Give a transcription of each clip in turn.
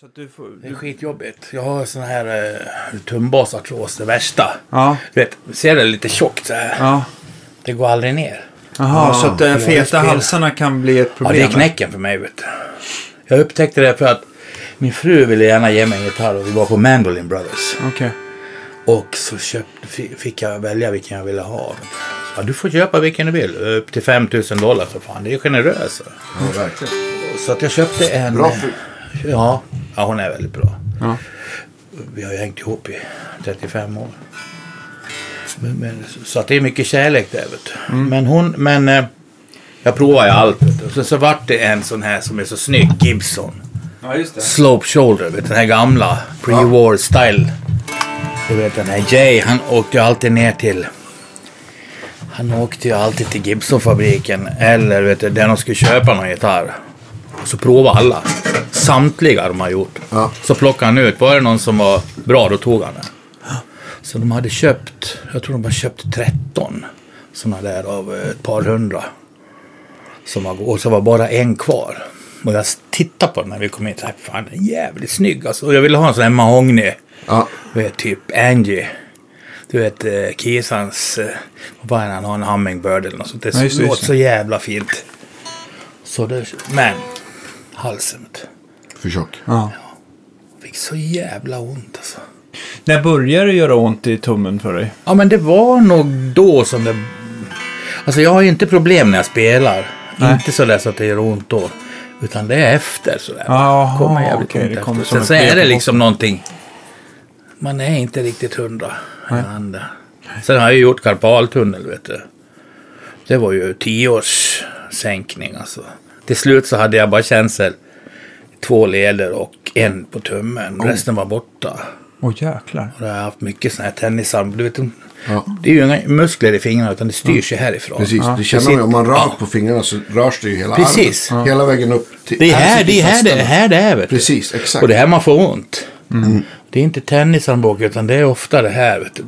Så att du får... Det är skitjobbigt. Jag har sån här eh, tumbasartros, det värsta. Ja. Du vet, ser det lite tjockt så här. Ja. Det går aldrig ner. Jaha, så att de feta spelar. halsarna kan bli ett Ja, problem? det är knäcken för mig vet du. Jag upptäckte det för att min fru ville gärna ge mig en gitarr och vi var på Mandolin Brothers. Okej. Och så köpte, fi- fick jag välja vilken jag ville ha. Ja, du får köpa vilken du vill. Upp till 5000 dollar för fan. Det är generöst. Ja, verkligen. Så att jag köpte en... Bra fru. Ja, ja, hon är väldigt bra. Ja. Vi har ju hängt ihop i 35 år. Men, men, så att det är mycket kärlek där vet du. Men hon, men eh, jag provar ju allt. Vet du. Så, så vart det en sån här som är så snygg, Gibson. Ja, just det. Slope shoulder, vet du, den här gamla pre-war style. Du vet den här Jay, han åkte ju alltid ner till han åkte ju alltid till Gibson-fabriken eller vet du, där de skulle köpa någon gitarr. Så prova alla. Samtliga de har gjort. Ja. Så plockade han ut, var det någon som var bra då tog han den. Så de hade köpt, jag tror de har köpt 13 sådana där av eh, ett par hundra. Som var, och så var bara en kvar. Och jag tittade på den när vi kom in. Så här, Fan, den är jävligt snygg alltså. Och jag ville ha en sån här mahogny. Ja. Du vet, typ Angie. Du vet, eh, Kisans... Eh, vad är det han har? En hummingbird eller något sånt. Det Ja, just låter just så jävla fint. Så det, men, halsen. För tjock. Ja. Fick så jävla ont alltså. När börjar det göra ont i tummen för dig? Ja, men det var nog då som det... Alltså jag har ju inte problem när jag spelar. Nej. Inte så där så att det gör ont då. Utan det är efter sådär. Jaha, kommer jävligt okej, ont det kommer efter. som Sen så är det liksom någonting... Man är inte riktigt hundra. Sen har jag ju gjort karpaltunnel, vet du. Det var ju tio års sänkning alltså. Till slut så hade jag bara känsel två leder och en på tummen. Resten var borta. Åh jäklar. Och jag har haft mycket sådana här tennisarm. Du vet, de- Ja. det är ju inga muskler i fingrarna utan det styrs ju härifrån. Precis, det känner man ju. Om man rör på fingrarna så rörs det ju hela Precis. armen. Hela vägen upp till... Det är här det är här det, här det är. Precis, exakt. Och det är här man får ont. Det är inte tennisarmbåge utan det är ofta det här. Vet du.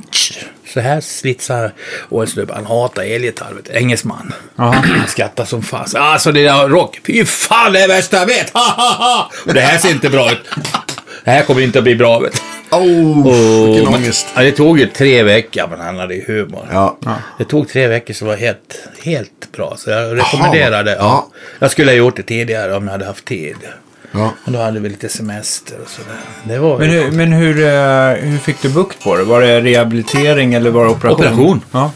Så här slitsar Och en snubbe han hatar elgitarr. Engelsman. Han skrattar som fan. Så, Alltså det där rock. Fy fan det är det värsta jag vet. Ha, ha, ha. Och det här ser inte bra ut. Det här kommer inte att bli bra. Vet du. Oh, vilken ångest. Ja, det tog ju tre veckor, men han hade ju humor. Ja. Det tog tre veckor så var helt, helt bra. Så jag rekommenderade. ja. Ja. Jag skulle ha gjort det tidigare om jag hade haft tid. Ja. Men då hade vi lite semester och sådär. Det var Men, hur, men hur, eh, hur fick du bukt på det? Var det rehabilitering eller var det operation? Operation. Ja.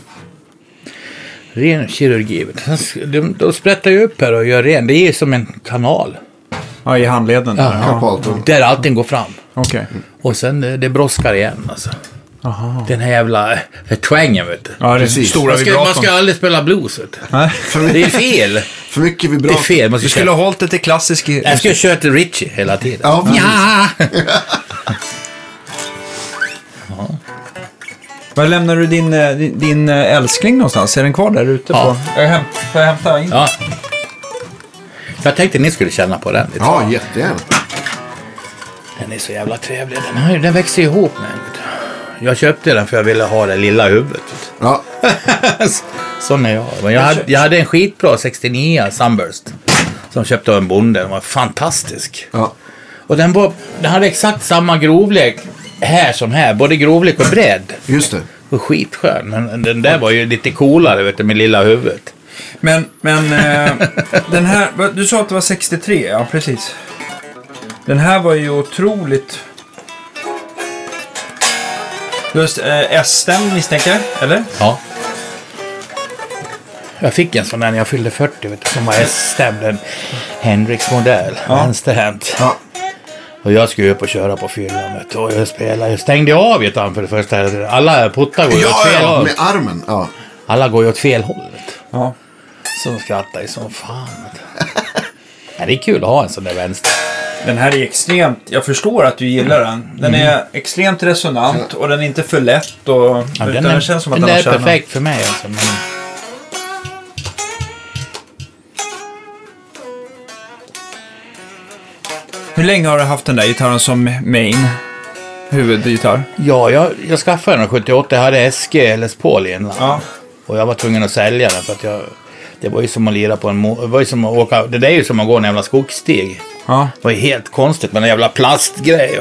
ren kirurgi. De, de sprättar ju upp här och gör ren. Det är som en kanal. ja, i handleden. där. Ja. Karpaltunnel. Där allting går fram. Okej. Och sen det, det brådskar igen alltså. Aha. Den här jävla eh, twangen vet du. Ja, det är Precis. stora Man ska, man ska aldrig spela blues vet du. Nej. Det är fel. För mycket Det är fel. Man ska Du skulle köra. ha hållit det till klassisk... Jag ska köra till Richie hela tiden. Ja. Ja! Var lämnar du din, eh, din, din eh, älskling någonstans? Är den kvar där ute? Ja. På? Jag häm, får jag hämta in? ja. Jag tänkte ni skulle känna på den lite. Ja, jättegärna. Den är så jävla trevlig. Den, ju- den växer ihop med en. Jag köpte den för jag ville ha det lilla huvudet. Ja. Sån är jag. Men jag, hade, jag hade en skitbra 69 Sunburst. Som köpte av en bonde. Den var fantastisk. ja. Och den, var, den hade exakt samma grovlek här som här. Både grovlek och bredd. Just det. Och skitskön. Men den där var ju lite coolare vet du, med lilla huvudet. Men, men eh, den här, du sa att det var 63, ja precis. Den här var ju otroligt... Just eh, S-stämd misstänker jag, eller? Ja. Jag fick en sån där när jag fyllde 40, vet du, som var S-stämd. En Hendrix-modell, vänsterhänt. Ja. Och jag skulle upp och köra på fyllan, vet du, och jag spelade. Jag stängde av gitarren för det första. Alla puttar går ju åt Ja, fel ja, håll. med armen. Ja. Alla går ju åt fel håll, vet du. Ja. Så de skrattar ju som fan. Vet du. Ja, det är kul att ha en sån där vänster. Den här är extremt, jag förstår att du gillar den. Den är extremt resonant och den är inte för lätt. Och, Ja, utan den, den, är, känns som att den den är perfekt för mig alltså. Men... Hur länge har du haft den där gitarren som main? Huvudgitarr? Ja, jag, jag skaffade den 78. Jag hade SG Les Paul innan. Ja. Och jag var tvungen att sälja den för att jag... Det var ju som att lira på en det var ju som att åka, det där är ju som att gå en jävla skogsstig. Ja, Det var ju helt konstigt med en jävla plastgrej.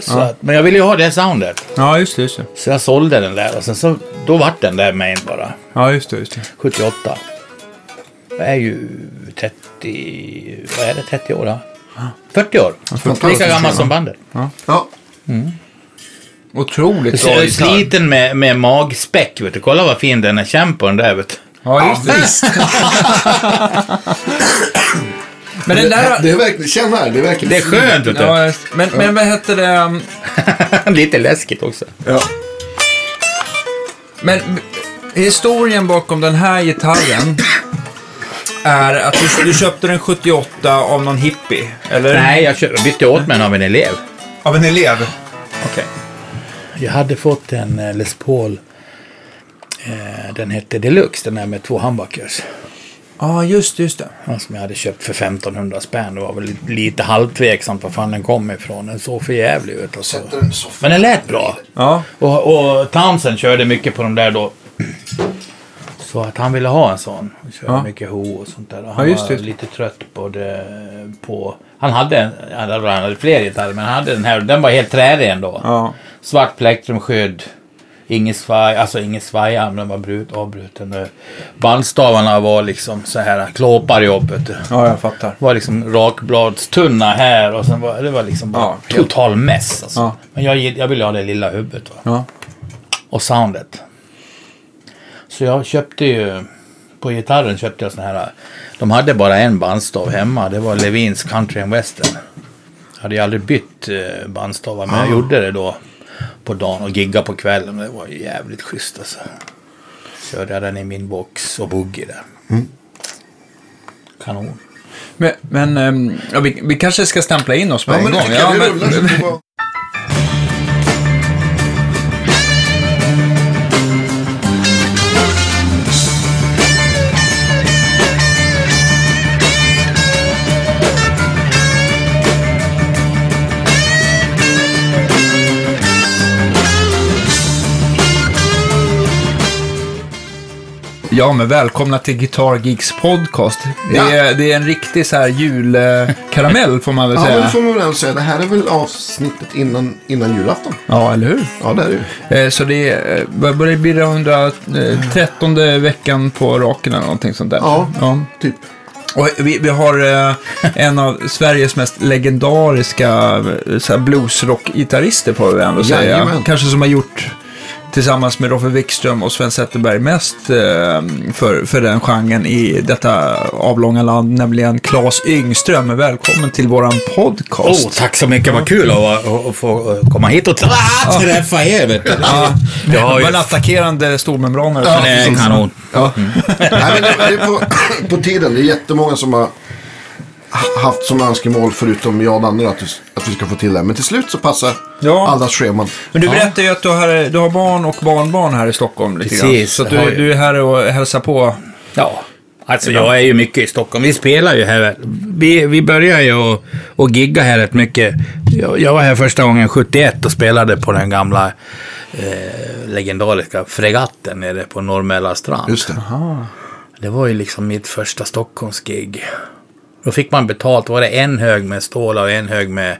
Så att, men jag ville ju ha det soundet. ja just det. Just det. Så jag sålde den där och sen så, då vart den där main bara. Ja, just det. Just det. 78. Jag är ju 30, vad är det, 30 år? Ja. 40 år. fantastiskt Lika gammal som bandet. Ja. Otroligt Så bra jag är gitarr. sliten med, med magspäck, vet du. Kolla vad fin den är. Känn på den där, vet. Ja, just det. Men den där... Det är verkligen, känn här, det är verkligen Det är skönt, vet du. Ja, men, men vad hette det? Lite läskigt också. Ja. Men historien bakom den här gitarren är att du, du köpte den 78 av någon hippie, eller? Nej, jag kö- bytte åt mig den av en elev. Av en elev? Okej. Jag hade fått en eh, Les Paul. Eh, den hette Deluxe, den där med två humbuckers. Ja, just det, just det. Som jag hade köpt för 1500 spänn. Det var väl lite, halvtveksamt var fan den kom ifrån. Den såg för jävlig ut. Och så. Men den lät bra. Ja, Och, och Townsend körde mycket på de där då. Så att han ville ha en sån. Han körde Ja. mycket ho och sånt där. Och han Ja, just var det. lite trött på det. På, han hade, en, han hade, fler gitarrer men han hade den här. Den var helt trärig ändå. ja. Svart plektrumskydd. Inget svaj, alltså inget svajarm, den var brut, avbruten. Eh, Bandstavarna var liksom så här klåparjobb. vet du. Ja, jag fattar. Det var liksom rakbladstunna här och sen var det var liksom bara Ja, total mess. Alltså. Ja. Men jag, jag ville ha det lilla huvudet. Va? Ja. Och soundet. Så jag köpte ju, på gitarren köpte jag sån här, de hade bara en bandstav hemma. Det var Levins Country and Western. Jag hade ju aldrig bytt eh, bandstavar, men jag gjorde det då på dagen och gigga på kvällen. Det var ju jävligt schysst alltså. Körde jag den i min box och boogie där. Kanon. Men, men ehm, ja, vi, vi kanske ska stämpla in oss på Ja, en men det gång. Vi men- Ja, men välkomna till Guitar Geeks podcast. Det, Ja. är, det är en riktig så här julkaramell får man väl Ja, säga. det får man väl säga. Det här är väl avsnittet innan, innan julafton. Ja, eller hur? Ja, det är det ju. Eh, Så det är, eh, börjar bli det 113 veckan på raken eller någonting sånt där. Ja. ja. Typ. Och vi, vi har eh, en av Sveriges mest legendariska eh, bluesrock-gitarrister får vi ändå säga. Jajamän. Kanske som har gjort tillsammans med Roffe Wikström och Sven Zetterberg mest eh, för, för den genren i detta avlånga land, nämligen Claes Yngström. Välkommen till våran podcast. Oh, tack så mycket, vad kul att, att, att få komma hit och träffa er. Vet du. Ja, Jag har det ju- var en attackerande stormembraner. Ja, Det är kanon. Ja. Nej, men det, det är på, på tiden. Det är jättemånga som har haft som önskemål, förutom jag och Danne, att, vi- att vi ska få till det. Men till slut så passar Ja. allas scheman. Men du berättade ju att du har, du har barn och barnbarn här i Stockholm lite grann. Precis, Så att du, du är här och hälsar på. Ja, alltså jag är ju mycket i Stockholm. Vi spelar ju här. Vi, vi börjar ju och, och gigga här rätt mycket. Jag, jag var här första gången 71 och spelade på den gamla eh, legendariska fregatten nere på Norrmälla strand. Just det. Det var ju liksom mitt första Stockholmsgig. Då fick man betalt. Var det en hög med stålar och en hög med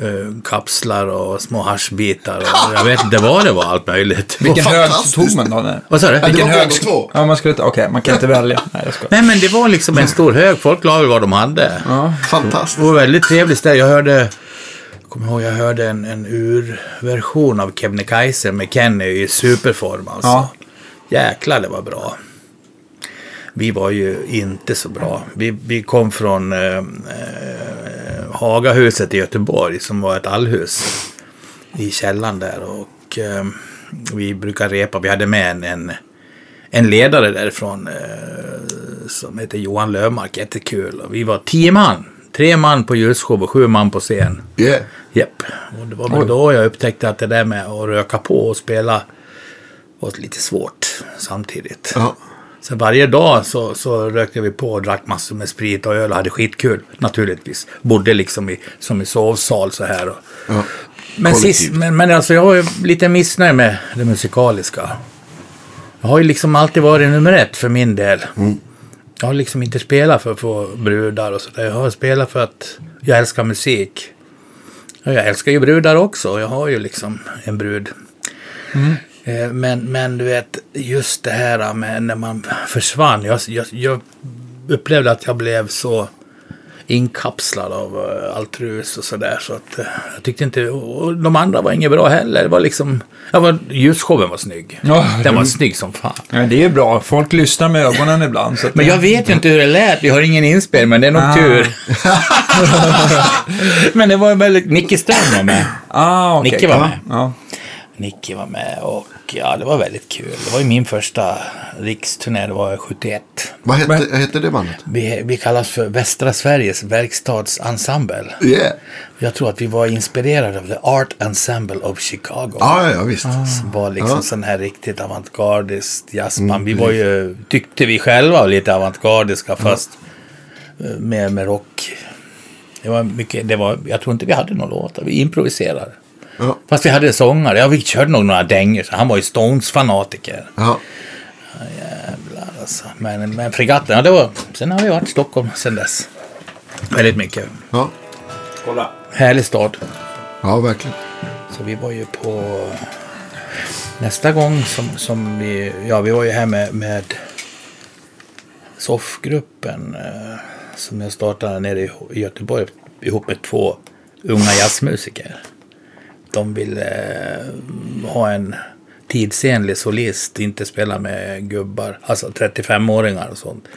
eh, kapslar och små haschbitar. Och jag vet inte vad det var, allt möjligt. Vilken hög fantastiskt. tog man då? Vad sa du? Ja, det Vilken hög... två. Ja, man skulle inte... Okej, man kan inte välja. Nej, jag ska. Nej, men det var liksom en stor hög. Folk la väl vad de hade. Ja. Det Fantastiskt. var väldigt trevligt ställe. Jag hörde, jag kommer ihåg, jag hörde en, en urversion av Kebnekaise med Kenny i superform alltså. Ja. Jäklar det var bra. Vi var ju inte så bra. Vi, vi kom från eh, eh, Hagahuset i Göteborg som var ett allhus i källaren där. Och eh, vi brukar repa. Vi hade med en, en, en ledare därifrån eh, som heter Johan Löfmark. Jättekul. Och vi var tio man. Tre man på ljusshow och sju man på scen. Yeah. Japp. Och det var väl då jag upptäckte att det där med att röka på och spela var lite svårt samtidigt. Ja. Så varje dag så, så rökte vi på och drack massor med sprit och öl och hade skitkul. Naturligtvis. Bodde liksom i, som i sovsal så här. Och, Ja. men, sist, men, men alltså jag har ju lite missnöjd med det musikaliska. Jag har ju liksom alltid varit nummer ett för min del. Jag har liksom inte spelat för att få brudar och sådär. Jag har spelat för att jag älskar musik. Jag älskar ju brudar också. Jag har ju liksom en brud. Eh, Men, men du vet, just det här med när man försvann. Jag, jag, jag upplevde att jag blev så inkapslad av eh, allt rus och sådär. Så att eh, jag tyckte inte, och de andra var inget bra heller. Det var liksom, var, ljusshowen var snygg. Ja. Den var snygg som fan. Ja, det är bra. Folk lyssnar med ögonen ibland. Men jag vet ju inte hur det lät. Vi har ingen inspelning, men det är nog Ah. tur. men det var väldigt... Nicke Ström var med. Ah, okej. Nicke var med. Ja. Nicke var med och ja, det var väldigt kul. Det var ju min första riksturné, det var 71. Vad hette, hette det bandet? Vi, vi kallas för Västra Sveriges verkstadsensemble. Yeah. Jag tror att vi var inspirerade av The Art Ensemble of Chicago. Ja, ja, visst. Som var liksom Ja. sån här riktigt avantgardiskt jazzband. vi var ju, tyckte vi själva var lite avantgardiska fast eh, med, med rock. Det var mycket, det var, jag tror inte vi hade någon låtar, vi improviserade. Ja. Fast vi hade sångare, ja vi körde nog några dängor, han var ju Stones-fanatiker. Ja. Jävlar alltså. Men, men fregatten, ja det var, sen har vi varit i Stockholm sen dess. Väldigt mycket. Ja. Kolla. Härlig stad. ja, verkligen. Så vi var ju på nästa gång som, som vi, ja vi var ju här med, med soffgruppen eh, som jag startade nere i, i Göteborg ihop med två unga jazzmusiker. De ville eh, ha en tidsenlig solist, inte spela med gubbar, alltså 35-åringar och sånt,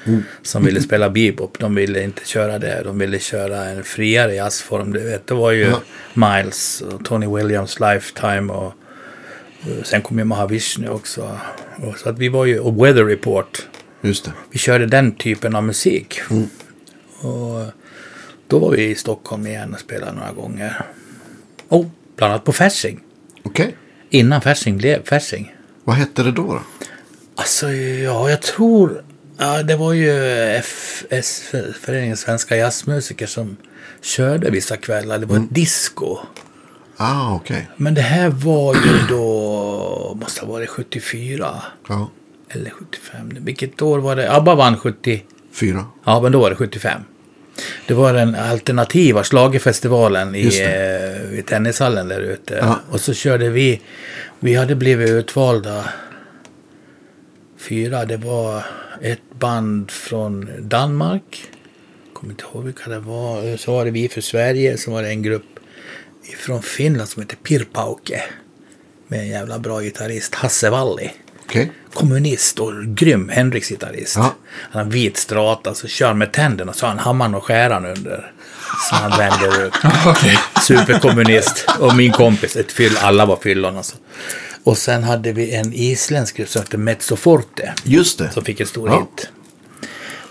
som ville spela bebop. De ville inte köra det, de ville köra en friare jazzform. Du vet, det var ju Ja. Miles och Tony Williams Lifetime och eh, sen kom ju Mahavishnu också. Och så att vi var ju, och Weather Report. Just det. Vi körde den typen av musik. Och då var vi i Stockholm igen och spelade några gånger. Och bland annat på Fasching. Okej. Innan Fasching blev Fasching. Vad hette det då? då? Alltså, ja, jag tror... Ja, det var ju FS, Föreningen Svenska Jazzmusiker, som körde vissa kvällar. Det var ett disco. Ah, okej. Men det här var ju då... Måste ha varit 74. Ja. Eller 75. Vilket år var det? ABBA vann 70. Fyra. Ja, men då var det 75. Det var den alternativa schlagerfestivalen Just i, eh, i tennishallen där ute. Ja. Och så körde vi, vi hade blivit utvalda fyra. Det var ett band från Danmark. Kommer inte ihåg vilka det var. Så var det Vi för Sverige. Så var det en grupp från Finland som heter Pirpauke. Med en jävla bra gitarrist, Hasse Valli Okej. kommunist och grym Henriks-gitarrist. Ja. Han har vit strata, så kör med tänderna så har han hammaren och skäran under. Så han vänder upp. Okej. Superkommunist. Och min kompis, ett fyll, alla var fyllon alltså. Och sen hade vi en isländsk grupp som hette Mezzoforte. Just det. Som fick en stor Ja. hit.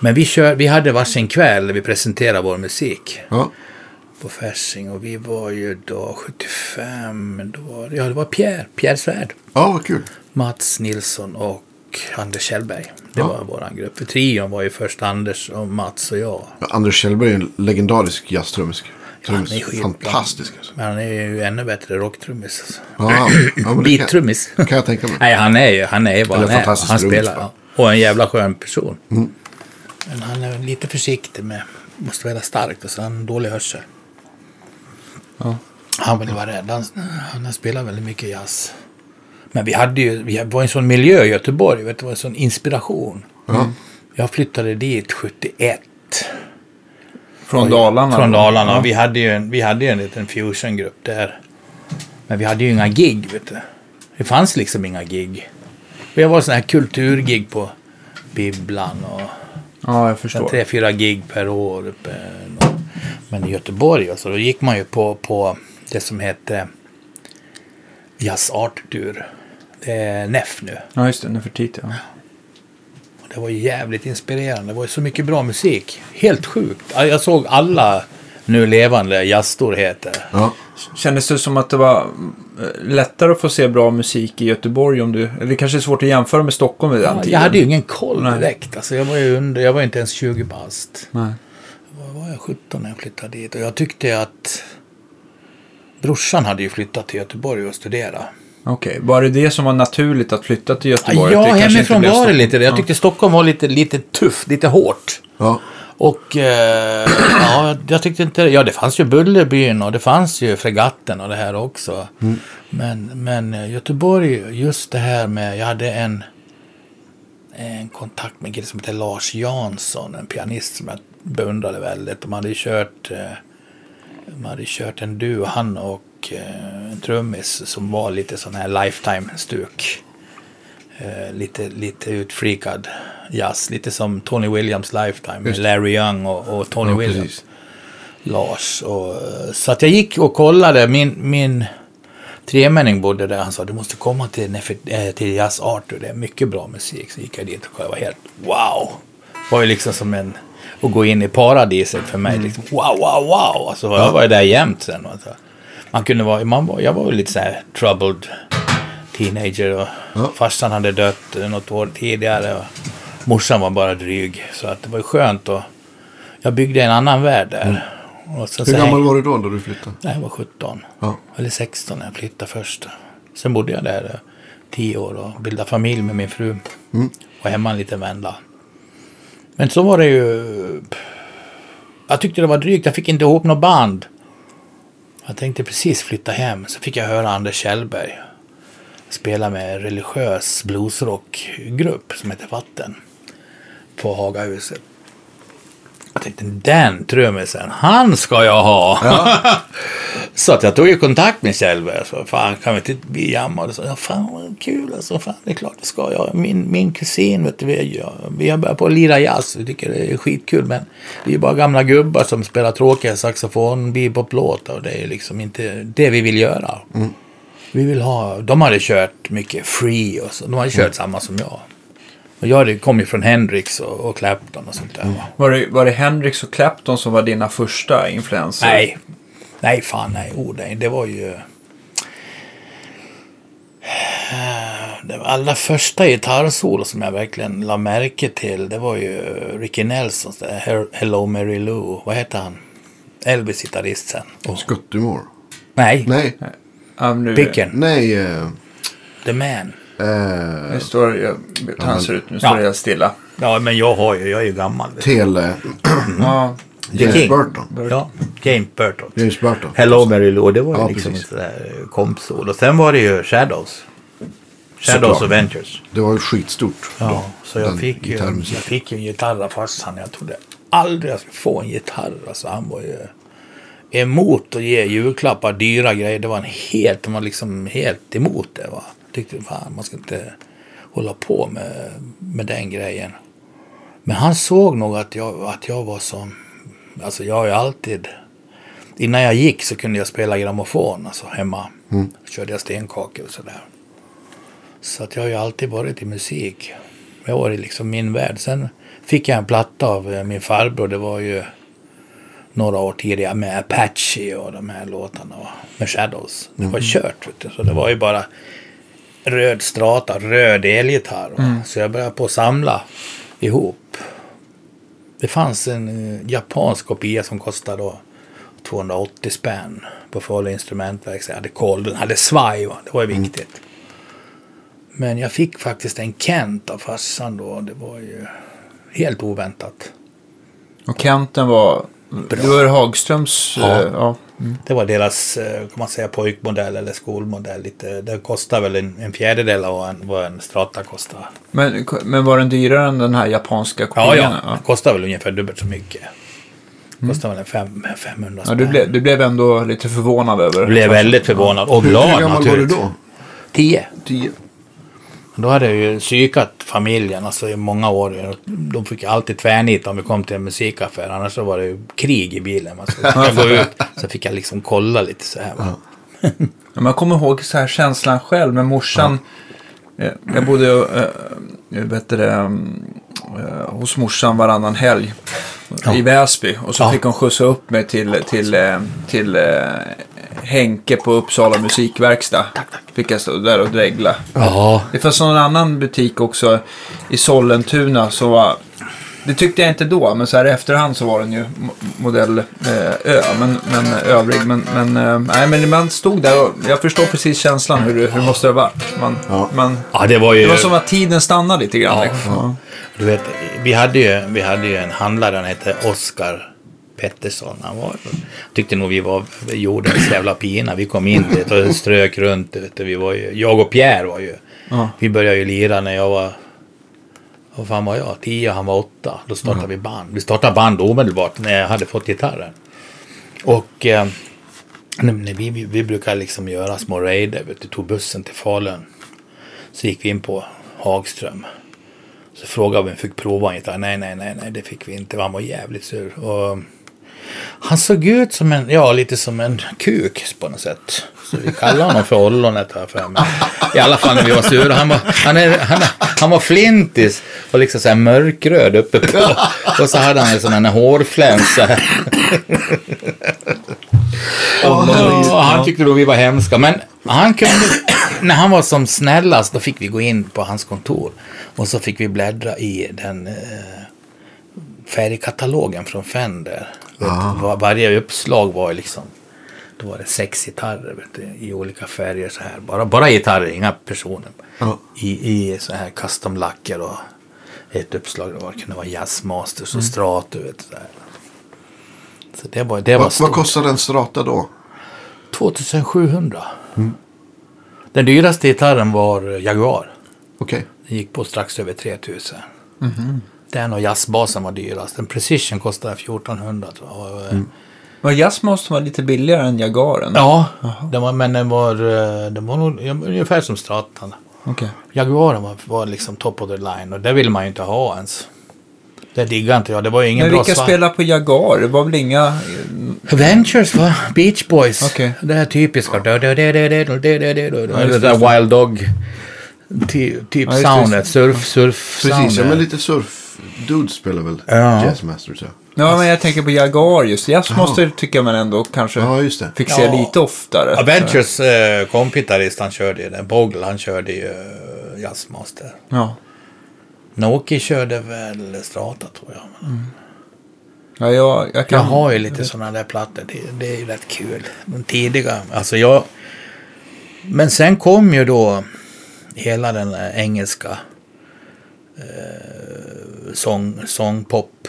Men vi, kör, vi hade varsin kväll där vi presenterade vår musik Ja. På Fasching. Och vi var ju då 75, men då var, ja, det var Pierre, Pierre Svärd. ja, vad kul. Mats Nilsson och Anders Kjellberg. Det Ja. var våran grupp. För trion var ju först Anders och Mats och jag. Anders Kjellberg är en legendarisk jazztrummis. han är Trummis. skitbra. Fantastisk. Alltså. Men han är ju ännu bättre rocktrummis. Alltså. Ja, ja, kan, kan jag tänka mig. Nej, han är ju han är vad Eller han är. fantastisk Han spelar. Ja. Och en jävla skön person. Mm. Men han är lite försiktig med. Måste vara starkt och så har han dålig hörsel. Ja. Han vill vara rädd. Han, han har spelat väldigt mycket jazz. Men vi hade ju, vi var i en sån miljö i Göteborg. Vet det var en sån inspiration. Ja. Jag flyttade dit 71. Från Dalarna? Från? Dalarna. Ja. Vi hade ju en, vi hade ju en liten fusiongrupp där. Men vi hade ju inga gig, vet du. Det fanns liksom inga gig. Vi var sådana här kulturgig på Bibblan och Ja, jag förstår. tre, fyra gig per år. Uppe. Men i Göteborg, alltså, då gick man ju på, på det som hette Jazz Art Tour. Det är NEF nu. Ja, just det. Nefertiti. Ja. Och Det var jävligt inspirerande. Det var ju så mycket bra musik. Helt sjukt. Ja, Jag såg alla nu levande jazzstorheter. Ja. Kändes det som att det var eh, lättare att få se bra musik i Göteborg om du... Eller det kanske är svårt att jämföra med Stockholm vid den Ja, tiden. jag hade ju ingen koll direkt. Alltså, jag var ju under, jag var inte ens 20 bast. Nej. Var jag 17 när jag flyttade dit? Och jag tyckte att brorsan hade ju flyttat till Göteborg och studera. Okej, var det det som var naturligt att flytta till Göteborg? Ja, hemifrån var det lite det. Jag tyckte Stockholm var lite, lite tufft, lite hårt. Ja. Och eh, ja, jag tyckte inte... Ja, det fanns ju Bullerbyn och det fanns ju Fregatten och det här också. Men, men eh, Göteborg, just det här med... Jag hade en, en kontakt med en som heter Lars Jansson, en pianist som jag beundrade väldigt. De hade kört, eh, de hade kört en duo, han och eh, en trummis som var lite sån här lifetime-stuk. Eh, lite, lite utfreakad jazz. Lite som Tony Williams Lifetime med Larry Young och, och Tony Ja, Williams. precis. Lars. Och, så att jag gick och kollade. Min, min tremänning bodde där. Han sa du måste komma till, Nefer- till Jazz Arthur. Det är mycket bra musik. Så gick jag dit och kollade. Jag var helt wow. Det var ju liksom som en... Att gå in i paradiset för mig. Liksom, wow, wow, wow. Alltså, jag var ju där jämt sen. Alltså. Man kunde vara... Man var, jag var väl lite så här troubled teenager. Och Ja. Farsan hade dött eh, något år tidigare. Och morsan var bara dryg. Så att det var skönt. Och jag byggde en annan värld där. Och så, Hur gammal var du då när du flyttade? Nej, jag var 17. Ja. Eller 16 när jag flyttade först. Sen bodde jag där eh, 10 år och bildade familj med min fru. Och hemma en liten vända. Men så var det ju... Jag tyckte det var drygt. Jag fick inte ihop något band. Jag tänkte precis flytta hem. Så fick jag höra Anders Kjellberg spela med en religiös bluesrockgrupp som heter Vatten. På Hagahuset. Jag tänkte den trummisen, han ska jag ha. så att jag tog ju kontakt med Kjellberg sa, fan kan vi inte bli jammar? Och så, ja, fan vad kul alltså, fan det är klart det ska jag. Min, min kusin, vet du, vi, ja, vi har börjat på att lira jazz, vi tycker det är skitkul men vi är bara gamla gubbar som spelar tråkiga saxofon, bebop-låtar och det är liksom inte det vi vill göra. Vi vill ha, de hade kört mycket free och så, de hade kört samma som jag. Och jag kom ju från Hendrix och, och Clapton och sånt där. va. Var det, var det Hendrix och Clapton som var dina första influenser? Nej, nej fan nej. Oh, nej. Det var ju... Det var allra första gitarrsolo som jag verkligen la märke till. Det var ju Ricky Nelsons Her- Hello Mary Lou. Vad heter han? Elvis-gitarrist sen. Och, Sköttemor? nej, Nej, nu, Picken. nej. eh, The Man. Eh, Nu står, jag, han ser ut, nu står Ja. helt stilla. Ja, men jag har ju, jag är ju gammal. Tele. Ja, James King. Burton. Ja, James Burton. James Burton. Hello Mary Lou, det var Ja, liksom precis. ett sådär kompsol. Och sen var det ju Shadows. Shadows Såklart. of Ventures. Det var ju skitstort. Ja, då, så jag fick, ju, jag fick ju en gitarr av farsan. Jag trodde aldrig jag skulle få en gitarr. Alltså, han var ju emot att ge julklappar, dyra grejer. Det var en helt, var liksom helt emot det. Va? Tyckte fan, man ska inte hålla på med, med den grejen. Men han såg nog att jag, att jag var som, alltså jag har ju alltid, innan jag gick så kunde jag spela grammofon alltså hemma. Körde jag stenkakor och sådär. Så att jag har ju alltid varit i musik. Det har varit liksom min värld. Sen fick jag en platta av eh, min farbror. Det var ju några år tidigare med Apache och de här låtarna. Med Shadows. Det var kört. Vet du. Så det var ju bara röd strata, röd elgitarr. va. Så jag började på att samla ihop. Det fanns en eh, japansk kopia som kostade då 280 spänn på Falu instrumentverk. Jag hade koll. Den hade svaj. Va? Det var ju viktigt. Men jag fick faktiskt en Kent av farsan då. Det var ju helt oväntat. och Kenten var... Det var Hagströms... Ja. eh, ja. Det var deras, eh, kan man säga, pojkmodell eller skolmodell. Lite, det kostar väl en, en fjärdedel av vad en, vad en strata kostar. Men, men var den dyrare än den här japanska kopian? Ja, ja. Det kostar väl ungefär dubbelt så mycket. Kostar väl en fem, 500 Ja, spänn. du, blev, du blev ändå lite förvånad över Jag blev väldigt förvånad och Hur, glad hur gammal var du naturligtvis. då? Tio. Tio? Då hade jag ju psykat familjen alltså i många år. De fick alltid tvärnit om vi kom till en musikaffär. Annars så var det ju krig i bilen. Så fick jag gå ut så fick jag liksom kolla lite så här. Ja, Man kommer ihåg så här känslan själv med morsan. eh, Jag bodde äh, mm, eh, hos morsan varannan helg i Väsby. Och så Ja. fick hon skjutsa upp mig till, till, eh, till eh, Henke på Uppsala musikverkstad. Fick jag stå där och dregla. Ja. Det fanns någon annan butik också i Sollentuna som var Det tyckte jag inte då, men så här i efterhand så var den ju mo- modell eh, Ö, men, men övrig. Men, men, eh, nej, men man stod där och jag förstår precis känslan hur det, hur det måste ha varit. Man, Ja. man, Ja, det var ju... det var som att tiden stannade lite grann. Ja. liksom. Ja. Du vet, vi hade ju, vi hade ju en handlare, han hette Oskar Pettersson. Han var, tyckte nog vi var jordens jävla pina. Vi kom in dit och strök runt. Vet du. Vi var ju, jag och Pierre var ju... Ja. Vi började ju lira när jag var... Vad fan var jag? Tio, han var åtta. Då startade vi band. Vi startade band omedelbart när jag hade fått gitarren. Och eh, vi, vi, vi brukar liksom göra små raider. Du, tog bussen till Falun. Så gick vi in på Hagström. Så frågade vi om vi fick prova en gitarr. Nej, nej, nej, nej, det fick vi inte. Han var jävligt sur. Och han såg ut som en, ja, lite som en kuk på något sätt. Så vi kallade honom för ollonet jag för mig. I alla fall när vi var sura. Han var, han är, han, han var flintis och liksom så här mörkröd uppe på. Och så hade han en sån här hårfläns så här. Och han tyckte då vi var hemska. Men han kunde, när han var som snällast, då fick vi gå in på hans kontor. Och så fick vi bläddra i den eh, färgkatalogen från Fender. Vet varje uppslag var liksom, då var det sex gitarrer vet du, i olika färger så här. Bara, bara gitarrer, inga personer. Ja. I, I så här custom-lacker och ett uppslag det var, det kunde vara Jazzmasters och Strato. Vet du, så här. Så det var, det var Vad, vad stort. kostade en strata då? 2700. Den dyraste gitarren var Jaguar. Okej. Den gick på strax över 3000. Den och jazzbasen var dyrast. En Precision kostade 1400 tror jag. Eh, Var Jazzmaster var lite billigare än Jagaren? Ja, den var, men den var, eh, den var nog ungefär som Stratan. Okej. Jaguaren var, var liksom top of the line och det vill man ju inte ha ens. Det diggade inte jag. Det var ju ingen Men vilka spelar på Jagar? Det var väl inga... Ventures va? Beach Boys. Okej. Det här typiska. Det där Wild Dog. Ty, typ Ja, soundet. Surf, surf Precis, ja, men lite surf. Dudes spelar väl Ja. Jazzmasters ja. Ja, men jag tänker på Jagar just. Jazzmaster tycker man ändå kanske Ja, just det. fick se Ja. lite oftare. Avengers eh, kompitarist han körde ju den. Bogle han körde ju eh, Jazzmaster. Ja. Noki körde väl Strata tror jag. Ja, jag, jag kan... Jag har ju lite sådana där plattor. Det, det är ju rätt kul. De tidiga. Alltså jag... Men sen kom ju då hela den engelska eh, sång, sångpop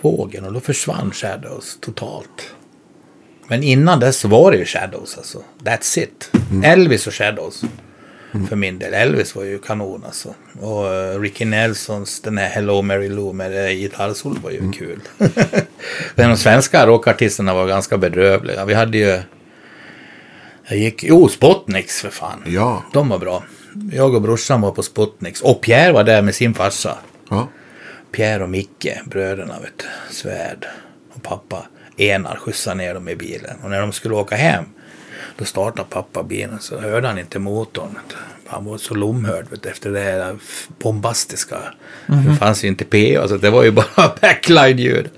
vågen och då försvann Shadows totalt. Men innan dess var det ju Shadows alltså. That's it. Elvis och Shadows. För min del. Elvis var ju kanon alltså. Och uh, Ricky Nelsons den här Hello Mary Lou med det gitarrsolo var ju kul. Men de svenska rockartisterna var ganska bedrövliga. Vi hade ju... Jag gick... Jo, Spotniks för fan. Ja. De var bra. Jag och brorsan var på Spotniks. Och Pierre var där med sin farsa. Ja. Pierre och Micke, bröderna, vet du, Svärd och pappa Enar skjutsade ner dem i bilen. Och när de skulle åka hem, då startade pappa bilen så hörde han inte motorn. Han var så lomhörd vet efter det här bombastiska. Det fanns ju inte PA, så det var ju bara backline-ljud.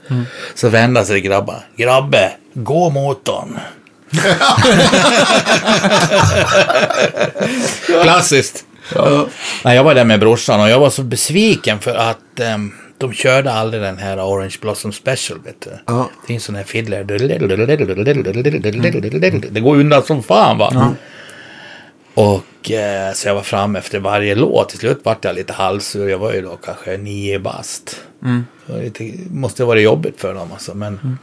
Så vände sig grabbar. Grabbe, gå motorn. Klassiskt. Nej, jag var där med brorsan och jag var så besviken för att ehm, de körde aldrig den här Orange Blossom Special. Vet du. Ja. Det är en sån här fiddler. Det går undan som fan va. Och eh, så jag var fram efter varje låt. Till slut vart jag lite halsur. Jag var ju då kanske nio bast. Det var lite, måste ha varit jobbigt för dem alltså. Men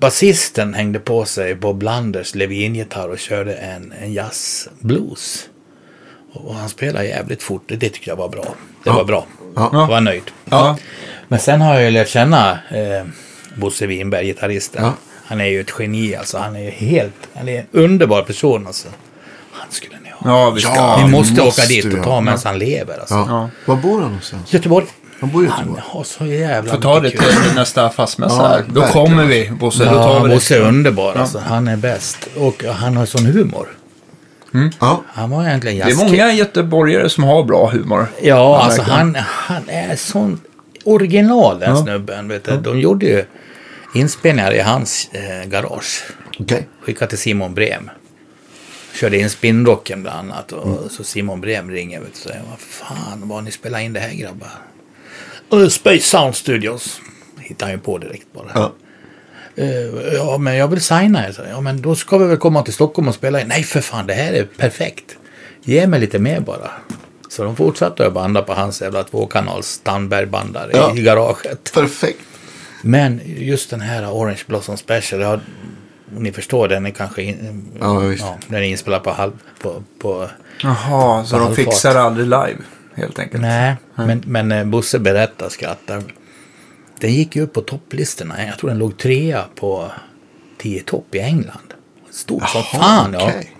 basisten hängde på sig Bob Landers Levin-gitarr och körde en, en jazzblues. Och han spelade jävligt fort. Det tyckte jag var bra. Det var bra. Ja. Jag var nöjd. Ja. Men sen har jag ju lärt känna eh, Bosse Winberg, gitarristen. Ja. Han är ju ett geni alltså. Han är ju helt, han är en underbar person alltså. Han skulle ni ha. Ja, vi ska... Ja. vi måste, måste åka dit och ta medan han lever alltså. Ja. Ja. Var bor han någonstans? Göteborg. Han bor i Han Göteborg. har så jävla Får ta det till nästa fastmässa Ja, här. Då verkligen. kommer vi, Bosse. Ja. Bosse är underbar alltså. Han är bäst. Och han har sån humor. Ja. Han var egentligen Det är många göteborgare som har bra humor. Ja, alltså verkligen. han, han är sån original den Ja. snubben. Vet du. De gjorde ju inspelningar i hans eh, garage. Okej. Skickade till Simon Brem. Körde in Spinrocken bland annat. Och så Simon Brem ringer vet du, och säger vad fan, var ni spelat in det här grabbar? Uh, Space Sound Studios. Hittade han ju på direkt bara. Ja. Eh, ja, men jag vill signa er. jag. Ja, men då ska vi väl komma till Stockholm och spela. Nej, för fan, det här är perfekt. Ge mig lite mer bara. Så de fortsatte att banda på hans jävla tvåkanals Tandberg-bandare Ja. i garaget. Perfekt. Men just den här Orange Blossom Special, ja, ni förstår, den är kanske in, Ja, ja, den är inspelad på halv... På, på, Jaha, så På de fixar aldrig live, helt enkelt. nej, men, men eh, Bosse berättar, skrattar. Den gick ju upp på topplistorna. Jag tror den låg trea på 10 topp i England. Stort som fan, ja. okej.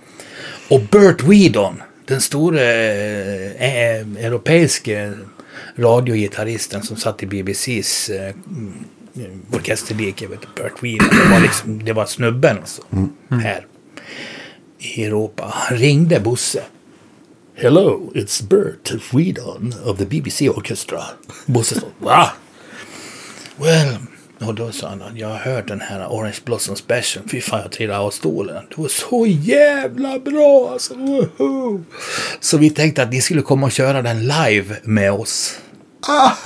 Och Burt Whedon, den store eh, eh, europeiske radiogitarristen som satt i BBCs eh, mm, orkesterlik, jag vet inte, Burt Whedon. Det var, liksom, det var snubben alltså, här i Europa. Han ringde Bosse. Hello, it's Burt Whedon of the BBC Orchestra. Bosse sa, va? Well, och då sa han, jag har hört den här Orange Blossom Special. Fy fan, jag trillade av stolen. Det var så jävla bra alltså. Woho! Så vi tänkte att ni skulle komma och köra den live med oss.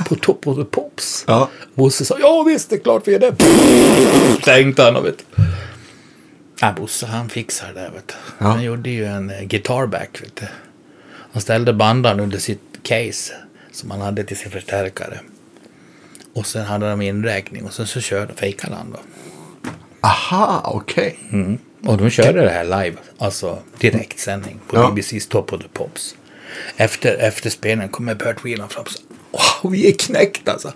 På Top of the Pops. Ja. Bosse sa, ja visst, det är klart vi är det. Tänkte han, vet. Ja, Bosse han fixar det där, vet. Ja. Han gjorde ju en uh, guitarback, vet. Han ställde bandan under sitt case som han hade till sin förstärkare. Och sen hade de inräkning och sen så körde, fejkade han då. Aha, okej. Mm. Och de körde det här live, alltså direktsändning på Ja. BBC's Top of the Pops. Efter, efter spelningen kommer Burt Whelan fram och säger Wow, vi är knäckta alltså.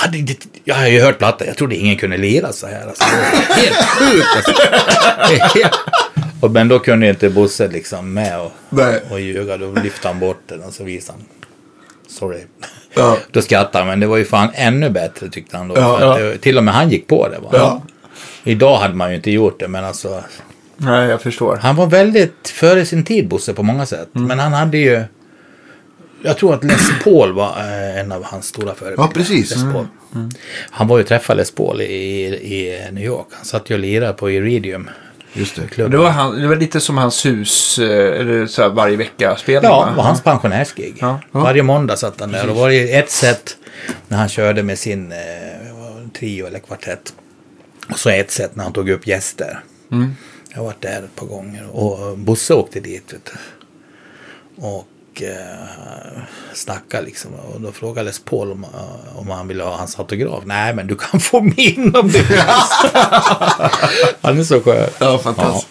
Ja, det, det, jag har ju hört plattan, jag trodde ingen kunde lira så här. Alltså. Helt sjukt alltså. Och, men då kunde inte Bosse liksom med och, Nej. och ljuga. Då lyfte han bort den och så visade han. Sorry. Ja. Då skrattade han, men det var ju fan ännu bättre tyckte han då. Ja, det, till och med han gick på det. Va? Idag hade man ju inte gjort det, men alltså. Nej, jag förstår. Han var väldigt före sin tid, Bosse, på många sätt. Mm. Men han hade ju... Jag tror att Les Paul var eh, en av hans stora förebilder. Ja, precis. Les Paul. Han var ju och träffade Les Paul i, i New York. Han satt ju och lirade på Iridium. Just det. Det var, han, det var lite som hans hus, eh, eller så här varje vecka-spelning. Ja, va? det var hans pensionärsgig. Ja. Varje måndag satt han där. Och var det ett sätt när han körde med sin eh, det, trio eller kvartett. Och så ett sätt när han tog upp gäster. Mm. Jag har varit där ett par gånger. Och Bosse åkte dit. Du. Och eh, snackade liksom. Och då frågade Les Paul om, eh, om han ville ha hans autograf. Nej, men du kan få min om du vill. han är så skön. Ja, fantastiskt.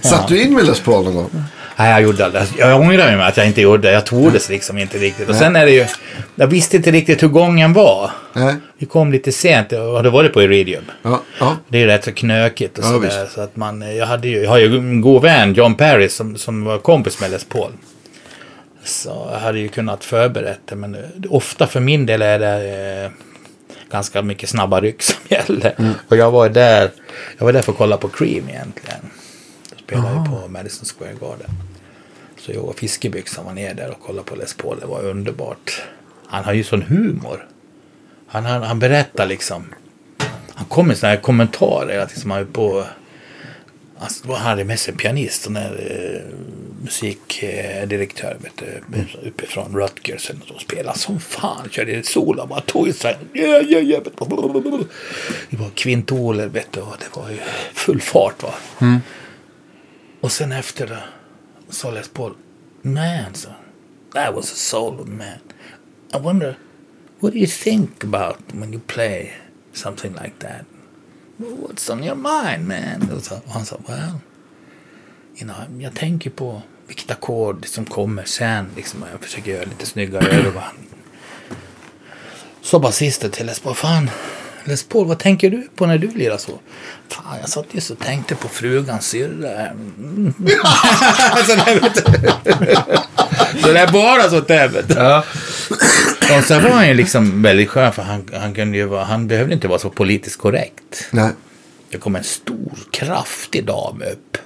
Satt du in med Les Paul någon gång? Nej, jag gjorde det. Jag ångrar mig att jag inte gjorde det. Jag tordes liksom inte riktigt. Och sen är det ju... Jag visste inte riktigt hur gången var. Nej. Vi kom lite sent. Jag hade varit på Iridium. Ja. ja. Det är rätt så knökigt och Ja, sådär. Så att man... Jag, hade ju, jag har ju en god vän, John Perry, som, som var kompis med Les Paul. Så jag hade ju kunnat förberett det. Men ofta för min del är det... Eh, ganska mycket snabba ryck som gäller. Mm. Och jag var där... Jag var där för att kolla på Cream egentligen. Då spelade jag på Madison Square Garden. Så jag och fiskebyxan var ner där och kollade på Les Paul. Det var underbart. Han har ju sån humor. Han, han, han berättar liksom. Han kom med såna här kommentarer. Att liksom han är på... Alltså, då hade med sig pianist. Sån här eh, musikdirektör. Du, uppifrån Rutgers. Och spelade som fan. Körde ett solo. Bara tog sig. Yeah, yeah, yeah. Det var kvintoler. Vet du, och det var ju full fart. Va? Och sen efter det sa Les Paul, man, so that was a solo, man. I wonder, what do you think about when you play something like that? What's on your mind, man? Och, så, och han sa, well, you know, jag tänker på vilket ackord som kommer sen. Liksom, och jag försöker göra lite snyggare övergång. Så basisten till Les Paul, fan, Les Paul, vad tänker du på när du lirar så? Fan, jag satt just och tänkte på frugans syrra. Mm. så där, vet du. det är bara sånt där. Ja. Och sen var han ju liksom väldigt skön, för han, han, kunde ju vara, han behövde inte vara så politiskt korrekt. Nej. Det kom en stor, kraftig dam upp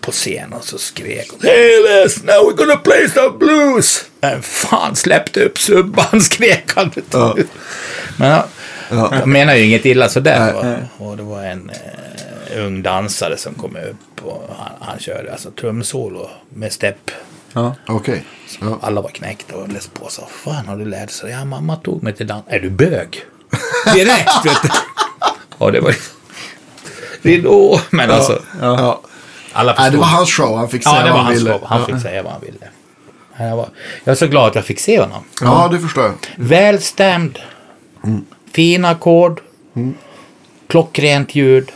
på scen och så skrek hon Hey Les, now we're gonna play some blues. Men fan släppte upp subban, skrek han. Ja. Men ja, Ja. menar ju inget illa sådär. Nej, nej. Och det var en eh, ung dansare som kom upp och han, han körde alltså trumsolo med stepp Ja. Okej. Ja. Alla var knäckta och läste på. Så, fan har du lärt sig? Ja, mamma tog mig till dans. Är du bög? Direkt, vet du. Ja, det var Ridå. Men alltså, Ja. alla Nej, förstod. det var hans show. Han fick säga Ja, det vad var han hans ville. show. Han fick säga vad han ville. Jag, var, jag är så glad att jag fick se honom. Ja, det förstår jag. Välstämd. Fina ackord. Klockrent ljud.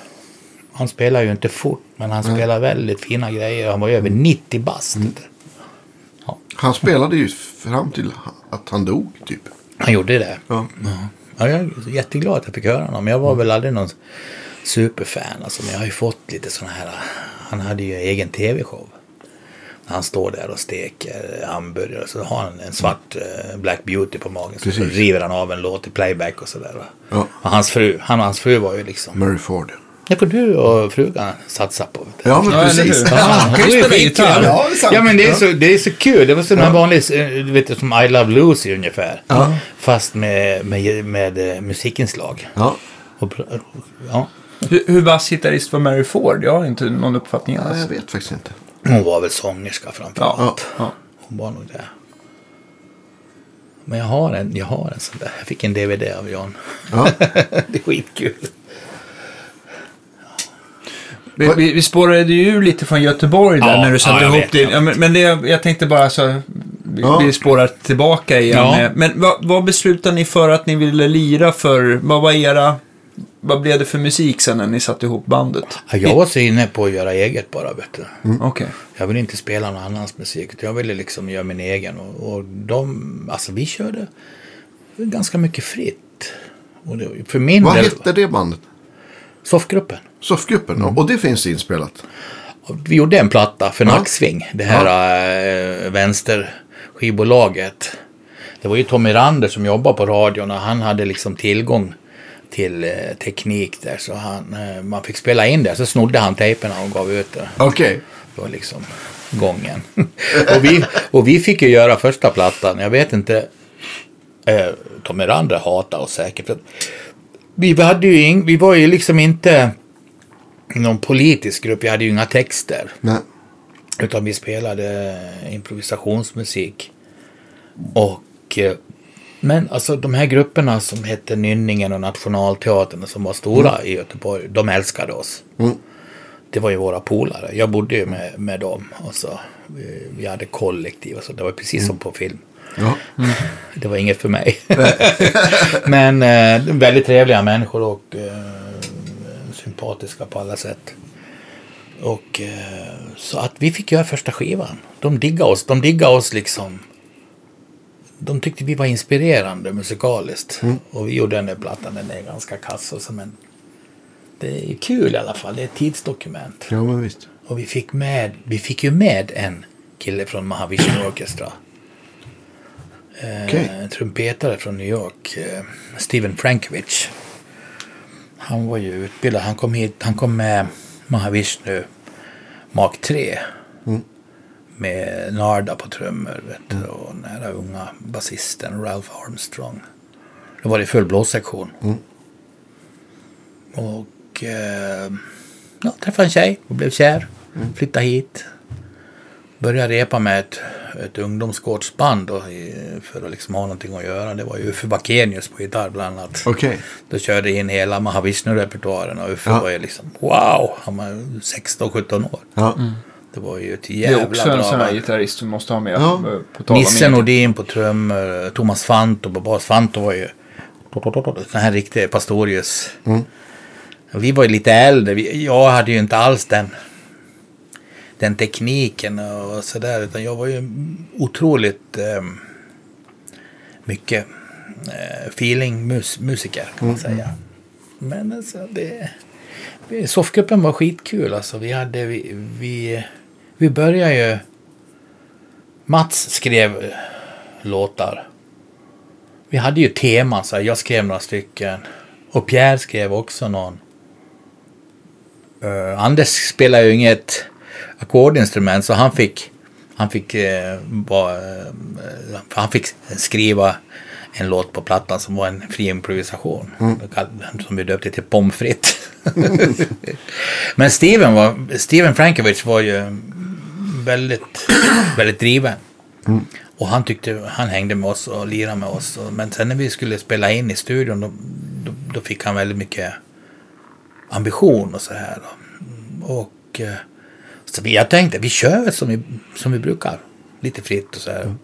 Han spelar ju inte fort, men han spelar väldigt fina grejer. Han var ju över 90 bast. Han spelade ju fram till att han dog, typ. Han gjorde det. Ja. Ja, jag är jätteglad att jag fick höra honom. Jag var väl aldrig någon superfan. Alltså, men jag har ju fått lite sådana här... Han hade ju egen tv-show. Han står där och steker hamburgare. Så har han en svart eh, Black Beauty på magen. Så, så Precis. river han av en låt i playback och sådär. Ja. Och hans fru, han och hans fru var ju liksom... Murray Ford. Det får du och frugan satsa på. du. Ja, men Ja, precis. Ja, det är skitkul. Ja. Ja, men det är, Ja. så, det är så kul. Det var som en vanlig, eh, du vet, som I Love Lucy ungefär. Ja. Fast med, med, med, eh, musikinslag. Ja. Och, ja. Hur, hur vass gitarrist var Mary Ford? Jag har inte någon uppfattning alls. jag vet faktiskt inte. Hon var väl sångerska framför Ja. allt. ja. Hon var nog det. Men jag har en, jag har en sån där. Jag fick en DVD av John. Ja. det är skitkul. Vi, vi, vi spårade ju ur lite från Göteborg där Ja, när du satte ja, ihop det. ja. Men, men det, jag tänkte bara så, vi, Ja. vi spårar tillbaka igen. Ja. med- Men vad, vad beslutade ni för att ni ville lira för? Vad var era, vad blev det för musik sen när ni satte ihop bandet? Ja, Jag var så inne på att göra eget bara, vet du. Okej. Jag ville inte spela någon annans musik. utan Jag ville liksom göra min egen. Och, och de, alltså vi körde ganska mycket fritt. Och det, för min Vad del, hette det bandet? soffgruppen. Soffgruppen. Och det finns inspelat. Vi gjorde en platta för Ja. Nacksving. Det här äh, vänsterskivbolaget. Det var ju Tommy Rander som jobbade på radion och han hade liksom tillgång till eh, teknik där. Så han, eh, man fick spela in det. Så snodde han tejperna och gav ut det. Okej. Det var liksom gången. och, vi, och vi fick ju göra första plattan. Jag vet inte. Eh, Tommy Rander hatade oss säkert. Vi, hade ju ing, vi var ju liksom inte någon politisk grupp. Vi hade ju inga texter. Nej. Utan vi spelade improvisationsmusik. Och eh, men alltså de här grupperna som hette Nynningen och Nationalteatern som var stora i Göteborg, de älskade oss. Mm. Det var ju våra polare. Jag bodde ju med, med dem. Och så, vi, vi hade kollektiv och så. Det var precis som på film. Ja. Det var inget för mig. Men eh, väldigt trevliga människor och eh, sympatiska på alla sätt. Och eh, så att vi fick göra första skivan. De diggade oss. De diggade oss liksom. De tyckte vi var inspirerande musikaliskt. Och vi gjorde den där plattan. Den är ganska kass och så, men det är kul i alla fall. Det är ett tidsdokument. ja, men visst. Och vi fick, med, vi fick ju med en kille från Mahavishnu Orchestra. Eh, Okej. En trumpetare från New York, eh, Steven Frankovich. Han var ju utbildad, han kom hit, han kom med Mahavishnu Mark 3. Med Narda på trummor vet du, och den här unga basisten Ralph Armstrong. Då var det full blåssektion. Och eh, ja, träffade en tjej och blev kär. Flyttade hit. Började repa med ett, ett ungdomsgårdsband då, för att liksom ha någonting att göra. Det var ju Uffe Bakenius på gitarr bland annat. Okej. Då körde in hela Mahavishnu-repertoaren och Uffe Ja. var ju liksom wow, han var 16-17 år. Ja. Det var ju ett Det är jävla också en bra sån här band. gitarrist du måste ha med. Ja. eh, På Nisse. Nordin på trummor, Thomas Fanto på bas. Fanto var ju den här riktiga Pastorius. Vi var ju lite äldre. Vi- Jag hade ju inte alls den, den tekniken och sådär. Utan jag var ju otroligt eh, mycket eh, feeling-musiker kan man säga. Men alltså det... Soffgruppen var skitkul alltså. Vi hade... Vi, vi, vi började ju... Mats skrev eh, låtar. Vi hade ju teman, så här. jag skrev några stycken. Och Pierre skrev också någon. Uh, Anders spelar ju inget ackordinstrument så han fick, han fick, eh, bara, eh, han fick skriva en låt på plattan som var en fri improvisation. Som vi döpte till Pommes frites. Men Steven, var, Steven Frankovich var ju väldigt, väldigt driven. Och han tyckte, han hängde med oss och lirade med oss. Men sen när vi skulle spela in i studion då, då, då fick han väldigt mycket ambition och så här. Då. Och eh, så vi, jag tänkte, vi kör som vi, som vi brukar. Lite fritt och så här.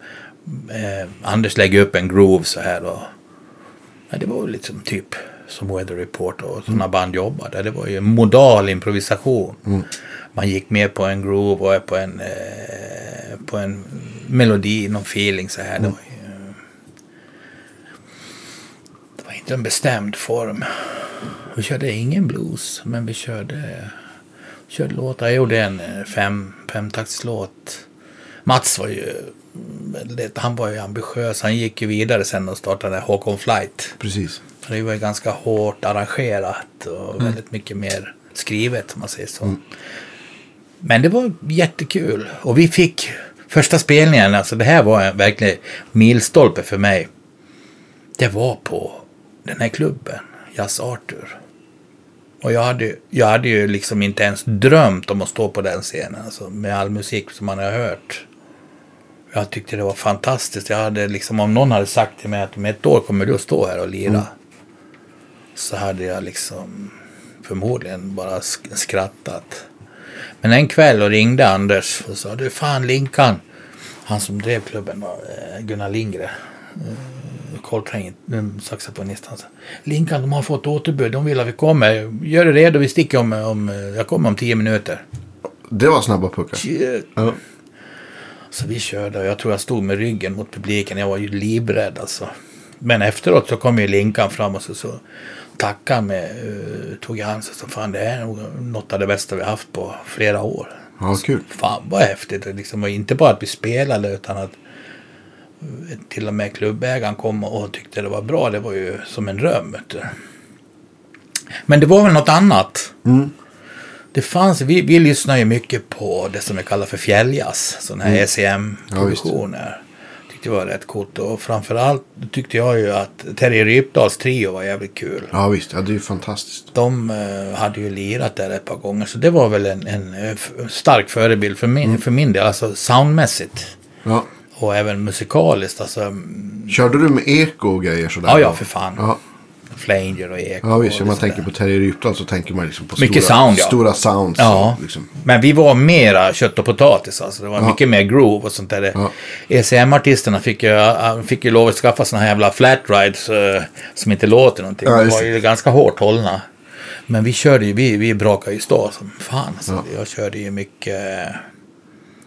Eh, Anders lägger upp en groove så här. Och, ja, det var liksom typ som Weather Report och sådana band jobbade. Det var ju modal improvisation. Man gick med på en groove och på en, eh, på en melodi, någon feeling så här. Det, var ju, det var inte en bestämd form. Vi körde ingen blues, men vi körde, körde låtar. Jag gjorde en eh, fem, femtaktslåt. Mats var ju väldigt, han var ju ambitiös. Han gick ju vidare sen och startade Håkon Flight. Precis. Det var ju ganska hårt arrangerat och väldigt mycket mer skrivet om man säger så. Men det var jättekul. Och vi fick första spelningen, alltså det här var en verklig milstolpe för mig. Det var på den här klubben, Jazz Arthur. Och jag hade, jag hade ju liksom inte ens drömt om att stå på den scenen, alltså med all musik som man har hört. Jag tyckte det var fantastiskt. Jag hade liksom, om någon hade sagt till mig att om ett år kommer du att stå här och lira. Så hade jag liksom förmodligen bara sk- skrattat. Men en kväll och ringde Anders och sa du fan Linkan. Han som drev klubben eh, Gunnar Lindgren. Eh, Coltrane, mm, saxofonist. Han sa Linkan de har fått återbud. De vill att vi kommer. Gör dig redo. Vi sticker om, om jag kommer om tio minuter. Det var snabba puckar. Ja. Så vi körde och jag tror jag stod med ryggen mot publiken. Jag var ju livrädd alltså. Men efteråt så kom ju Linkan fram och så, så tackade med, uh, tog i hand och sa fan det är nog något av det bästa vi haft på flera år. Ja, kul. Fan vad häftigt. Det liksom var inte bara att vi spelade utan att till och med klubbägaren kom och tyckte det var bra. Det var ju som en dröm. Men det var väl något annat. Det fanns, vi, vi lyssnar ju mycket på det som vi kallar för fjälljazz. Sådana här ECM-produktioner. tyckte det var rätt coolt. Och framförallt tyckte jag ju att Terry Rypdals trio var jävligt kul. Ja, visst. Ja, det är ju fantastiskt. De eh, hade ju lirat där ett par gånger. Så det var väl en, en, eh, stark förebild för min, för min del. Alltså soundmässigt. Ja. Och även musikaliskt. Alltså, mm, Körde du med eko och grejer sådär? ja, ja, för fan. Ja, Flanger och eko. ja visst. Om man sådär. tänker på Terry Rypdal så tänker man liksom på Mycket stora, sound, ja. stora sounds. Ja. och Liksom. Men vi var mera kött och potatis alltså. Det var mycket mer groove och sånt där. Ja. ECM-artisterna fick ju, äh, fick ju lov att skaffa såna här jävla flat rides eh, som inte låter någonting. Ja, De var ju ganska hårt hållna. Men vi körde ju, vi, vi brakade ju stå som fan. Alltså. Jag körde ju mycket.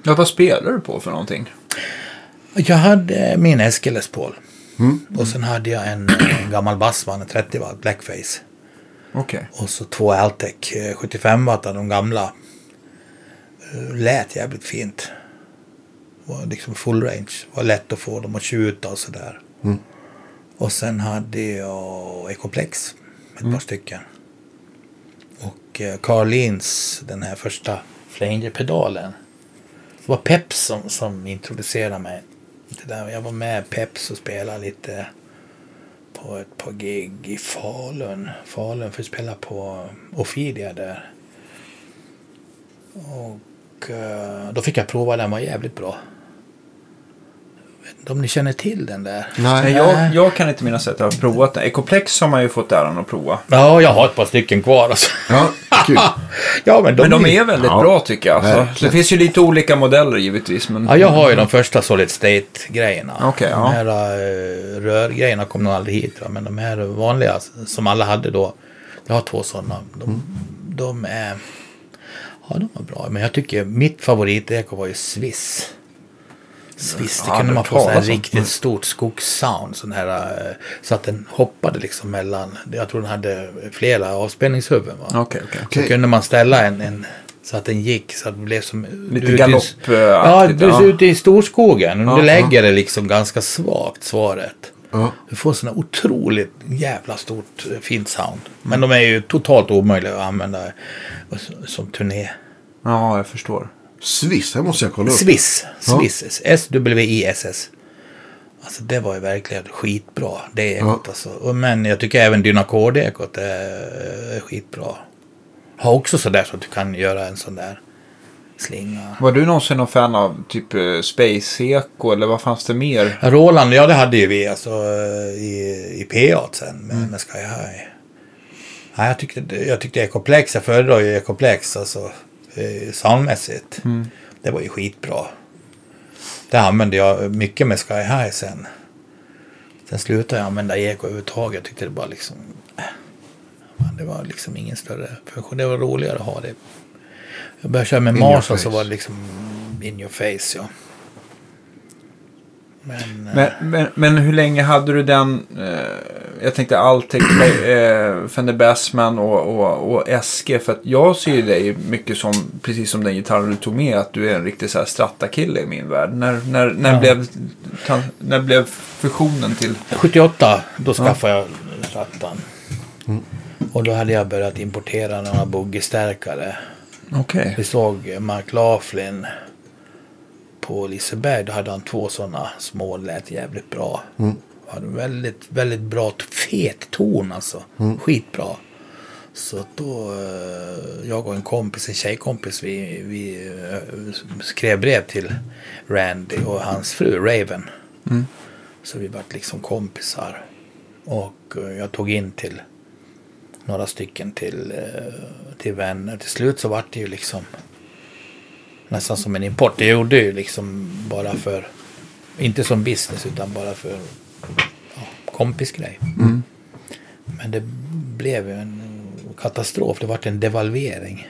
Ja, vad spelar du på för någonting? Jag hade min Eskil Les Paul. Och sen hade jag en, en gammal bassman, en 30 watt blackface. Okej. Och så två Altec eh, 75 watt av de gamla. Eh, Lät jävligt fint. Var liksom full range. Var lätt att få dem att tjuta och sådär. Och sen hade jag Ecoplex. Ett par stycken. Och eh, Carlins, den här första Flanger-pedalen. Det var Peps som, som introducerade mig. Det där. Jag var med Peps och spelade lite på ett par gig i Falun. Falun för att spela på Ophidia där. Och eh, då fick jag prova den, var jävligt bra. Om ni känner till den där? Nej, Nej. jag, jag kan inte minnas att jag har provat den. Ecoplex har man ju fått äran att prova. Ja, jag har ett par stycken kvar alltså. Ja, kul. ja, men de, Men de är väldigt Ja, bra tycker jag. Alltså. det finns ju lite olika modeller givetvis. Men... Ja, jag har ju de första Solid State-grejerna. Okej, de ja. här uh, rörgrejerna kom nog aldrig hit. Va? Men de här vanliga som alla hade då. Jag har två sådana. De, de är... Ja, de var bra. Men jag tycker mitt favoriteko var ju Swiss. Swiss, det kunde man få så riktigt stort skogssound. Sån här, eh, så att den hoppade liksom mellan, jag tror den hade flera avspänningshuvuden. Va? Okej, okej. Så kunde man ställa en, en så att den gick så att det blev som... Lite galoppaktigt, Ja, du är ute i storskogen. Ja, du lägger det liksom ganska svagt, svaret. Ja. Du får sådana otroligt jävla stort eh, fint sound. Men de är ju totalt omöjliga att använda s- som turné. Ja, jag förstår. Swiss, här måste jag kolla upp. Swiss. Ja. Swiss. S-W-I-S-S. Alltså det var ju verkligen skitbra. Det ekot Ja. alltså. Men jag tycker även Dynacord-ekot är skitbra. Ha också sådär så att du kan göra en sån där slinga. Var du någonsin någon fan av typ eh, Space Eco eller vad fanns det mer? Roland, ja det hade ju vi alltså i, i PA sen med, med Sky High. Ja, jag, tyckte, det- jag tyckte Ecomplex, jag föredrar ju Ecomplex alltså eh, soundmässigt. Det var ju skitbra. Det använde jag mycket med Sky High sen. Sen slutade jag använda Eko överhuvudtaget. Jag tyckte det bara liksom... Äh, fan, det var liksom ingen större funktion. Det var roligare att ha det. Jag började köra med Marshall så var det liksom in your face ja. Men... eh, Men, men, men hur länge hade du den? Eh, jag tänkte Altec, eh, Fender Bassman och, och, och SG. För att jag ser ju dig mycket som, precis som den gitarren du tog med, att du är en riktig så här Strata-kille i min värld. När, när, när, Ja. blev, ta, när blev fusionen till? 78, då skaffade jag rattan. Och då hade jag börjat importera några boogiestärkare. Okej. Vi såg Mark Laughlin på Liseberg. Då hade han två sådana små, lät jävligt bra. Hade väldigt, väldigt bra, fet ton alltså. Skitbra. Så då, eh, jag och en kompis, en tjejkompis, vi, vi eh, skrev brev till Randy och hans fru Raven. Så vi vart liksom kompisar. Och eh, jag tog in till några stycken till, till vänner. Till slut så vart det ju liksom nästan som en import. Det gjorde ju liksom bara för, inte som business utan bara för ja, kompisgrej. Men det blev ju en katastrof. Det vart en devalvering.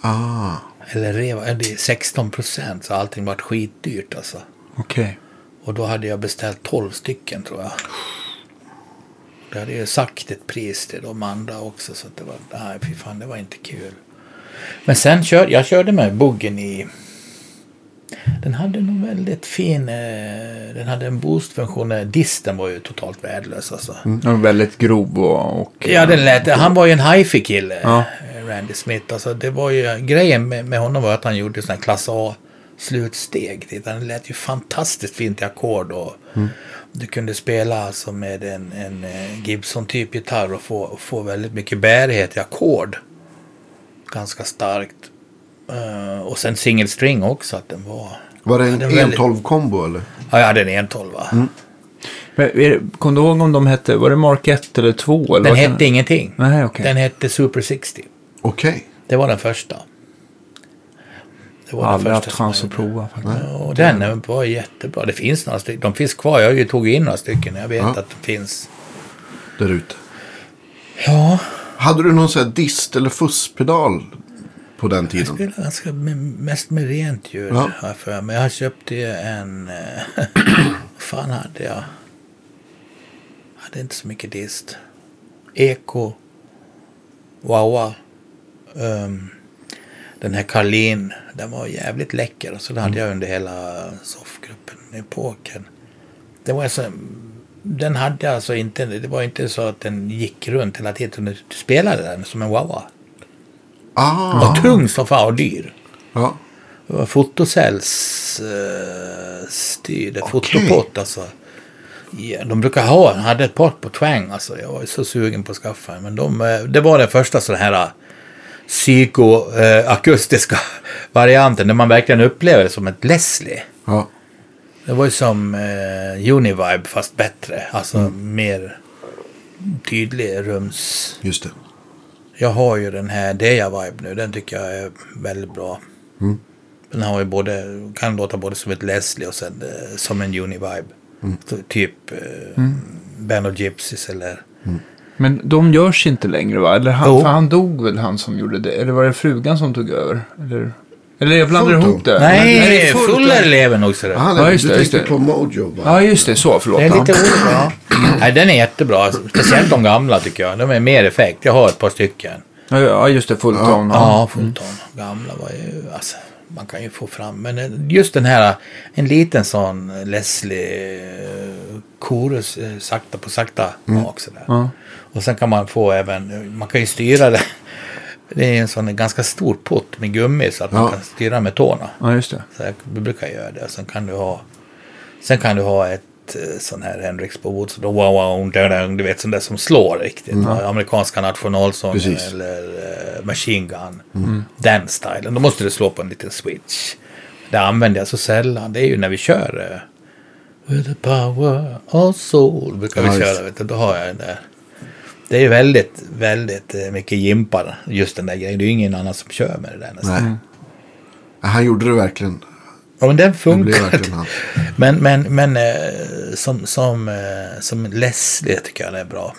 Ah. Eller reva, eller det är 16 procent så allting vart skitdyrt alltså. Okej. Och då hade jag beställt 12 stycken tror jag. Jag hade ju sagt ett pris till de andra också så att det var, nej fy fan det var inte kul. Men sen körde jag körde med buggen i den hade nog väldigt fin, eh, den hade en boostfunktion. eh, Disten var ju totalt värdelös alltså. Den var väldigt grov och... och Ja, den lät, han var ju en hifi kille, Ja. eh, Randy Smith. Alltså, det var ju, grejen med, med honom var att han gjorde sådana klass A slutsteg. Den lät ju fantastiskt fint i ackord. Och Du kunde spela alltså med en, en eh, Gibson-typ gitarr och få, få väldigt mycket bärighet i ackord. Ganska starkt. Eh, och sen single string också. Att den var... Var det en den var väldigt- 112-kombo eller? Ja, jag hade en 112 va? Men, är det- Kommer du ihåg om de hette, var det Mark 1 eller 2? Eller Den hette ingenting. Nej, okej. Den hette Super 60. Okej. Det var den första. Det Jag har aldrig haft chans att prova faktiskt. Ja, Och den var jättebra. Det finns några stycken. De finns kvar. Jag har ju tagit in några stycken. Jag vet Ja. att det finns. Där ute. Ja, Hade du någon sån här dist eller fusspedal på den jag tiden? spelar ganska med, mest med rent ljud. Ja. Jag för mig. Jag köpte en... eh, Vad fan hade jag? Jag hade inte så mycket dist. Eko. Wawa. Um, den här Karlin. Den var jävligt läcker. Så den hade jag under hela soffgruppen-epoken. Det var alltså... Den hade alltså inte... Det var inte så att den gick runt hela tiden. Du spelade den som en Wawa. Ah. Och tung som fan och dyr. Ja. Det var fotocells uh, styrd, Okej. fotopott alltså. Ja, de brukar ha, de hade ett par på Twang alltså. Jag var så sugen på att skaffa en. Men de, eh, det var den första sån här psykoakustiska varianten. Där man verkligen upplever det som ett Leslie. Ja. Det var ju som eh, Univibe fast bättre. Alltså mer tydlig rums... Just det. Jag har ju den här Deja Vibe nu. Den tycker jag är väldigt bra. Den har ju både, kan låta både som ett Leslie och sen eh, som en Univibe. Så typ eh, Band of Gypsies eller... Men de görs inte längre va? Eller han, Jo. för han dog väl han som gjorde det? Eller var det frugan som tog över? Eller, eller jag blandar Fulton. ihop det. Nej, det är fullt. Fuller lever nog så det. Ah, Ja, nej, just du det, just tänkte det. på Mojo va? Ja, just det. Så, förlåt. Det är lite olika. Nej, den är jättebra. Speciellt de gamla tycker jag. De är mer effekt. Jag har ett par stycken. Ja, just det. Fullton. Ja. Ja, Fulton. Gamla var ju... Alltså, man kan ju få fram. Men eh, just den här, en liten sån Leslie chorus, eh, sakta på sakta bak sådär. Ja. Och sen kan man få även, man kan ju styra det. Det är en sån ganska stor pott med gummi så att man Ja. kan styra med tårna. ja, just det. Så jag brukar göra det. Sen kan du ha, sen kan du ha ett eh, sån här Hendrix på Woodstock. Wow, wow, du vet sån där som slår riktigt. va? Amerikanska nationalsången Precis. eller uh, Machine Gun. Den stilen. Då måste du slå på en liten switch. Det använder jag så sällan. Det är ju när vi kör uh, With the power of soul brukar vi Ja, köra. Vet du, då har jag den där. Det är ju väldigt, väldigt eh, mycket jimpar. Just den där grejen. Det är ju ingen annan som kör med det där nästan. Nej. Han gjorde det verkligen. Ja, men den funkar. Men, men, men eh, som, som, eh, som Leslie tycker jag det är bra.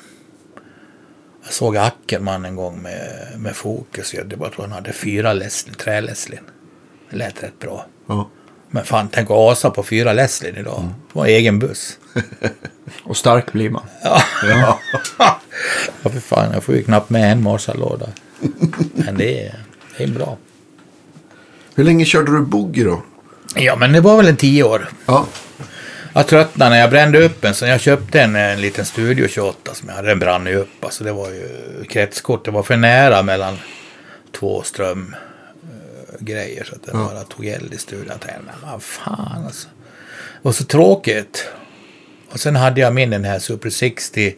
Jag såg Ackerman en gång med, med Fokus. Jag tror att han hade fyra Leslie, trä-Leslie. Det lät rätt bra. Ja. Men fan, tänk att asa på fyra Leslie idag. Det var egen buss. Och stark blir man. Ja. Ja, för fan, jag får ju knappt med en Marshall-låda. Men det är, det är bra. Hur länge körde du boogie då? Ja, men det var väl en tio år. Ja. Jag tröttnade när jag brände upp en, så jag köpte en, en liten Studio 28 som jag hade. Den brann ju upp. Alltså det var ju kretskort. Det var för nära mellan två strömgrejer grejer så att det bara tog eld i studion. Jag tänkte, men vad fan alltså. Det var så tråkigt. Och sen hade jag min den här Super 60.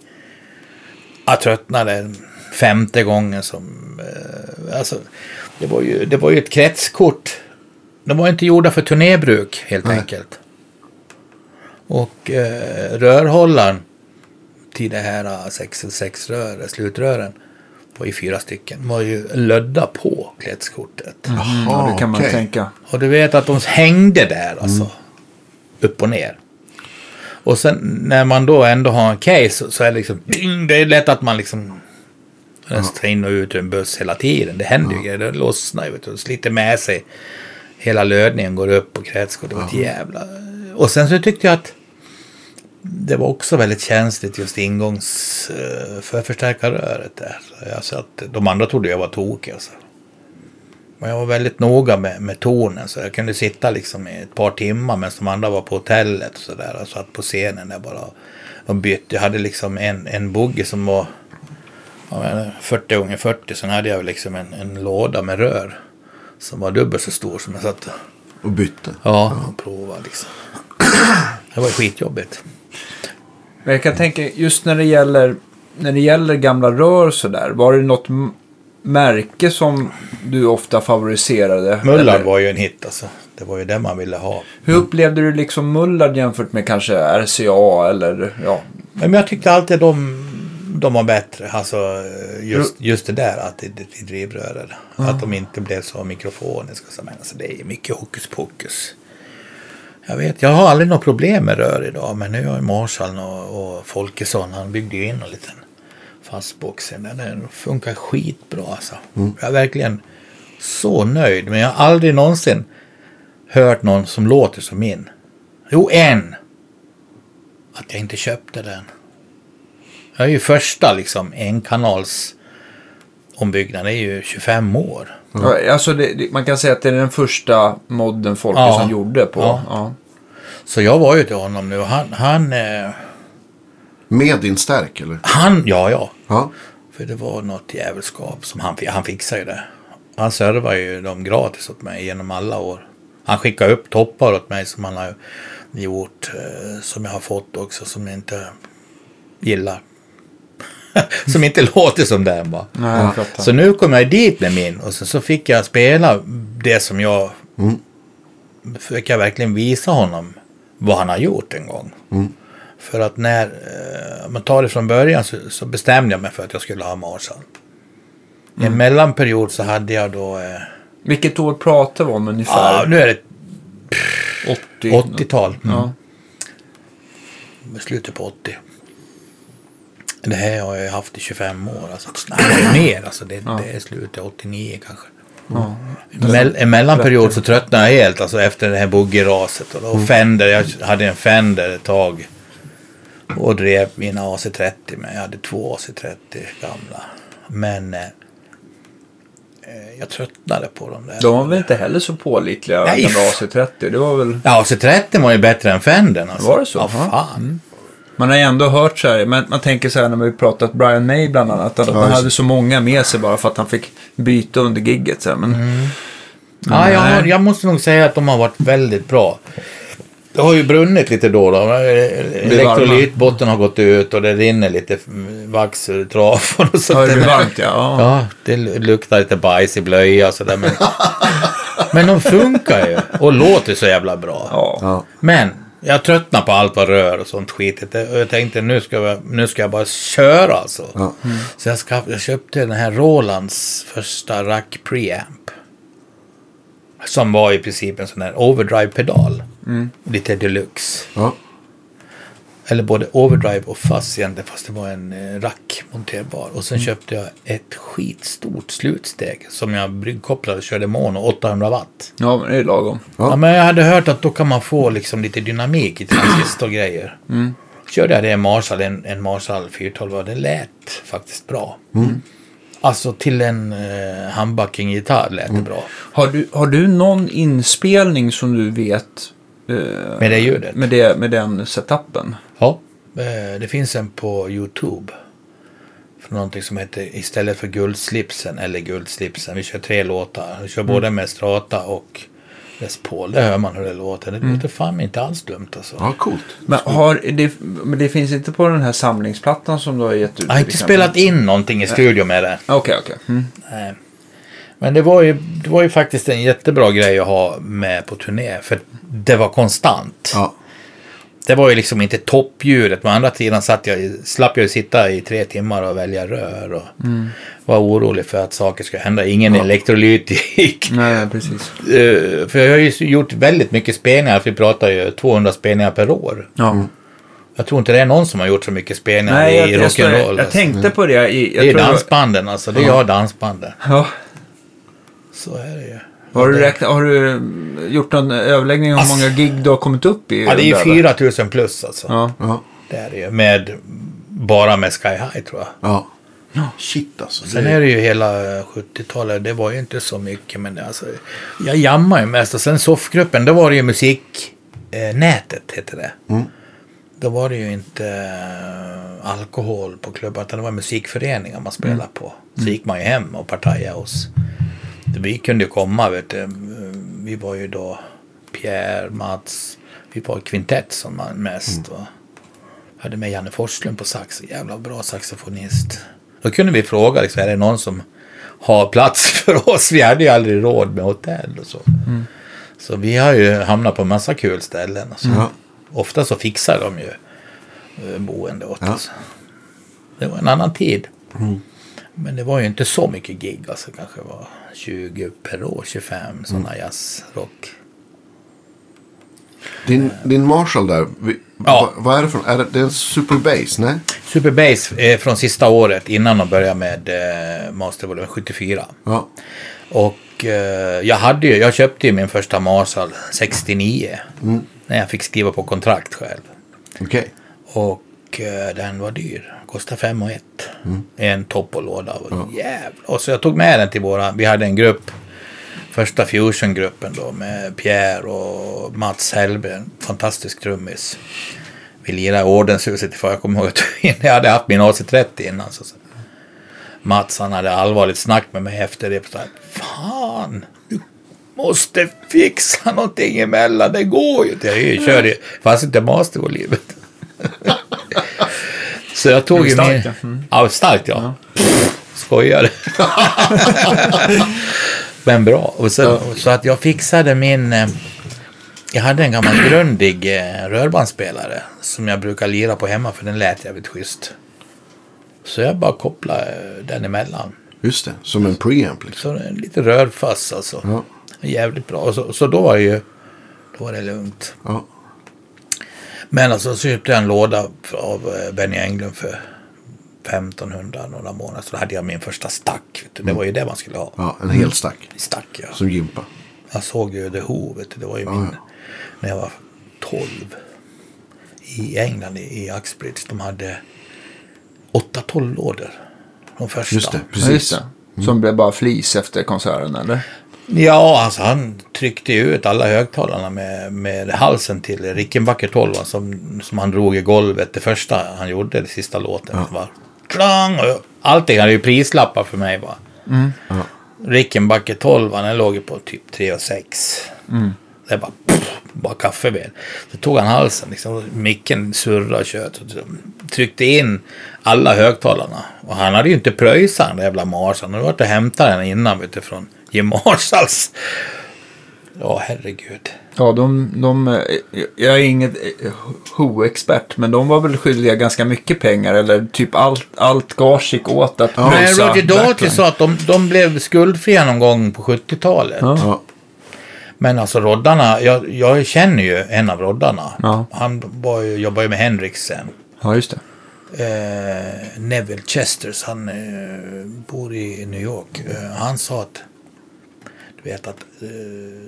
Jag tröttnade femte gången som... Eh, alltså, det var, ju, det var ju ett kretskort. De var inte gjorda för turnébruk helt enkelt. Och eh, rörhållaren till det här 6 rör, slutrören var ju fyra stycken. var ju lödda på kretskortet. Ja, det kan man okej. tänka. Och du vet att de hängde där alltså. Upp och ner. Och sen när man då ändå har en case så, så är det liksom. ding, Det är lätt att man liksom. Den ska in och ut ur en buss hela tiden. Det händer ju grejer. Det lossnar ju. och sliter med sig. Hela lödningen går upp på kretskort. Det var ett jävla... Och sen så tyckte jag att. Det var också väldigt känsligt just ingångs uh, förförstärkarröret där. Så jag, så att de andra trodde jag var tokig. Alltså. Men jag var väldigt noga med, med tonen så jag kunde sitta liksom i ett par timmar medan de andra var på hotellet och sådär. Och satt på scenen där bara och bytte. Jag hade liksom en, en boogie som var menar, 40 gånger 40. Sen hade jag liksom en, en låda med rör som var dubbelt så stor som jag satt Och bytte. ja, och provade liksom. Det var skitjobbigt. Men jag kan tänka, just när det gäller, när det gäller gamla rör så där, var det något märke som du ofta favoriserade? Mullard var ju en hit alltså. Det var ju det man ville ha. Hur upplevde du liksom Mullard jämfört med kanske RCA eller ja? Men jag tyckte alltid de, de var bättre. Alltså just, just det där att det, det är drivrörer. Att de inte blev så mikrofoniska. Men alltså, det är mycket hokus pokus. Jag vet, jag har aldrig något problem med rör idag. Men nu har ju Marshall och, och Folkesson, han byggde ju in en liten fastbox. Den funkar skitbra alltså. Jag är verkligen så nöjd. Men jag har aldrig någonsin hört någon som låter som min. Jo, en. Att jag inte köpte den. Jag är ju första liksom enkanals ombyggnaden. Är ju 25 år. Ja, Alltså det, det, man kan säga att det är den första modden Folkesson Ja. gjorde på. Ja. Ja. Så jag var ju till honom nu och han, han, eh, Med din stärk eller? han, ja ja. Ja. För det var något jävelskap som han, han fixade ju det. Han servade ju dem gratis åt mig genom alla år. Han skickade upp toppar åt mig som han har gjort. Eh, som jag har fått också som jag inte gillar. som inte låter som den jag fattar. Så nu kom jag dit med min och så, så fick jag spela det som jag... Fick jag verkligen visa honom vad han har gjort en gång. För att när eh, man tar det från början så, så bestämde jag mig för att jag skulle ha Marshall. I en mellanperiod så hade jag då... Eh, Vilket år pratar vi om ja, ungefär? nu är det 80? 80-tal. Ja. Slutet på 80. Det här har jag haft i 25 år. Alltså, nej, mer. Alltså, det, det är slutet 89 kanske. Ja. Mell, en mellanperiod så tröttnade jag helt alltså, efter det här boogie-raset. Och då Fender, jag hade en Fender ett tag. Och drev mina AC30 med. Jag hade två AC30 gamla. Men eh, eh, jag tröttnade på dem där. De var väl inte heller så pålitliga, Nej, gamla f- AC30. Det var väl... Ja, AC30 var ju bättre än Fendern. Alltså. Var det så? Ja, Ja. fan. Man har ju ändå hört så här, men man tänker så här när vi pratat Brian May bland annat, att han just hade så många med sig bara för att han fick byta under gigget. Så här. Men Ja, jag, har, jag måste nog säga att de har varit väldigt bra. det har ju brunnit lite då. då. Elektrolytbotten har gått ut och det rinner lite vax ur trafon och Ja, sånt. det varmt ja. ja. Ja, det luktar lite bajs i blöja och sådär. Men, men de funkar ju och låter så jävla bra. Ja. Ja. Men jag tröttnar på allt vad rör och sånt skitigt. Jag tänkte nu ska jag, nu ska jag bara köra alltså. Ja. Så jag, ska, jag köpte den här Rolands första rack preamp. Som var i princip en sån här overdrive-pedal. Lite deluxe. Ja. Eller både overdrive och fuzz egentligen, fast det var en eh, rack monterbar. Och sen köpte jag ett skitstort slutsteg som jag bryggkopplade och körde mono 800 watt. ja, men det är lagom. Ja. Ja. men jag hade hört att då kan man få liksom lite dynamik i transistorgrejer. Mm. Körde jag det i Marshall, en, en Marshall 412 och det lät faktiskt bra. Alltså till en eh, handbacking-gitarr lät det bra. Har du, har du någon inspelning som du vet eh, Med det ljudet. med, det, med den setupen? Eh, det finns en på YouTube. För någonting som heter Istället för guldslipsen eller guldslipsen. Vi kör tre låtar. Vi kör både med Strata och Les Paul. Det hör man hur det låter. Det låter fan inte alls dumt alltså. ja, coolt. Men, har, det, men det finns inte på den här samlingsplattan som du har gett ut? Jag har inte spelat in någonting i studio med det. Okej, okej. Mm. Nej. Men det var, ju, det var ju faktiskt en jättebra grej att ha med på turné. För det var konstant. Ja. Det var ju liksom inte toppljudet. Men å andra sidan satt jag, slapp jag ju sitta i tre timmar och välja rör. Och var orolig för att saker ska hända. Ingen elektrolytik. Nej, precis. Eh, för jag har ju gjort väldigt mycket spelningar. För vi pratar ju 200 spelningar per år. Ja. Jag tror inte det är någon som har gjort så mycket spelningar Nej, jag, i jag, jag, rock'n'roll. jag alltså. tänkte på det. I, jag det är dansbanden alltså. Det är jag dansbanden. Ja. Så är det ju. Har du, räknat, har du gjort någon överläggning om hur Alltså- många gig du har kommit upp i? Ja, det är ju där? 4000 plus alltså. Ja. Ja. Det är det ju. Med, bara med Sky High tror jag. Ja. Shit alltså. Sen är det ju hela 70-talet. Det var ju inte så mycket. Men alltså, jag jammar ju mest. Och sen soffgruppen, då var det ju musiknätet, eh, heter det. Mm. Då var det ju inte eh, alkohol på klubbar. Utan det var musikföreningar man spelade på. Så gick man ju hem och partajade hos. Vi kunde ju komma, vet du. Vi var ju då Pierre, Mats. Vi var kvintett som mest. Och hade med Janne Forslund på sax. Jävla bra saxofonist. Då kunde vi fråga, liksom, är det någon som har plats för oss? Vi hade ju aldrig råd med hotell och så. Så vi har ju hamnat på massa kul ställen. Och så. Ja. Ofta så fixar de ju eh, boende åt Ja. oss. Det var en annan tid. Men det var ju inte så mycket gig. Alltså kanske var 20 per år, 25 sådana jazzrock. din, din Marshall där. Vi, Ja. vad, vad är det för Är det, det är en Super Bass? Nej? Super Bass är från sista året innan de började med eh, Master Volume 74. Ja. Och eh, jag, hade ju, jag köpte ju min första Marshall 69. När jag fick skriva på kontrakt själv. Okej. Och eh, den var dyr. Kostade fem och ett. En topp och låda. Och jävlar. Och så jag tog med den till våra, vi hade en grupp. Första fusiongruppen då med Pierre och Mats Hellberg. En fantastisk trummis. Vi lirade i ordenshuset för jag kommer ihåg att jag hade haft min AC30 innan. Så, så. Mats han hade allvarligt snack med mig efter det. Så här, Fan! Du måste fixa någonting emellan. Det går ju inte. Jag kör ju. Fast inte mastervolymet. Så jag tog ju min... ja. Mm. Ja, starkt ja. Skojar. Men bra. Och så, så att jag fixade min... eh, Jag hade en gammal grundig eh, rörbandsspelare som jag brukar lira på hemma för den lät jävligt schysst. Så jag bara kopplade eh, den emellan. Just det. Som en preamp liksom. Så lite rörfass alltså. Ja. Jävligt bra. Så, så då var det ju... Då var det lugnt. Ja. Men alltså så köpte jag en låda av eh, Benny Englund för 1500 några månader. Så då hade jag min första stack. Vet du. Det var ju det man skulle ha. ja. En hel stack. Stack ja. Som gympa. Jag såg ju The Who, det var ju min, när jag var 12. I England, i, Uxbridge. De hade 8-12 lådor. De första. Just det. Ja, just Precis. det. Som blev bara flis efter konserten, eller? Ja, alltså han tryckte ju ut alla högtalarna med, med halsen till Rickenbacker 12 som, som han drog i golvet. Det första han gjorde, det sista låten. Var klang! Allting hade ju prislappar för mig bara. Ja. Rickenbacker 12, den låg ju på typ 3 och 6. Det är bara, pff, bara kaffeved. Så tog han halsen liksom. Micken surrade och tjöt. Tryckte in alla högtalarna. Och han hade ju inte pröjsat den där jävla Marshall. Han hade varit och hämtat den innan vet Jim Marshalls. Ja, herregud. Ja, de, de, eh, jag är inget eh, Who-expert, men de var väl skyldiga ganska mycket pengar, eller typ allt, allt gage gick åt att Men pröjsa Roger Daltrey sa att de, de blev skuldfria någon gång på 70-talet. Ja. Ja. Men alltså roddarna, jag, jag känner ju en av roddarna. Ja. Han var ju, jobbar ju med Henriksen. ja, just det. Eh, Neville Chesters, han eh, bor i New York. Eh, han sa att, vet att eh,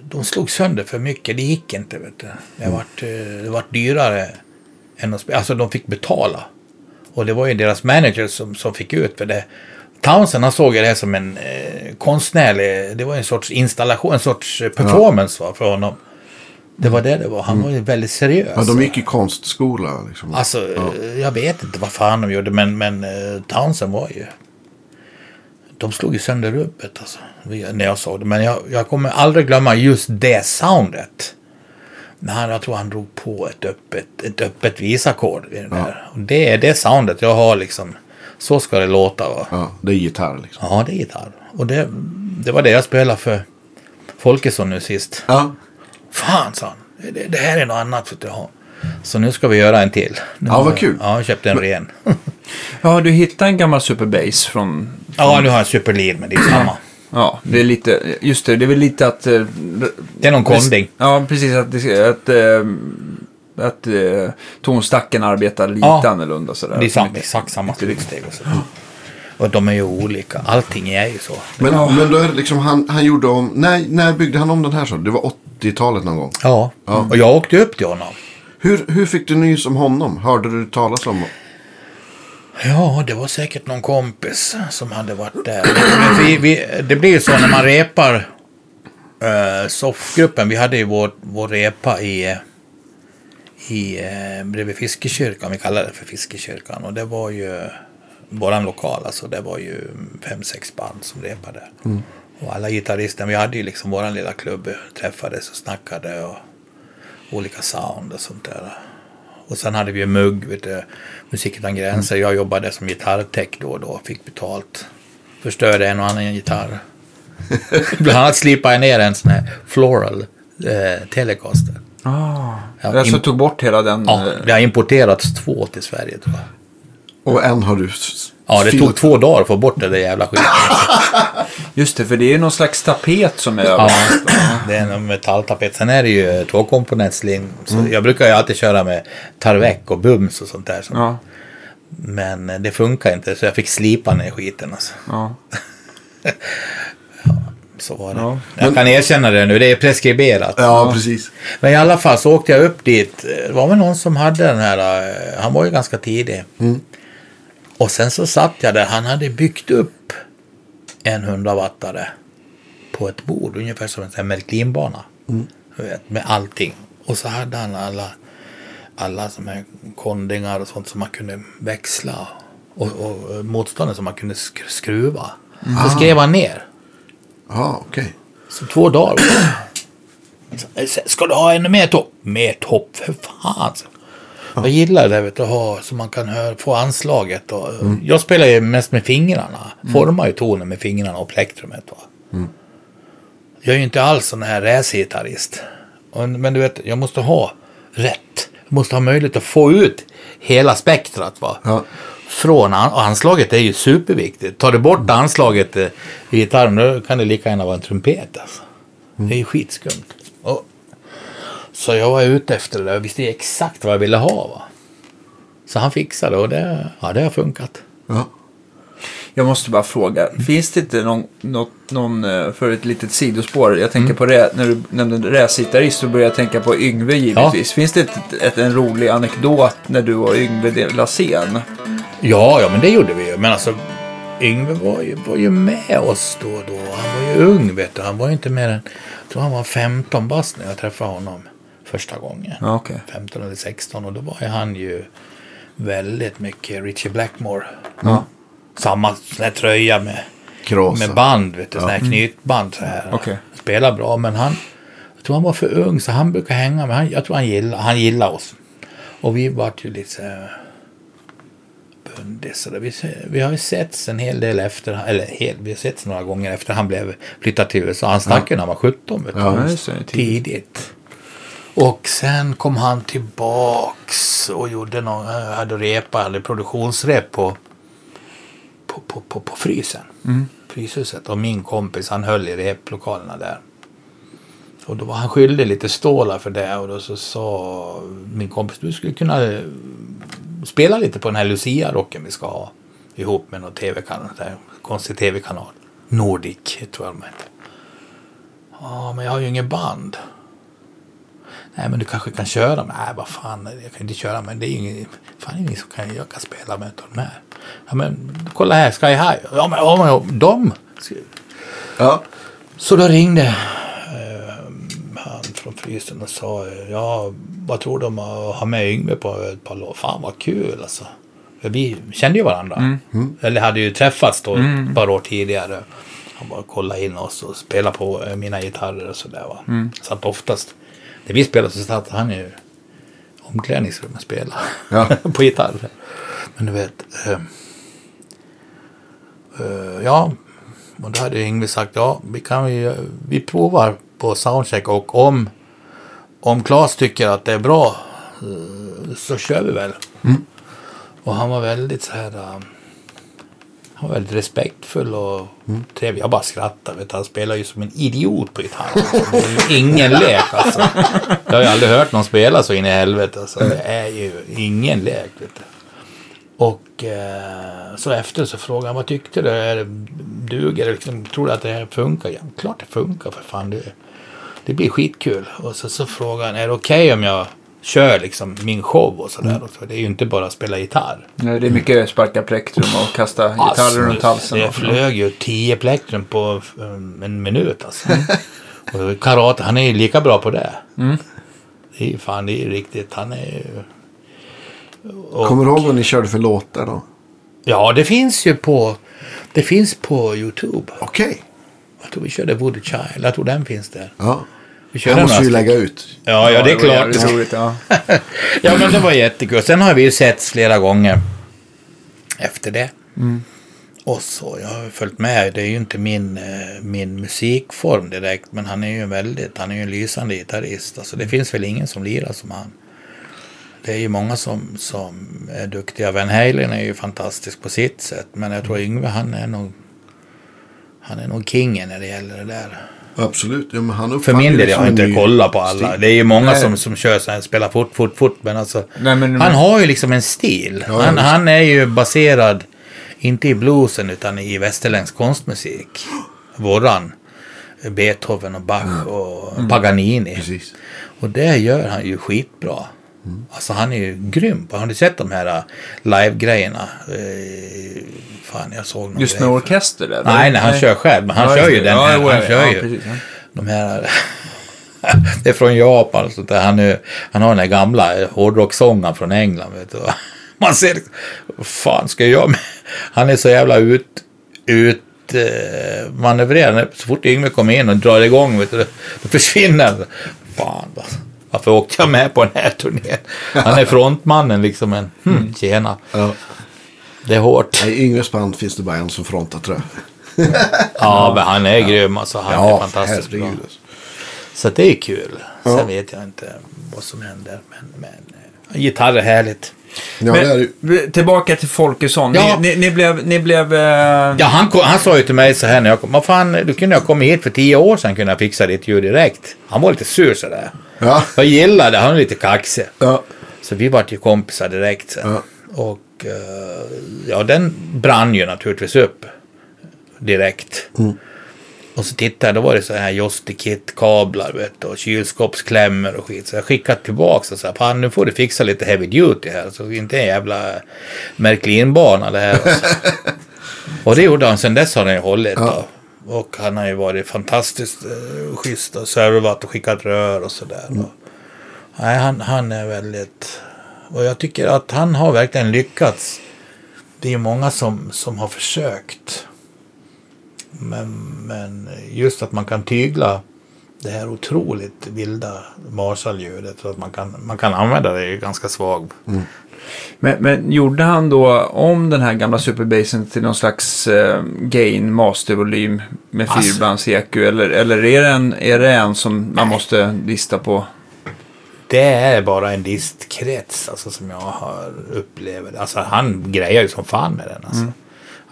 de slog sönder för mycket, det gick inte. Vet du. Det vart, eh, det vart dyrare än att spela, alltså de fick betala. Och det var ju deras manager som, som fick ut för det. Townsend han såg det här som en eh, konstnärlig, det var en sorts installation, en sorts eh, performance va, för honom. Det var det det var, han var ju väldigt seriös. ja, de gick i konstskola. Liksom. Alltså, eh, jag vet inte vad fan de gjorde, men, men Townsend var ju... De slog ju sönder rubbet alltså, när jag såg det. Men jag, jag kommer aldrig glömma just det soundet. När han, jag tror han drog på ett öppet, ett öppet visackord. Och det är det soundet jag har liksom. Så ska det låta va. Ja, det är gitarr liksom. Ja, det är gitarr. Och det, det var det jag spelade för Folkesson nu sist. Ja, Fan, sa han. Det, det här är något annat för att jag har. Så nu ska vi göra en till. Nu Ja, vad kul. Ja, jag köpte en ren. Ja, du hittade en gammal Superbass från... ja, nu har jag Superlead, men det är samma. Ja, det är lite, just det, det är väl lite att... eh, Det är någon konding. Ja, precis. Att, att, eh, att eh, tonstacken arbetar lite Ja. annorlunda sådär. Det är samma, exakt samma slutsteg. Och, så. och de är ju olika. Allting är ju så. men, men då är det liksom han, han gjorde om. När, när byggde han om den här så? Det var 80-talet någon gång. Ja. Och jag åkte upp till honom. Hur, hur fick du nys om honom? Hörde du talas om Ja, det var säkert någon kompis som hade varit där. Vi, vi, det blir ju så när man repar uh, soffgruppen. Vi hade ju vår, vår repa i, i uh, bredvid Fiskekyrkan. Vi kallar det för Fiskekyrkan. Och det var ju våran lokal. Alltså det var ju fem, sex band som repade. Och alla gitarrister, vi hade ju liksom våran lilla klubb. Träffades och snackade och olika sound och sånt där. Och sen hade vi ju mugg, vet du, Musik utan gränser. Jag jobbade som gitarrtech då och då, fick betalt. Förstörde en och annan gitarr. Bland annat slipade jag ner en sån här floral eh, telecaster. Ah, Ja, jag så im- tog bort hela den. Ja, eh, det har importerats två till Sverige tror jag. Och en har du Ja, det tog två dagar att få bort det där jävla skiten. Just det, för det är någon slags tapet som är Ja, över. det är en metalltapet. Sen är det ju tvåkomponentsling. Så Jag brukar ju alltid köra med Tarvec och Bums och sånt där. Så. Ja, Men eh, det funkar inte så jag fick slipa ner skiten alltså. ja. Så var det. Ja. Jag kan erkänna det nu, det är preskriberat. Ja, precis. Men i alla fall så åkte jag upp dit. Det var väl någon som hade den här, eh, han var ju ganska tidig. Och sen så satt jag där, han hade byggt upp en 100 wattare på ett bord, ungefär som en Märklinbana. Vet, med allting. Och så hade han alla, alla som här kondingar och sånt som man kunde växla. Och, och motståndare som man kunde sk- skruva. Så skrev han ner. Ja, okej. Så två dagar. Så, Ska du ha ännu mer topp? Mer topp? För fan. Jag gillar det vet du, att ha så man kan höra, få anslaget. Och, Jag spelar ju mest med fingrarna. Formar ju tonen med fingrarna och plektrumet. Va? Jag är ju inte alls sån här racergitarrist. Men du vet, jag måste ha rätt. Jag måste ha möjlighet att få ut hela spektrat. Va? Ja. Från an- anslaget är ju superviktigt. Tar du bort anslaget eh, i gitarren då kan det lika gärna vara en trumpet. Alltså. Det är ju skitskumt. Så jag var ute efter det där och visste exakt vad jag ville ha. Va? Så han fixade och det, ja, det har funkat. Ja. Jag måste bara fråga, finns det inte någon, något, någon eh, för ett litet sidospår, jag tänker på det, när du nämnde racergitarrist så började jag tänka på Yngve givetvis. Finns det ett, ett, en rolig anekdot när du och Yngve delade scen? Ja, ja, men det gjorde vi ju. Men alltså, Yngve var ju, var ju med oss då och då. Han var ju ung, vet du. Han var ju inte mer än, jag tror han var 15 bast när jag träffade honom första gången. Ja, okej. 15 eller 16 och då var ju han ju väldigt mycket Richie Blackmore. Ja. Samma sån tröja med, Krosa. med band, vet du. Sån här knytband så här. Okej. Spelar bra, men han tror han var för ung så han brukar hänga med. Han, jag tror han gillar, han gillar oss. Och vi vart ju lite bundisar. Vi, vi har ju setts en hel del efter, eller hel, vi har setts några gånger efter han blev flyttad till USA. Han stack ju när han var 17. Vet du. Ja, tidigt. tidigt. Och sen kom han tillbaks och gjorde någon, hade repa, eller produktionsrep på, på, på, på, på frysen. Fryshuset. Och min kompis han höll i replokalerna där. Och då var han skyldig lite stålar för det och då så sa min kompis du skulle kunna eh, spela lite på den här Lucia-rocken vi ska ha ihop med någon tv-kanal, där, konstig tv-kanal. Nordic tror jag de hette. Ja, men jag har ju ingen band. Nej, men du kanske kan köra med. Nej, vad fan, jag kan inte köra med. Det är ingen, fan ingen som kan, jag kan spela med de här. Ja, men kolla här, Sky High. Ja, men, ja, men de. Ja. Så då ringde eh, han från frysen och sa ja, vad tror du om att ha med Yngve på ett par låtar? Fan vad kul alltså. För vi kände ju varandra. Eller hade ju träffats då ett par år tidigare. Han bara kollade in oss och spelade på eh, mina gitarrer och sådär. Va? Så att oftast, när vi spelade så satt han ju i omklädningsrummet och spelade Ja. på gitarr. Men du vet. Eh, eh, ja, och då hade Yngve sagt ja, vi kan vi, vi provar på soundcheck och om om Claes tycker att det är bra eh, så kör vi väl. Och han var väldigt så här. Han var väldigt respektfull och trevlig. Jag bara skrattade. Vet, du. han spelar ju som en idiot på gitarr. Det är ju ingen lek alltså. Jag har ju aldrig hört någon spela så in i helvete. Alltså. Det är ju ingen lek. Vet du. Och eh, så efter så frågade han vad tyckte du? Är det, duger det? Liksom, tror du att det här funkar? Ja, klart det funkar för fan. Det, det blir skitkul. Och så, så frågade han, är det okej om jag kör liksom min show och sådär? Och så, det är ju inte bara att spela gitarr. Nej, Det är mycket sparka plektrum och kasta gitarrer runt halsen. Det flög ju 10 plektrum på um, en minut alltså. och karate, han är ju lika bra på det. Det är ju fan, det är ju riktigt. Han är ju... Och- Kommer du ihåg vad ni körde för låtar då? Ja, det finns ju på... Det finns på YouTube. Okej. Jag tror vi körde Woody Child. Jag tror den finns där. Ja. Vi körde Han måste ju lägga ut. Ja, ja, det är klart. roligt, ja. ja, men det var jättekul. Sen har vi ju setts flera gånger efter det. Och så, jag har följt med. Det är ju inte min, eh, min musikform direkt, men han är ju väldigt, han är ju en lysande gitarrist. Alltså det finns väl ingen som lirar som han. Det är ju många som, som är duktiga. Van Halen är ju fantastisk på sitt sätt, men jag tror Yngve, han är nog, han är nog kingen när det gäller det där. Absolut. Ja, men han För min del, jag har inte ny kollat på alla. stil. Det är ju många Nej. som, som kör så här, spelar fort, fort, fort. Men alltså, Nej, men- han har ju liksom en stil. Ja, han, han är ju baserad, inte i bluesen, utan i västerländsk konstmusik. Våran. Beethoven och Bach och Paganini. Precis. Och det gör han ju skitbra. Alltså han är ju grym. på- Har ni sett de här äh, live-grejerna? Eh, fan, jag såg någon Just grej med för- orkester eller? Nej, nej, han kör själv. Men han Ja, kör ju det. den Ja, här. jo, Han ja, kör ja, ju precis, ja. de här... det är från Japan sånt där. Han, är, han har den här gamla hårdrocksångaren från England. Vet du. Man ser fan ska jag göra med... Han är så jävla ut... ut eh, manövrerad. Så fort Yngve kommer in och drar igång, vet du, då försvinner han. Fan, vad- varför åkte jag med på den här turnén? Han är frontmannen liksom. En, hmm, tjena. Ja. Det är hårt. I Yngves band finns det bara en som frontar tror jag. Ja, men han är grym alltså. Han är fantastiskt bra. alltså. Så det är kul. Sen Ja. vet jag inte vad som händer. Men, men eh, gitarr är härligt. Ja, det är. Men, tillbaka till Folkesson. Ja. Ni, ni, ni blev... Ni blev eh, Ja, han, kom, han sa ju till mig så här när jag kom. Vad fan, du kunde ha kommit hit för tio år sedan kunde jag fixa ditt ljud direkt. Han var lite sur sådär. Ja. Jag gillade, han var lite kaxig. Ja. Så vi vart ju kompisar direkt sen. Ja. Och eh, ja, den brann ju naturligtvis upp direkt. Och så tittade jag, då var det så här Josti-kit-kablar vet du, och kylskåpsklämmor och skit. Så jag skickade tillbaka och sa, fan nu får du fixa lite heavy duty här. Så inte en jävla Märklinbana det här. Alltså. och det gjorde han, sen dess har han ju hållit. Då. Och han har ju varit fantastiskt uh, schysst och servat och skickat rör och sådär. Mm. Nej, han, han är väldigt... Och jag tycker att han har verkligen lyckats. Det är många som, som har försökt. Men, men just att man kan tygla det här otroligt vilda Marshall-ljudet. Så att man kan, man kan använda det i ganska svag. Men, men gjorde han då om den här gamla superbasen till någon slags eh, gain mastervolym med Alltså. fyrbands EQ? Eller, eller är, det en, är det en som man måste lista på? Det är bara en distkrets alltså, som jag har upplevt. Alltså han grejar ju som fan med den. Alltså.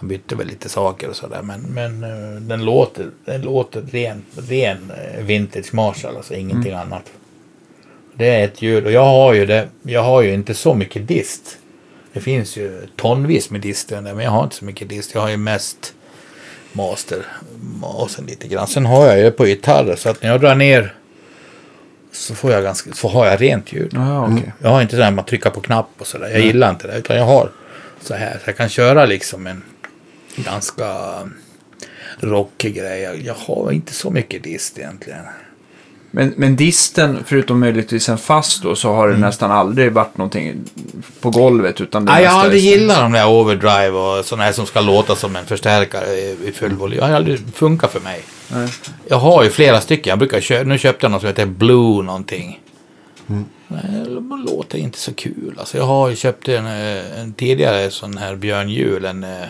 Han bytte väl lite saker och sådär. Men, men eh, den låter, den låter ren, ren eh, vintage Marshall. Alltså ingenting annat. Det är ett ljud. Och jag har ju det. Jag har ju inte så mycket dist. Det finns ju tonvis med dist i den där, Men jag har inte så mycket dist. Jag har ju mest master. Masen lite grann. Sen har jag ju på gitarrer. Så att när jag drar ner. Så får jag ganska, så har jag rent ljud. Ja, okej. Jag har inte det där med att trycka på knapp och sådär. Jag gillar inte det. Utan jag har så här. Så jag kan köra liksom en ganska rockig grej. Jag, jag har inte så mycket dist egentligen. Men, men disten, förutom möjligtvis en fast då, så har det nästan aldrig varit någonting på golvet. Utan det Nej, jag har aldrig gillat de där overdrive och sådana här som ska låta som en förstärkare i full volym. Det har aldrig funkat för mig. Nej. Jag har ju flera stycken. Jag brukar köpa, nu köpte jag något som heter Blue någonting. Nej, de låter inte så kul. Alltså jag har ju köpt en, eh, en tidigare sån här Björn Juhl, en, eh,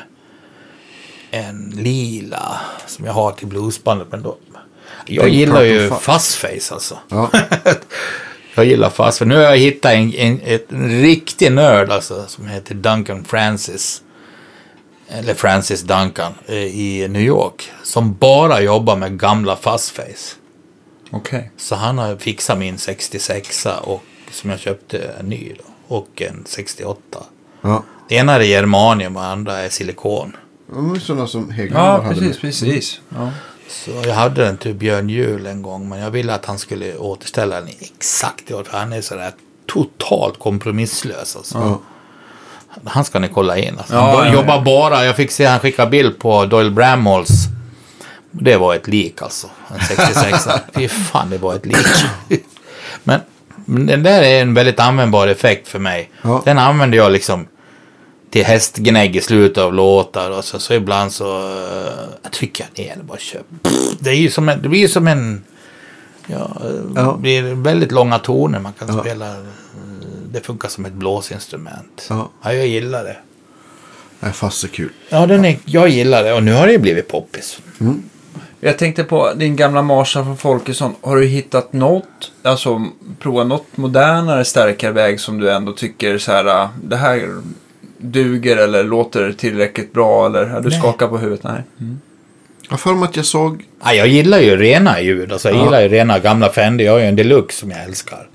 en lila som jag har till bluesbandet. Men då, jag Pink gillar ju Fuzzface alltså. Ja. Jag gillar för nu har jag hittat en, en, en riktig nörd alltså som heter Duncan Francis. Eller Francis Duncan eh, i New York. Som bara jobbar med gamla Fuzzface. Okej. Så han har fixat min 66 och som jag köpte en ny då. Och en 68. Ja. Det ena är germanium och andra är silikon. De är sådana som Hegeland Ja, hade. precis, precis. Ja. Så jag hade den till Björn Juhl en gång men jag ville att han skulle återställa den exakt i år. För han är sådär totalt kompromisslös alltså. Ja. Han ska ni kolla in. Alltså. Ja, han bara, ja, ja. jobbar bara, jag fick se han skicka bild på Doyle Bramhalls. Det var ett lik alltså. En 66. Fy fan, det var ett lik. Men men den där är en väldigt användbar effekt för mig. Ja. Den använder jag liksom till hästgnägg i slutet av låtar och så, så ibland så uh, jag trycker jag ner och bara kör. Det, är ju som en, det blir ju som en... Ja, eh, Ja. det blir väldigt långa toner man kan Ja. spela. eh, Det funkar som ett blåsinstrument. Ja. Ja, jag gillar det. Nej, fast är kul. Ja, den är, jag gillar det och nu har det ju blivit poppis. Jag tänkte på din gamla Marshall från Folkesson. Har du hittat något, alltså provat något modernare stärkarväg som du ändå tycker så här, det här duger eller låter tillräckligt bra eller? Du Nej. skakar på huvudet? Nej. Jag har för mig att jag såg... Ja, jag gillar ju rena ljud. Alltså, jag Ja. gillar ju rena gamla Fender. Jag har ju en Deluxe som jag älskar.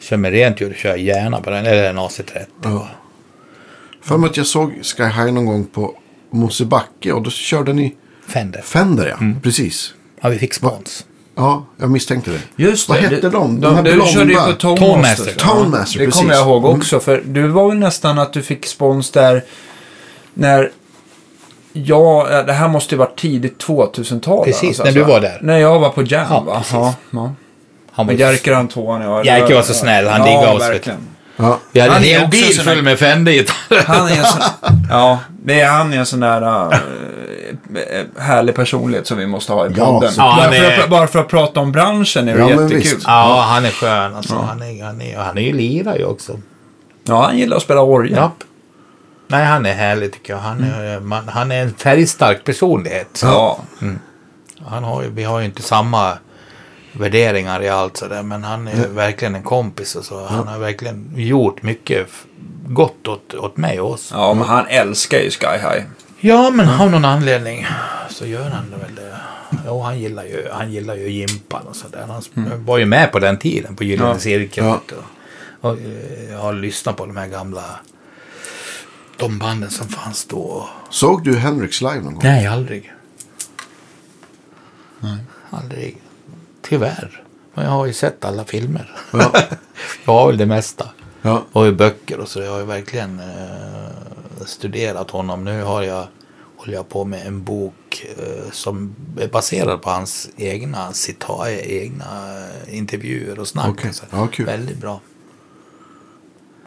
Kör med rent ljud kör gärna på den. Eller en AC30. Ja. För mig att jag såg Sky High någon gång på Mosebacke och då körde ni Fender. Fender, ja. Precis. Ja, vi fick spons. Ja, jag misstänkte det. Just Vad det. hette du, de? De De, här du körde ju på Tone Tone Master. Master. Tone Master, Det precis. kommer jag ihåg också. För du var väl nästan att du fick spons där när... Ja, det här måste ju varit tidigt 2000-tal. Precis, när du var där. När jag var på Jam, Ja, va? precis. Ja, ja. Han var Men Jerker det Jerker var så snäll, han diggade oss, verkligen. Ja. Vi hade Han en är hel bil full med Fender-gitarrer. Han är en sån, ja, det är, han är en sån där äh, härlig personlighet som vi måste ha i Ja, podden. Ja, bara, för att, bara för att prata om branschen är det Ja, men jättekul. visst. Ja, han är skön. Alltså, han, är, han, är, han är ju lirare ju också. Ja, han gillar att spela orgel. Japp. Nej, han är härlig tycker jag. Han är, man, han är en färgstark personlighet. Ja. Han har vi har ju inte samma värderingar i allt sådär. Men han är verkligen en kompis och så. Han har verkligen gjort mycket gott åt, åt mig och oss. ja, men han älskar ju Sky High. Ja, men av någon anledning så gör han det väl det. Jo, han gillar ju, han gillar ju Jimpan och sådär. Han sp- var ju med på den tiden på Gyllene Ja. Cirkeln. Ja. Och, och, eh, jag har lyssnat på de här gamla de banden som fanns då. Såg du Hendrix live någon gång? Nej, aldrig. Aldrig. Tyvärr. Men jag har ju sett alla filmer. Ja. jag har väl det mesta. Ja. Och i böcker och så. Jag har ju verkligen eh, studerat honom. Nu har jag, håller jag på med en bok eh, som är baserad på hans egna citat, egna eh, intervjuer och snack. Så Ja. Väldigt bra.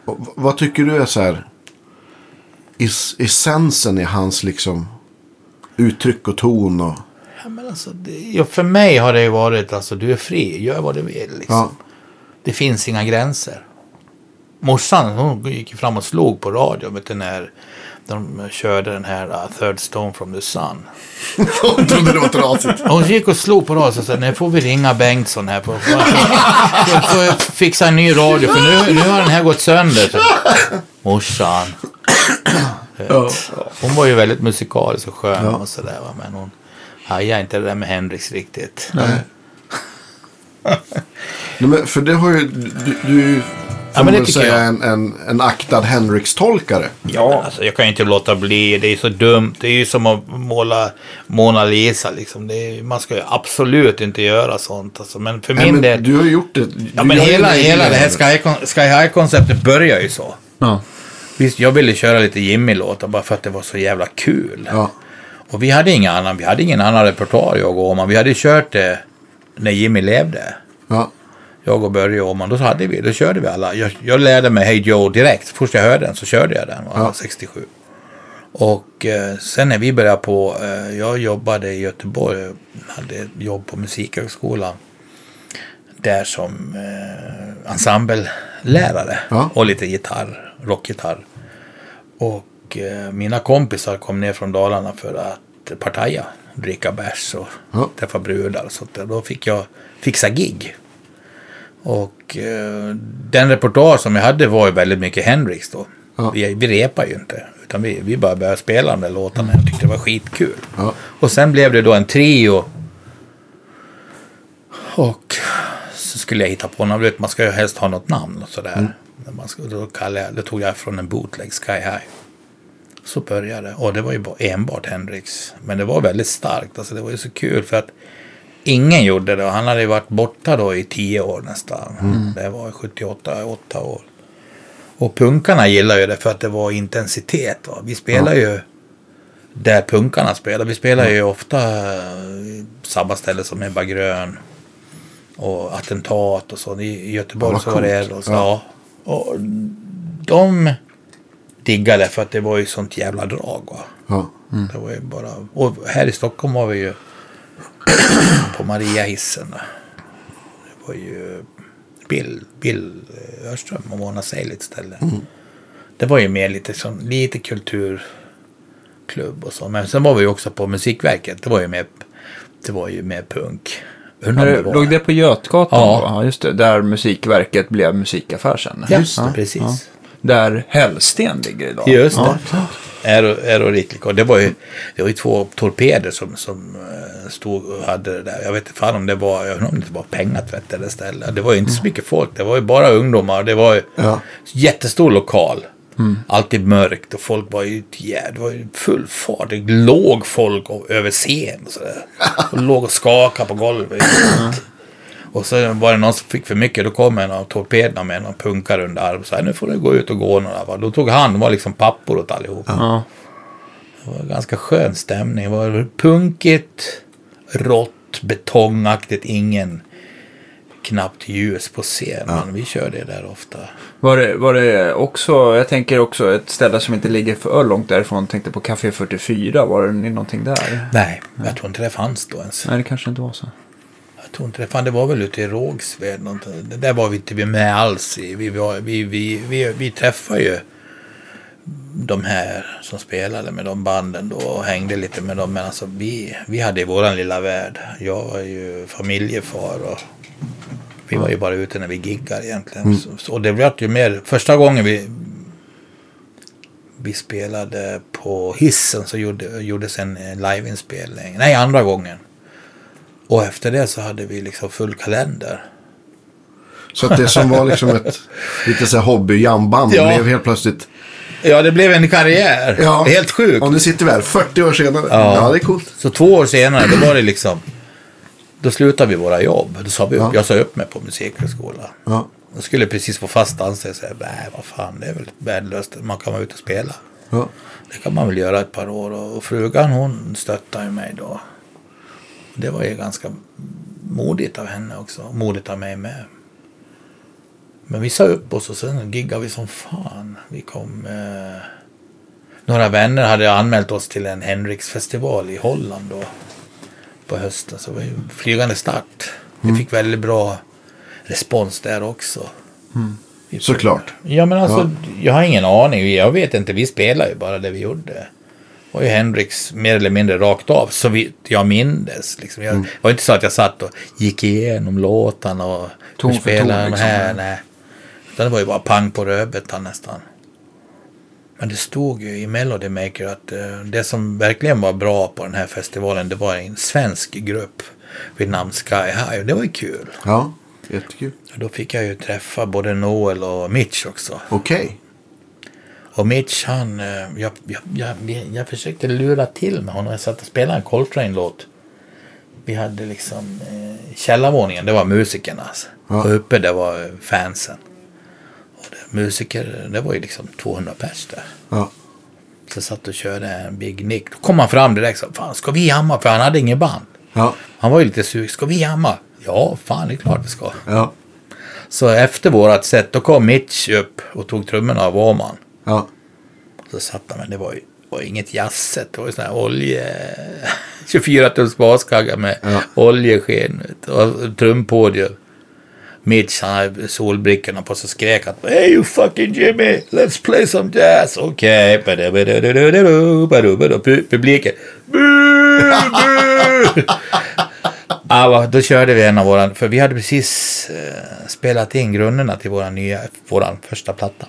Och vad tycker du är så här essensen i hans liksom uttryck och ton och... Ja, men alltså, det, ja, för mig har det ju varit alltså du är fri, gör vad du vill. Liksom. Ja. Det finns inga gränser. Morsan hon gick fram och slog på radio vet du, när de körde den här uh, Third Stone from the Sun. Hon trodde det var trasigt. Hon gick och slog på radion och sa nu får vi ringa Bengtsson här. På, för, att fixa en ny radio för nu, nu har den här gått sönder. Så, Morsan. Hon var ju väldigt musikalisk och skön Ja. och sådär. Men hon hajade inte det där med Hendrix riktigt. Nej, men för det har ju, du, du Ja, men det tycker säga, jag. en, en, en aktad Henriks-tolkare. Ja. Alltså, jag kan ju inte låta bli. Det är så dumt. Det är ju som att måla Mona Lisa. Liksom. Det är, man ska ju absolut inte göra sånt. Alltså. Men för min men del. Du har gjort det. Ja, men hela, det hela det här Sky High-konceptet börjar ju så. Ja. Visst, jag ville köra lite Jimmy-låtar bara för att det var så jävla kul. Ja. Och vi hade ingen annan, vi hade ingen annan repertoar jag och Åman. Vi hade kört det när Jimmy levde. Ja. Jag och Börje och Åman, då hade vi, då körde vi alla. Jag, jag lärde mig Hey Joe direkt. Först jag hörde den så körde jag den, var Ja. 67. Och eh, sen när vi började på, eh, jag jobbade i Göteborg, hade jobb på Musikhögskolan. Där som eh, ensemblelärare Ja. och lite gitarr, rockgitarr. Och eh, mina kompisar kom ner från Dalarna för att partaja, dricka bärs och Ja. träffa brudar och sånt där. Då fick jag fixa gig. Och eh, den repertoar som jag hade var ju väldigt mycket Hendrix då. Ja. Vi, vi repar ju inte. Utan vi, vi bara började spela de där låtarna. Jag tyckte det var skitkul. Ja. Och sen blev det då en trio. Och så skulle jag hitta på något. Man ska ju helst ha något namn och sådär. Men Man ska, då, kallade jag, det tog jag från en bootleg, Sky High. Så började det. Och det var ju enbart Hendrix. Men det var väldigt starkt. Alltså det var ju så kul för att ingen gjorde det. Han hade ju varit borta då i tio år nästan. Det var 78, 8 år. Och punkarna gillar ju det för att det var intensitet. Va? Vi spelar ju där punkarna spelar. Vi spelar ju ofta eh, samma ställe som Ebba Grön. Och attentat och så. I Göteborg Ja, så var det och så. Ja. Och de diggade för att det var ju sånt jävla drag. Va? Ja. Det var ju bara... Och här i Stockholm var vi ju på Mariahissen. Det var ju Bill, Bill Örström och Mona Seilits ställe. Det var ju mer lite, som, lite kulturklubb och så. Men sen var vi ju också på Musikverket. Det var ju mer, det var ju mer punk. Undrar det var- låg det på Götgatan Ja. då? Ja, just det. Där Musikverket blev musikaffär sen. Ja, just det, precis. Där Hellsten ligger idag. Just Ja. det. Aero, Aeroriklik. Och det var ju, det var ju två torpeder som, som eh, stod och hade det där. Jag vet inte fan om det var, jag om det var pengatvätt eller ställe. Det var ju inte så mycket folk. Det var ju bara ungdomar. Det var ju Ja. jättestor lokal. Alltid mörkt och folk var ju, ja, det var ju full fart. Det låg folk över scen och sådär. Och låg och skakade på golvet. Och så var det någon som fick för mycket. Då kom en av torpederna med någon punkare under armen. Så här, nu får du gå ut och gå några. Då tog han, var liksom pappor åt allihop. Ja. Det var ganska skön stämning. Det var punkigt, rått, betongaktigt. Ingen knappt ljus på scen. Men vi körde det där ofta. Var det, var det också, jag tänker också ett ställe som inte ligger för långt därifrån. Tänkte på Café 44. Var det någonting där? Nej, jag tror inte det fanns då ens. Nej, det kanske inte var så. Jag tror inte det. Fan, det var väl ute i Rågsved. Det där var vi inte med alls i. Vi, var, vi, vi, vi, vi träffade ju de här som spelade med de banden då och hängde lite med dem. Men alltså vi, vi hade våran lilla värld. Jag var ju familjefar och vi var ju bara ute när vi giggade egentligen. Så, så, och det blev ju mer, första gången vi vi spelade på hissen så gjorde, gjordes en liveinspelning. Nej, andra gången. Och efter det så hade vi liksom full kalender. Så att det som var liksom ett lite så här hobby-jamband Ja. blev helt plötsligt. Ja, det blev en karriär. Ja. Helt sjukt. Och nu sitter vi här 40 år senare. Ja. Ja, det är coolt. Så två år senare, då var det liksom... Då slutade vi våra jobb. Då sa vi upp, Ja. Jag sa upp mig på musikhögskolan. Ja. Jag skulle precis få fast anställning. Jag, nej, vad fan, det är väl värdelöst. Man kan vara ute och spela. Ja. Det kan man väl göra ett par år. Och frugan hon stöttade mig då. Det var ju ganska modigt av henne också. Modigt av mig med. Men vi sa upp oss och sen giggade vi som fan. Vi kom... Eh, några vänner hade anmält oss till en Henriksfestival i Holland då. på hösten. Så det var ju flygande start. Vi fick väldigt bra respons där också. Såklart. Ja men alltså, jag har ingen aning. Jag vet inte, vi spelar ju bara det vi gjorde. Var ju Hendrix mer eller mindre rakt av, så vitt jag mindes. Liksom. Jag, Det var inte så att jag satt och gick igenom låtarna och Ton hur för ton, liksom. här, nej. Utan det var ju bara pang på rödbetan nästan. Men det stod ju i Melody Maker att eh, det som verkligen var bra på den här festivalen, det var en svensk grupp vid namn Sky High. Och det var ju kul. Ja, jättekul. Och då fick jag ju träffa både Noel och Mitch också. Okej. Och Mitch han, eh, jag, jag, jag, jag försökte lura till med honom. Jag satt och spelade en Coltrane-låt. Vi hade liksom eh, källarvåningen, det var musikerna. Alltså. Ja. Och uppe det var eh, fansen. Och det, musiker, det var ju liksom 200 pers där. Ja. Så satt och körde en Big Nick. Då kom han fram direkt och sa, fan ska vi jamma? För han hade ingen band. Ja. Han var ju lite sugen, ska vi jamma? Ja, fan det är klart vi ska. Ja. Så efter vårat set, då kom Mitch upp och tog trummorna av Åman. Ja. Så satt han, men det var ju var inget jazzet. Det var ju sån här olje... 24 tums baskagga med Ja. oljesken och trumpodium. Mitch, han hade solbrickorna på sig och skrek att Hey you fucking Jimmy, let's play some jazz. Okej. Okay. Publiken. Va, då körde vi en av våra, för vi hade precis eh, spelat in grunderna till våra nya, våran första platta.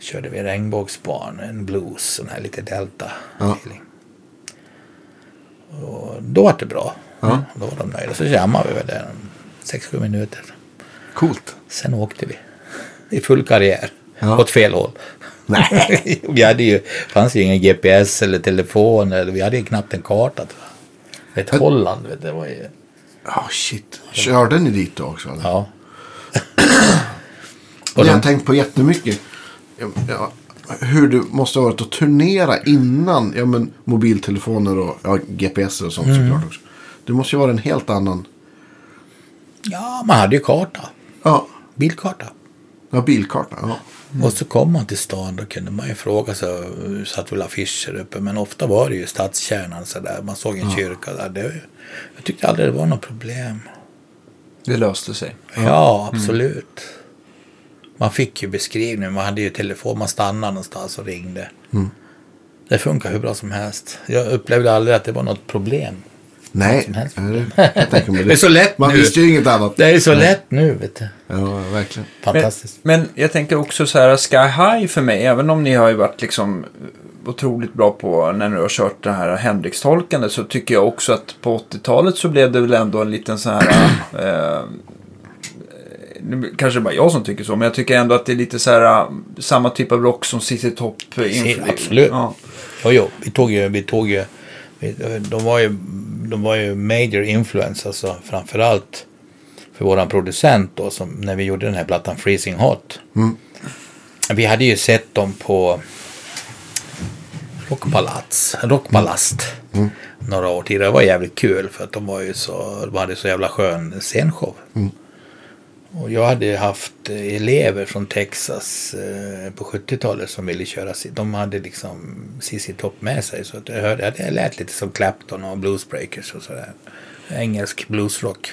Körde vi Regnbågsbarn, en blues, sån här lite delta Ja. Och då var det bra. Ja. Då var de nöjda. Så jammade vi väl där 6-7 minuter. Coolt. Sen åkte vi. I full karriär. Ja. Åt fel håll. Nej. vi hade ju, fanns ju ingen GPS eller telefon. Eller, vi hade ju knappt en karta. Ett Holland, vet du, det var ju... Ja, shit. Körde ni dit då också? Eller? Ja. Det har jag tänkt på jättemycket. Ja, ja, hur du måste ha varit och turnera innan ja, men, mobiltelefoner och ja, GPS och sånt Mm. såklart också. Det måste ju vara en helt annan... ja, man hade ju karta. Ja, Bilkarta. ja bilkarta. Ja. Och så kom man till stan, då kunde man ju fråga sig, satt väl affischer uppe, men ofta var det ju stadskärnan så där. Man såg en kyrka där. Det, jag tyckte aldrig det var något problem. Det löste sig. Ja, absolut. Man fick ju beskrivning, man hade ju telefon, man stannade någonstans och ringde. Det funkar hur bra som helst. Jag upplevde aldrig att det var något problem. Nej, som helst. ja, det, Det är så lätt Man nu. visste ju inget annat. Det är så lätt nu, vet du. Ja, verkligen. Fantastiskt. Men, men jag tänker också så här, Sky High för mig, även om ni har ju varit liksom otroligt bra på när ni har kört det här Hendrix-tolkande så tycker jag också att på 80-talet så blev det väl ändå en liten så här... Eh, nu kanske det bara jag som tycker så, men jag tycker ändå att det är lite så här eh, samma typ av rock som CC Top. influ- absolut. Ja. Jo, jo, vi tog ju, vi tog ju, vi, de var ju, de var ju major influence, alltså framförallt för våran producent då, som när vi gjorde den här plattan Freezing Hot. Vi hade ju sett dem på Rockpalats, Rockpalast några år tidigare. Det var jävligt kul för att de var ju så, de hade så jävla skön scenshow. Och jag hade haft elever från Texas eh, på 70-talet som ville köra. De hade liksom CC Top med sig. Så att jag hörde det lät lite som Clapton och Bluesbreakers och sådär. Engelsk bluesrock.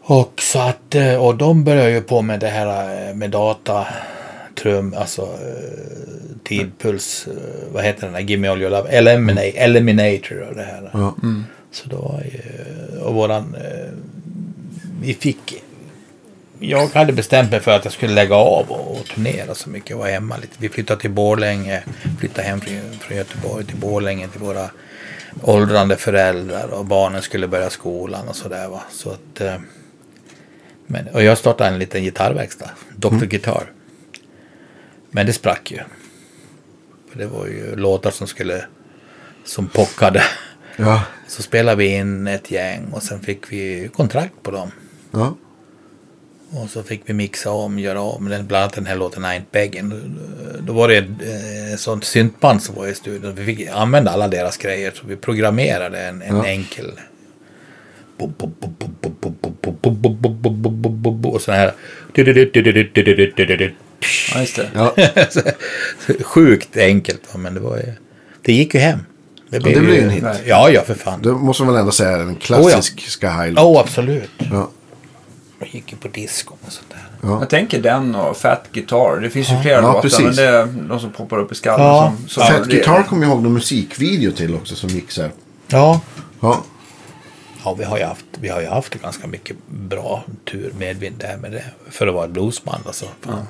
Och så att, eh, och de började ju på med det här eh, med data, trum, alltså tidpuls, vad heter den där, Gimme All Your Love, Eliminate, Eliminator och det här. Ja. Så då var ju, och våran, vi fick, jag hade bestämt mig för att jag skulle lägga av och, och turnera så mycket, vara hemma lite. Vi flyttade till Borlänge, flyttade hem från, från Göteborg till Borlänge till våra åldrande föräldrar och barnen skulle börja skolan och sådär va. Så att, eh, men, och jag startade en liten gitarrverkstad, Dr. Guitar. Men det sprack ju. För det var ju låtar som skulle, som pockade. Ja. Så spelade vi in ett gäng och sen fick vi kontrakt på dem. Ja. Och så fick vi mixa om, göra om, den, bland annat den här låten I ain't begging. Då, var det ett eh, sånt syntband som var i studion. Vi fick använda alla deras grejer. Så vi programmerade en, en Ja. enkel... Och så här... ja, just det. Ja. Sjukt enkelt, men det var ju... Det gick ju hem. Det det blir en hit. Ja, ja för fan. Det måste man väl ändå säga är en klassisk Sky High. Ja, oh, absolut. Ja. Jag gick ju på disco och sånt där. Ja. Jag tänker den och Fat Guitar. Det finns ju flera Ja, låtar, precis. men det är de som poppar upp i skallen. Ja. Som, som Fat det- Guitar kommer jag ihåg någon musikvideo till också som gick så här. Ja. Ja, Ja, vi har ju haft, vi har ju haft ganska mycket bra tur medvind där med det. För att vara ett bluesband alltså. Fan.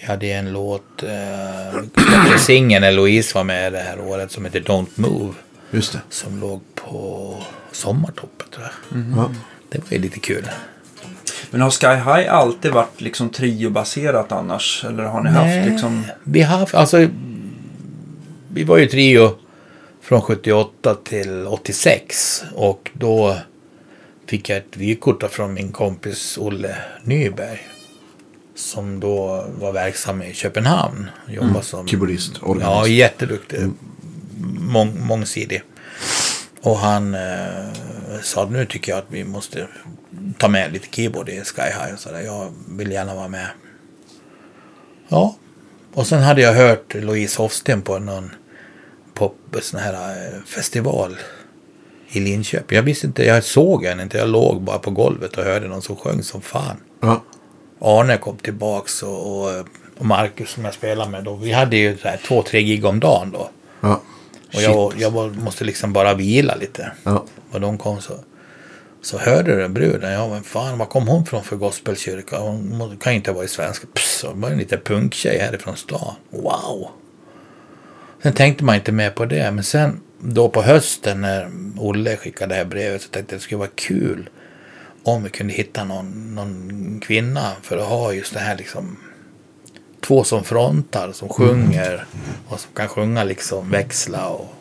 Vi hade en låt, eh, singeln när Louise var med det här året som heter Don't Move. just det. Som låg på Sommartoppen tror jag. Ja. Det var ju lite kul. Men har Sky High alltid varit liksom triobaserat annars? Eller har ni haft liksom... Vi har haft, alltså. Vi var ju trio från 78 till 86 och då fick jag ett vykort från min kompis Olle Nyberg. Som då var verksam i Köpenhamn. Jobbade som Keyboardist, Ja, jätteduktig. Mång, mångsidig. Och han eh, sa nu tycker jag att vi måste ta med lite keyboard i Sky High. Och så där. Jag vill gärna vara med. Ja. Och sen hade jag hört Louise Hofsten på någon pop, sån här eh, festival i Linköping. Jag visste inte, jag såg henne inte. Jag låg bara på golvet och hörde någon som sjöng som fan. Ja. Arne kom tillbaks och, och, och Marcus som jag spelade med då. Vi hade ju så här två, tre gig om dagen då. Ja. Och jag, jag måste liksom bara vila lite. Ja. Och de kom så. Så hörde den bruden. Ja men fan var kom hon från för gospelkyrka? Hon kan inte vara i svenska. Pss, hon var en liten punktjej härifrån stan. Wow. Sen tänkte man inte mer på det. Men sen då på hösten när Olle skickade det här brevet så tänkte jag att det skulle vara kul. Om vi kunde hitta någon, någon kvinna för att ha just det här liksom. Två som frontar, som sjunger. Och som kan sjunga liksom växla och.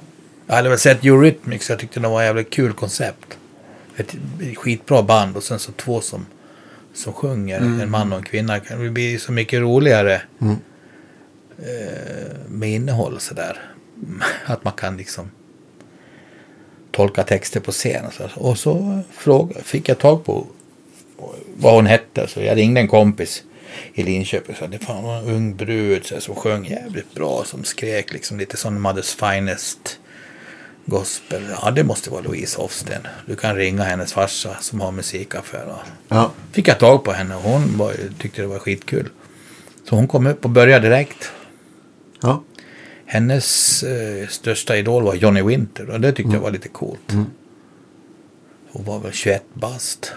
Jag hade väl sett Eurythmics. Jag tyckte det var ett jävligt kul koncept. Ett skitbra band och sen så två som, som sjunger. En man och en kvinna. Det blir så mycket roligare. Eh, med innehåll och sådär. Att man kan liksom tolka texter på scen. Och så, och så fråga, fick jag tag på vad hon hette. Så jag ringde en kompis i Linköping sa det fan var en ung brud så här, som sjöng jävligt bra. Som skrek liksom lite som Mother's Finest gospel. Ja, det måste vara Louise Hofsten. Du kan ringa hennes farsa som har musikaffär. Ja. fick jag tag på henne och hon var, tyckte det var skitkul. Så hon kom upp och började direkt. Ja. Hennes eh, största idol var Johnny Winter och det tyckte jag var lite coolt. Hon var väl 21 bast.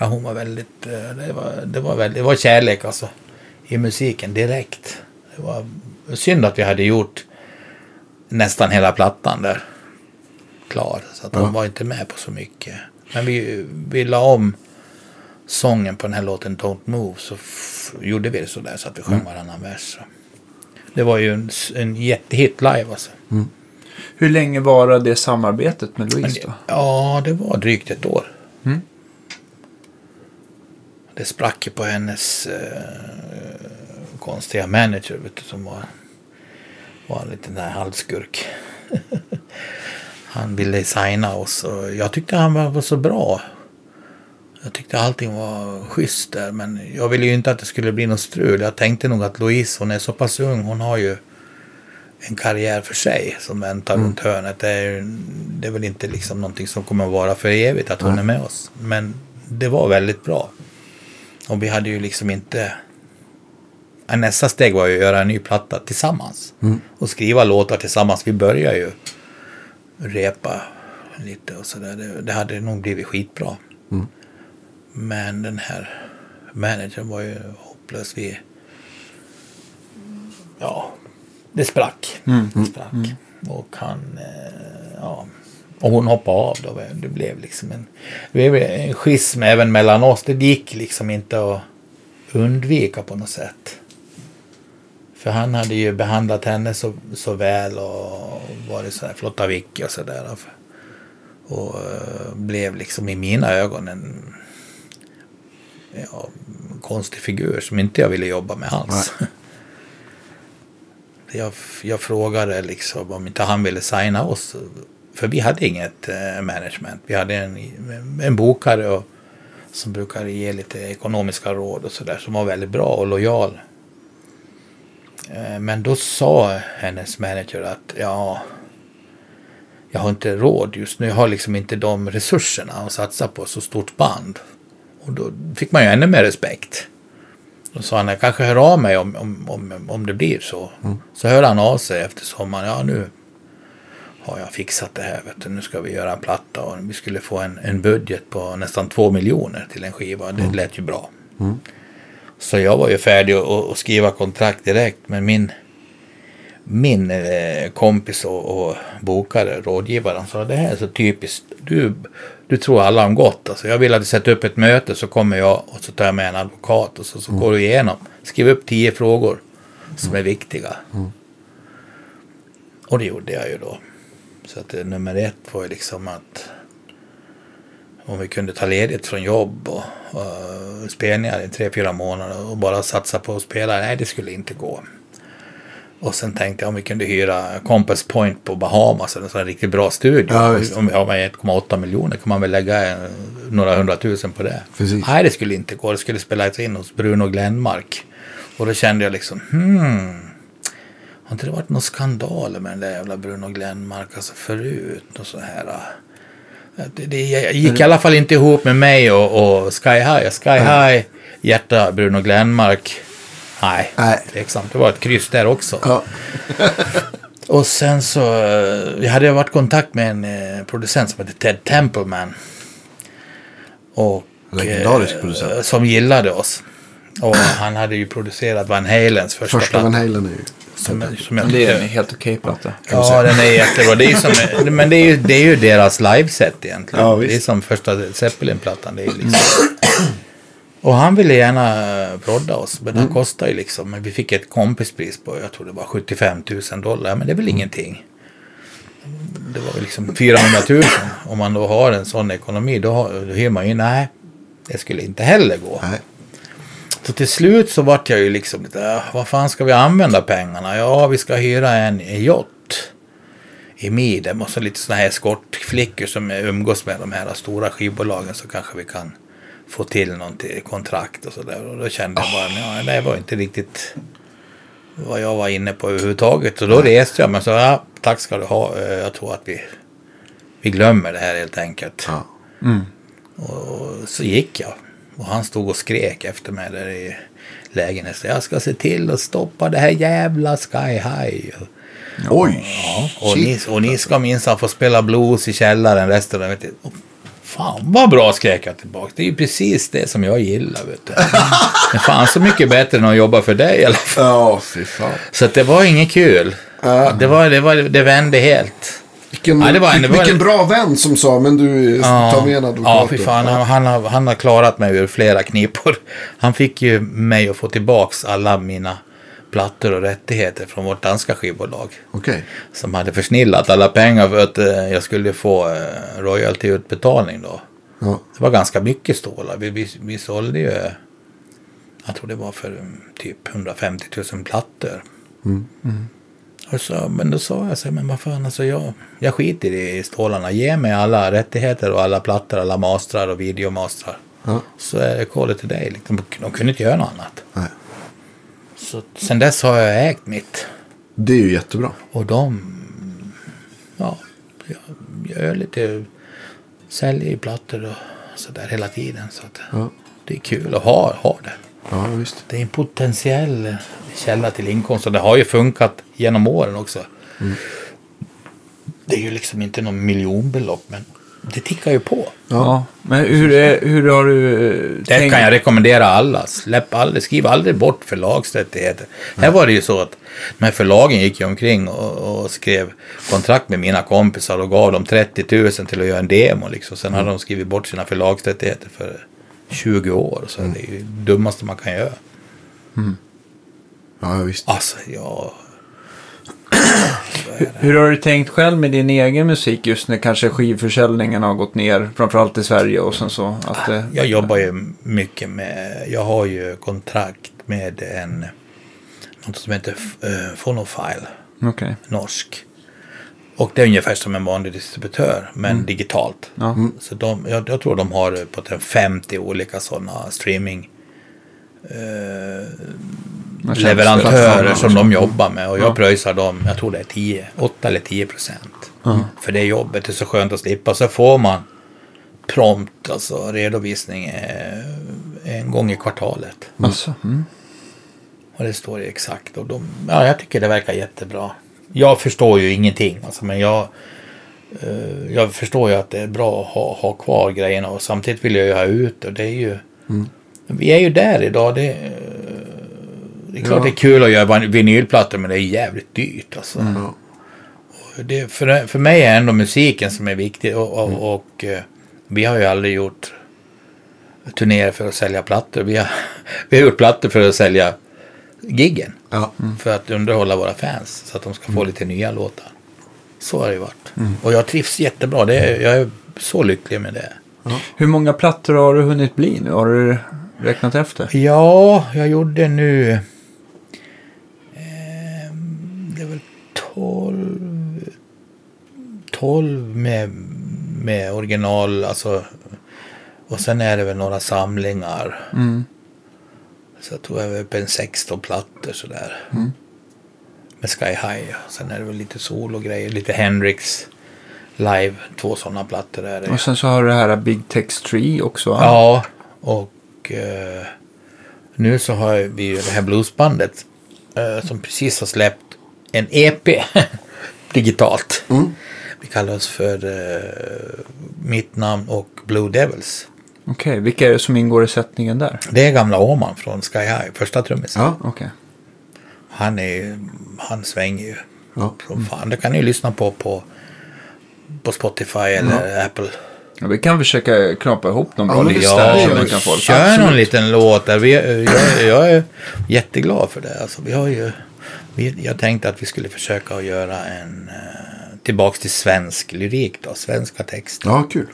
Ja, hon var väldigt, eh, det var, det var väldigt, det var kärlek alltså. I musiken direkt. Det var synd att vi hade gjort nästan hela plattan där. Klar. Så att hon var inte med på så mycket. Men vi, vi la om sången på den här låten Don't Move så gjorde vi det sådär så att vi sjöng varannan vers. Så. Det var ju en, en jättehit live alltså. Hur länge var det samarbetet med Men Louise det, ja, det var drygt ett år. Mm. Det sprack ju på hennes eh, konstiga manager vet du, som var, var en liten där halvskurk. han ville signa oss och jag tyckte han var, var så bra. Jag tyckte allting var schysst där men jag ville ju inte att det skulle bli något strul. Jag tänkte nog att Louise hon är så pass ung. Hon har ju en karriär för sig som väntar runt hörnet. Det är, det är väl inte liksom någonting som kommer att vara för evigt att hon är med oss. Men det var väldigt bra. Och vi hade ju liksom inte... Nästa steg var ju att göra en ny platta tillsammans. Och skriva låtar tillsammans. Vi började ju repa lite och sådär. Det, det hade nog blivit skitbra. Men den här managern var ju hopplös. Vi... Ja, det sprack. Det sprack. Och han... Eh, ja. Och hon hoppade av då. Det blev liksom en, det blev en schism även mellan oss. Det gick liksom inte att undvika på något sätt. För han hade ju behandlat henne så, så väl och varit så här flotta Vicky och sådär. Och eh, blev liksom i mina ögon en ja, konstig figur som inte jag ville jobba med alls. Jag, jag frågade liksom om inte han ville signa oss. För vi hade inget eh, management. Vi hade en, en bokare och, som brukar ge lite ekonomiska råd och sådär. Som var väldigt bra och lojal. Eh, men då sa hennes manager att ja, jag har inte råd just nu. Jag har liksom inte de resurserna att satsa på så stort band. Och då fick man ju ännu mer respekt. Då sa han, jag kanske hör av mig om, om, om, om det blir så. Så hör han av sig efter sommaren. Ja, nu har jag fixat det här. Vet du. Nu ska vi göra en platta och vi skulle få en, en budget på nästan två miljoner till en skiva. Det lät ju bra. Så jag var ju färdig att skriva kontrakt direkt. Men min, min eh, kompis och, och bokare, rådgivaren, sa det här är så typiskt. Du, du tror alla om gott. Alltså, jag vill att du sätter upp ett möte så kommer jag och så tar jag med en advokat och så, så går du igenom. Skriv upp tio frågor som är viktiga. Och det gjorde jag ju då. Så att nummer ett var ju liksom att om vi kunde ta ledigt från jobb och, och spelningar i tre, fyra månader och bara satsa på att spela. Nej, det skulle inte gå. Och sen tänkte jag om vi kunde hyra Compass Point på Bahamas, en sån riktigt bra studio. Ja, om vi har med 1,8 miljoner kan man väl lägga eh, några hundratusen på det. Precis. Nej, det skulle inte gå. Det skulle spelas in hos Bruno Glenmark. Och då kände jag liksom, hmm. Har inte det varit någon skandaler med den där jävla Bruno Glenmark alltså förut? Och så här. Det, det jag gick i alla fall inte ihop med mig och, och Sky High. Sky High, hjärta, Bruno Glenmark. Nej, Nej. tveksamt. Det var ett kryss där också. Ja. Och sen så, eh, jag hade varit i kontakt med en eh, producent som heter Ted Templeman. Och, Legendarisk eh, producent. Som gillade oss. Och han hade ju producerat Van Halens första, Första platta. Van Halen är ju... Som, som jag Det är en helt okej platta. Ja, den är jättebra. Det är som, men det är ju, det är ju deras liveset egentligen. Ja, det är som första Zeppelin-plattan. Det är ju liksom. Och han ville gärna prodda oss, men den kostar ju liksom. Men vi fick ett kompispris på, jag tror det var 75 000 dollar. Men det är väl ingenting. Det var väl liksom 400 000. Om man då har en sån ekonomi, då, har, då hyr man ju, nej, det skulle inte heller gå. Nej. Så till slut så vart jag ju liksom lite, äh, vad fan ska vi använda pengarna? Ja, vi ska hyra en yacht i Midem och så lite sådana här eskortflickor som umgås med de här stora skivbolagen så kanske vi kan få till något kontrakt och sådär. Och då kände jag bara, ja, det var inte riktigt vad jag var inne på överhuvudtaget. Och då reste jag och sa, ja, tack ska du ha. Eh, Jag tror att vi, vi glömmer det här helt enkelt. Ja. Och så gick jag. Och han stod och skrek efter mig där i lägenheten. Jag ska se till att stoppa det här jävla Sky High. Oj! Ja, och, ni, och ni ska minsann få spela blues i källaren resten av. Och Fan vad bra skrek jag tillbaka. Det är ju precis det som jag gillar vet du. Det är fan så mycket bättre än att jobba för dig i alla fall. Ja, fy fan. Så det var inget kul. Ja. Det, var, det, var, det vände helt. Vilken, Ja, det var en- det var vilken bra vän som sa, men du, ta med en advokat. Ja, fy fan. Han, han, har, han har klarat mig ur flera knipor. Han fick ju mig att få tillbaks alla mina plattor och rättigheter från vårt danska skivbolag. Okej. Som hade försnillat alla pengar för att eh, jag skulle få eh, royaltyutbetalning då. Ja. Det var ganska mycket stålar. Vi, vi, vi sålde ju, jag tror det var för mm, typ 150 000 plattor. Och så, men då sa jag så här, men vad fan alltså jag, jag skiter i stålarna. Ge mig alla rättigheter och alla plattor, alla mastrar och videomastrar. Ja. Så är det kolet till dig. Liksom, de kunde inte göra något annat. Nej. Så sen dess har jag ägt mitt. Det är ju jättebra. Och de, ja, jag gör lite, säljer ju plattor och sådär hela tiden. Så att Ja, det är kul att ha, ha det. Ja visst. Det är en potentiell källa till inkomst och det har ju funkat genom åren också. Det är ju liksom inte någon miljonbelopp men det tickar ju på. Ja. Men hur, är, hur har du eh, Det tänkt? kan jag rekommendera alla. Släpp aldrig, skriv aldrig bort förlagsrättigheter. Här var det ju så att de här förlagen gick ju omkring och, och skrev kontrakt med mina kompisar och gav dem 30 000 till att göra en demo. Liksom. Sen hade de skrivit bort sina förlagsrättigheter för 20 år. Så det är ju det dummaste man kan göra. Ja, visst. Alltså, jag... Hur har du tänkt själv med din egen musik just när kanske skivförsäljningen har gått ner, framförallt i Sverige och sen så att eh, Jag jobbar ju mycket med, jag har ju kontrakt med en, något som heter uh, Phonofile, Okej. norsk. Och det är ungefär som en vanlig distributör, men digitalt. Ja. Så de, jag, jag tror de har på en 50 olika sådana streaming eh, leverantörer som de jobbar med och jag pröjsar dem, jag tror det är 10, 8 eller 10 procent. För det jobbet är så skönt att slippa. Så får man prompt, alltså redovisning eh, en gång i kvartalet. Alltså, mm. Och det står ju exakt. Och de, ja, jag tycker det verkar jättebra. Jag förstår ju ingenting. Alltså, men jag, eh, jag förstår ju att det är bra att ha, ha kvar grejerna. Och samtidigt vill jag ju ha ut och det är ju... Vi är ju där idag. Det, eh, det är klart Ja. det är kul att göra vinylplattor men det är jävligt dyrt. Alltså. Och Det, för, för mig är ändå musiken som är viktig. Och, och, och eh, vi har ju aldrig gjort turnéer för att sälja plattor. Vi har, vi har gjort plattor för att sälja giggen. Ja. För att underhålla våra fans. Så att de ska få lite nya låtar. Så har det varit. Och jag trivs jättebra. Det är, jag är så lycklig med det. Hur många plattor har du hunnit bli nu? Har du räknat efter? Ja, jag gjorde nu... ehm, det är väl 12... 12 med, med original, alltså... Och sen är det väl några samlingar. Mm. Så jag tror jag är uppe en 16 plattor sådär. Med Sky High. Sen är det väl lite solo-grejer. Lite Hendrix live. Två sådana plattor är det. Och sen så har du det här Big Tex Tree också. Ja, och eh, nu så har vi ju det här bluesbandet eh, som precis har släppt en EP digitalt. Vi kallar oss för eh, Mitt namn och Blue Devils. Okej, vilka är det som ingår i sättningen där? Det är gamla Åman från Sky High, första trummisen. Ja. Okej. Han, är, han svänger ju Ja. som fan. Det kan ni ju lyssna på på, på Spotify eller Apple. Ja, vi kan försöka knapa ihop någon Ja, bra lista kan få. Kör Absolut. någon liten låt där. Vi, jag, jag är jätteglad för det. Alltså, vi har ju, vi, jag tänkte att vi skulle försöka att göra en eh, tillbaks till svensk lyrik då. Svenska texter. ja, kul.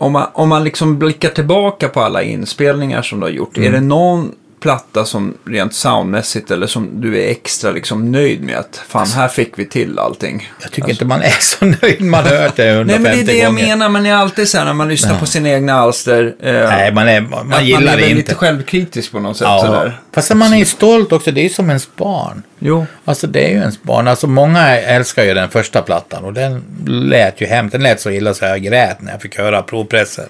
Om man, om man liksom blickar tillbaka på alla inspelningar som du har gjort. Mm. Är det någon platta som rent soundmässigt eller som du är extra liksom nöjd med att fan här fick vi till allting? Jag tycker inte man är så nöjd. Man har hört det 150 Nej men det är det jag gånger. menar, man är alltid så här när man lyssnar på sina egna alster. Eh, Nej, man, är, man, att gillar man är det inte. lite självkritisk på något sätt ja. sådär. Fast man är ju stolt också. Det är ju som ens barn. Jo, Alltså det är ju ens barn. Alltså många älskar ju den första plattan och den lät ju hemskt. Den lät så illa så jag grät när jag fick höra provpressen.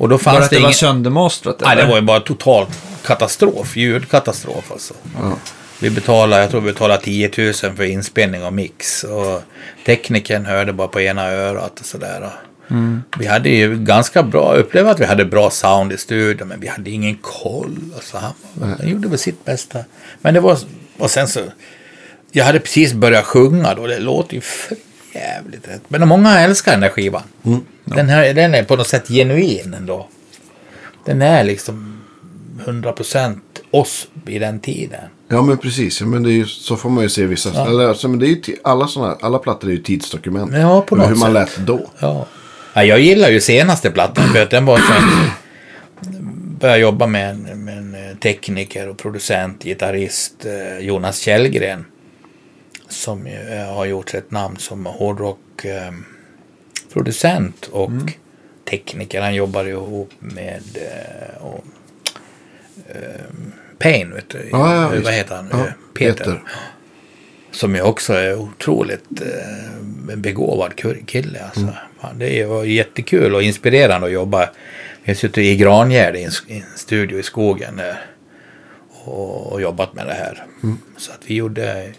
Och då fanns bara att det det var söndermastrat Nej, det var ju bara total katastrof. Ljudkatastrof alltså. Vi betalade, jag tror vi betalade 10 000 för inspelning och mix. Och teknikern hörde bara på ena örat och sådär. Vi hade ju ganska bra, upplevde att vi hade bra sound i studion. Men vi hade ingen koll. Alltså, han, han gjorde väl sitt bästa. Men det var, och sen så, jag hade precis börjat sjunga då. Det låter ju jävligt rätt. Men många älskar den där skivan. Den, här, den är på något sätt genuin ändå. Den är liksom 100% oss i den tiden. Ja, men precis. Ja, men det är ju, så får man ju se vissa. Eller, alltså, men det är ju alla, såna, alla plattor är ju tidsdokument. Ja, på något Hur man sätt. lät då. Ja. ja jag gillar ju senaste plattan för att den var så började jobba med en, med en eh, tekniker och producent, gitarrist, eh, Jonas Källgren. Som eh, har gjort sig ett namn som hårdrock eh, och tekniker. Han jobbar ihop med eh, och, Payne, vet du. Ja, ja. Vad heter han? Ja, Peter. Peter. Som ju också är otroligt begåvad kille. Alltså. Fan, det ju jättekul och inspirerande att jobba. Vi har suttit i Grangärde i en, studio i skogen. Och, jobbat med det här. Så att vi gjorde...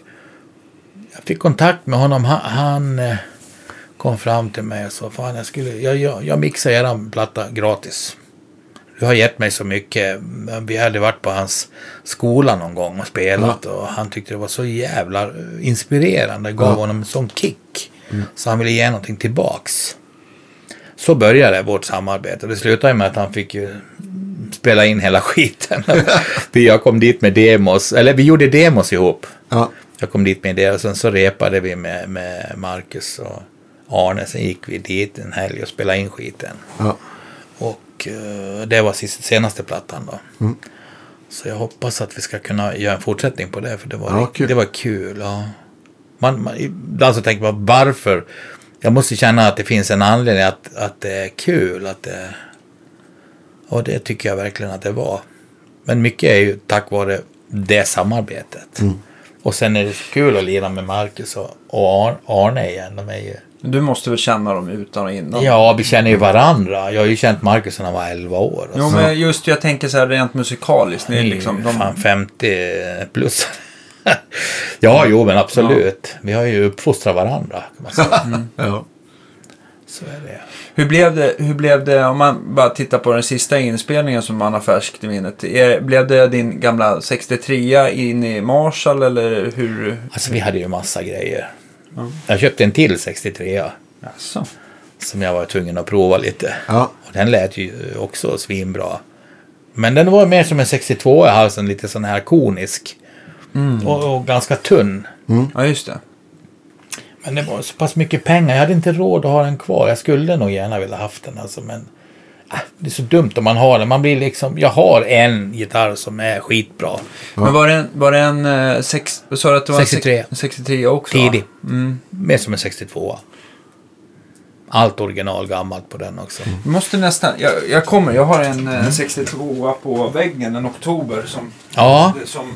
Jag fick kontakt med honom. Han, han eh, kom fram till mig och sa fan jag skulle... Jag, jag, jag mixar eran platta gratis. Du har gett mig så mycket. Vi hade varit på hans skola någon gång och spelat och han tyckte det var så jävla eh, inspirerande. Det gav Ja. honom en sån kick. Så han ville ge någonting tillbaks. Så började vårt samarbete. Det slutade med att han fick ju spela in hela skiten. Jag kom dit med demos, eller vi gjorde demos ihop. Ja. Jag kom dit med det och sen så repade vi med, med Marcus och Arne. Sen gick vi dit en helg och spelade in skiten. Ja. Och eh, det var sist, senaste plattan då. Så jag hoppas att vi ska kunna göra en fortsättning på det. För det var, Ja, kul. Det var kul. Ja. Man, man, ibland så tänker man varför. Jag måste känna att det finns en anledning att, att det är kul. Att det, och det tycker jag verkligen att det var. Men mycket är ju tack vare det samarbetet. Och sen är det så kul att lira med Marcus och, och Ar- Arne igen. De är ju, Du måste väl känna dem utan och innan? ja, vi känner ju varandra. Jag har ju känt Marcus sedan han var 11 år. Jo, men just jag tänker så här rent musikaliskt. Ni är liksom, de... Fan 50 plus. ja, jo, men absolut. Vi har ju uppfostrat varandra. Kan man säga. Ja. Så är det. Hur, blev det, hur blev det, om man bara tittar på den sista inspelningen som man har färskt i minnet. Är, blev det din gamla 63 in i Marshall eller hur? Alltså vi hade ju massa grejer. Jag köpte en till 63 Jaså? som jag var tvungen att prova lite. Ja. Och den lät ju också svinbra. Men den var mer som en 62 i halsen, lite sån här konisk. Och, och ganska tunn. Ja, just det. Men det var så pass mycket pengar, jag hade inte råd att ha den kvar. Jag skulle nog gärna vilja haft den alltså, men äh, det är så dumt om man har den. Man blir liksom, jag har en gitarr som är skitbra. Men var det en, var det en eh, sex, sa du att det var en 63. sex- 63 också? Tidig. Mer som en 62 Allt original gammalt på den också. Vi måste nästan, jag, jag kommer, jag har en eh, 62 på väggen, en oktober som... Ja, som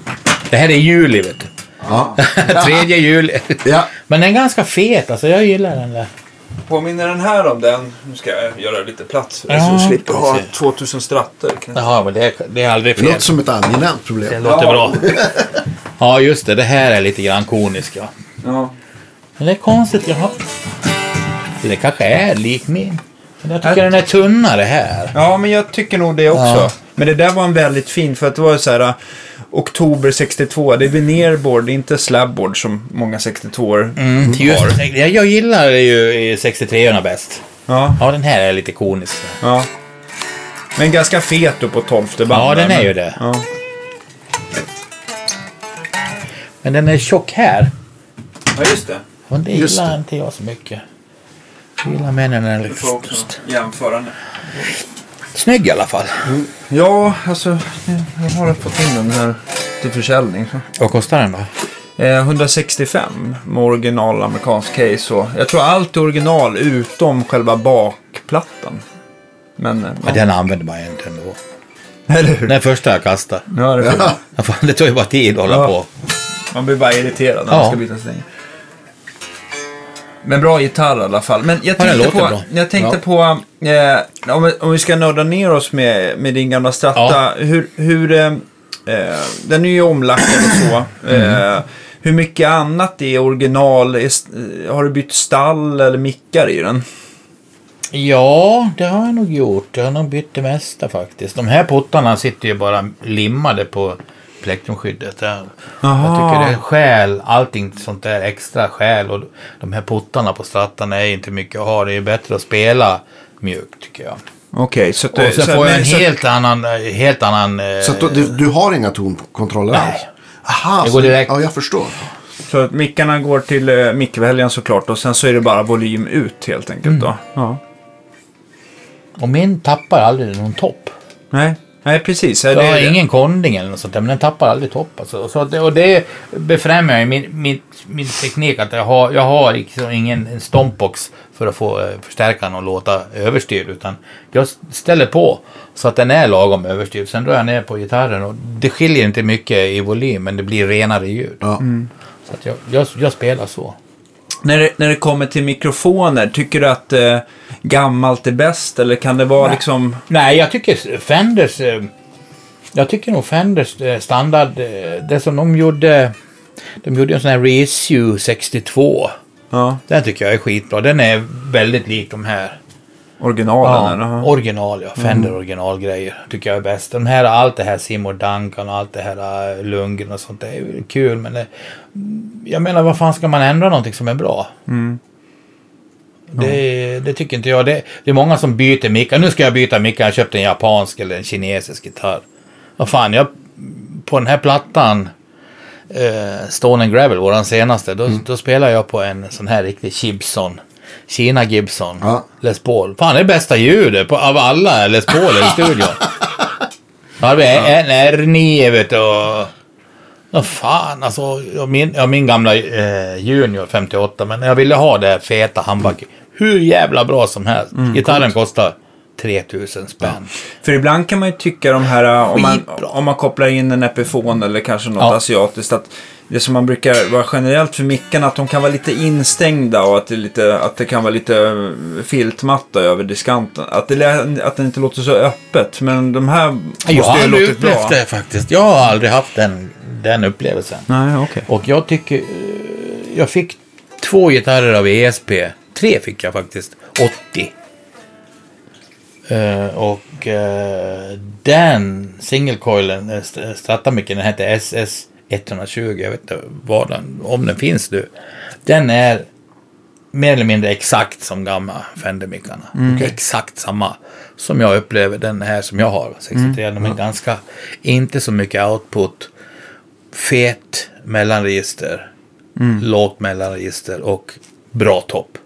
det här är juli vet du. Ja. Tredje juli. ja. Men den är ganska fet alltså, jag gillar den där. Påminner den här om den? Nu ska jag göra lite plats för det Ja, så jag slipper ha precis. 2000 stratter. Jaha, men det är, det är aldrig Det fel. låter som ett angenämt Det problem. låter Ja. bra. Ja, just det. Det här är lite grann konisk, ja. Ja. Men det är konstigt, jag har... Det kanske är lik min. Men jag tycker den är tunnare här. ja, men jag tycker nog det också. Ja. Men det där var en väldigt fin, för att det var så här... Oktober 62, det är venerboard, det är inte slabboard som många 62 or Mm, just, jag, jag gillar ju 63 bäst. Ja, Ja, den här är lite konisk. ja. Men ganska fet då på 12 band. Ja, den är men- ju det. Ja. Men den är tjock här. ja, just det. Och det Just gillar det. inte jag så mycket. Jag gillar mer när den är Du får också lite jämföra nu. Snygg i alla fall. Ja, alltså, jag har fått in den här till försäljning. Så. Vad kostar den då? Eh, 165 med original amerikansk case. Och jag tror allt är original utom själva bakplattan. Men, eh, Ja. Den använder man ju inte ändå. eller hur? Den första jag kastade. Ja, det. Ja, Det tar ju bara tid att hålla Ja. på. Man blir bara irriterad när Ja. man ska byta stänger. Men bra gitarr i alla fall. Men jag Ja, tänkte låter på, bra. jag tänkte på eh, om, vi, om vi ska nörda ner oss med, med din gamla Stratta. Ja. Hur, hur, eh, eh, den är ju omlackad och så. Mm. Eh, hur mycket annat är original? Är, eh, har du bytt stall eller mickar i den? Ja, det har jag nog gjort. Jag har nog bytt det mesta faktiskt. De här pottarna sitter ju bara limmade på plektrumskyddet. Jag, tycker det är skäl, allting sånt där extra skäl. Och de här pottarna på strattan är inte mycket att ha. Det är bättre att spela mjukt tycker jag. Okej, så att Och sen så- får jag en så- helt annan, helt annan... eh, Så att du, du, du har inga tonkontroller Nej. alls? Aha, Det går direkt. Ja, jag förstår. Så att mickarna går till uh, mickväljaren såklart och sen så är det bara volym ut helt enkelt Mm. då. Ja. Och min tappar aldrig någon topp. Nej, nej precis. Jag det, har ingen konding eller något sånt där, men den tappar aldrig topp. Alltså. Så det, och det befrämjar ju min, min, min teknik. Att jag har, jag har liksom ingen en stompbox för att få eh, förstärkaren att låta överstyrd. Utan jag ställer på så att den är lagom överstyrd. Sen drar jag ner på gitarren och det skiljer inte mycket i volym, men det blir renare ljud. Ja. Så att jag, jag, jag spelar så. När det, när det kommer till mikrofoner, tycker du att eh, gammalt är bäst? Eller kan det vara liksom... Nej, jag tycker Fenders... eh, Jag tycker nog Fenders eh, standard, eh, det som de gjorde... De gjorde en sån här Reissue 62. Ja, Den tycker jag är skitbra. Den är väldigt lik de här. Originalen? eller? Ja. original, ja. Fender originalgrejer tycker jag är bäst. De här, allt det här Seymour Duncan och allt det här eh, Lundgren och sånt, det är kul. Men det, jag menar, vad fan ska man ändra någonting som är bra? Det, det tycker inte jag. Det, det är många som byter mickar. Nu ska jag byta mickar. Jag köpte en japansk eller en kinesisk gitarr. Vad fan, jag, på den här plattan, eh, Stone and Gravel, våran senaste, då, då spelar jag på en sån här riktig Gibson. Kina Gibson. Ja. Les Paul. Fan, det är bästa ljudet på, av alla Les Paul i studion. Då hade vi en R9 vet du och... Vad fan alltså. jag Min, ja, min gamla eh, Junior 58. Men jag ville ha det feta handback. Hur jävla bra som helst. Gitarren kostar 3000 spänn. För ibland kan man ju tycka de här, äh, om man, om man kopplar in en Epiphone eller kanske något Ja. asiatiskt, att det som man brukar vara generellt för mickarna, att de kan vara lite instängda och att det, lite, att det kan vara lite äh, filtmatta över diskanten. Att, det, att det inte låter så öppet. Men de här måste Jag har aldrig upplevt bra. det faktiskt. Jag har aldrig haft den, den upplevelsen. Nej, okej. Och jag tycker... eh, Jag fick två gitarrer av ESP. Tre fick jag faktiskt. 80. Eh, och uh, den singelcoilen, uh, Stratamicken, den hette SS 120. Jag vet inte vad den, om den finns nu. Den är mer eller mindre exakt som gamla Fender-mickarna. Exakt samma som jag upplever den här som jag har. 63. De är ganska, inte så mycket output. Fet mellanregister. Lågt mellanregister och bra topp.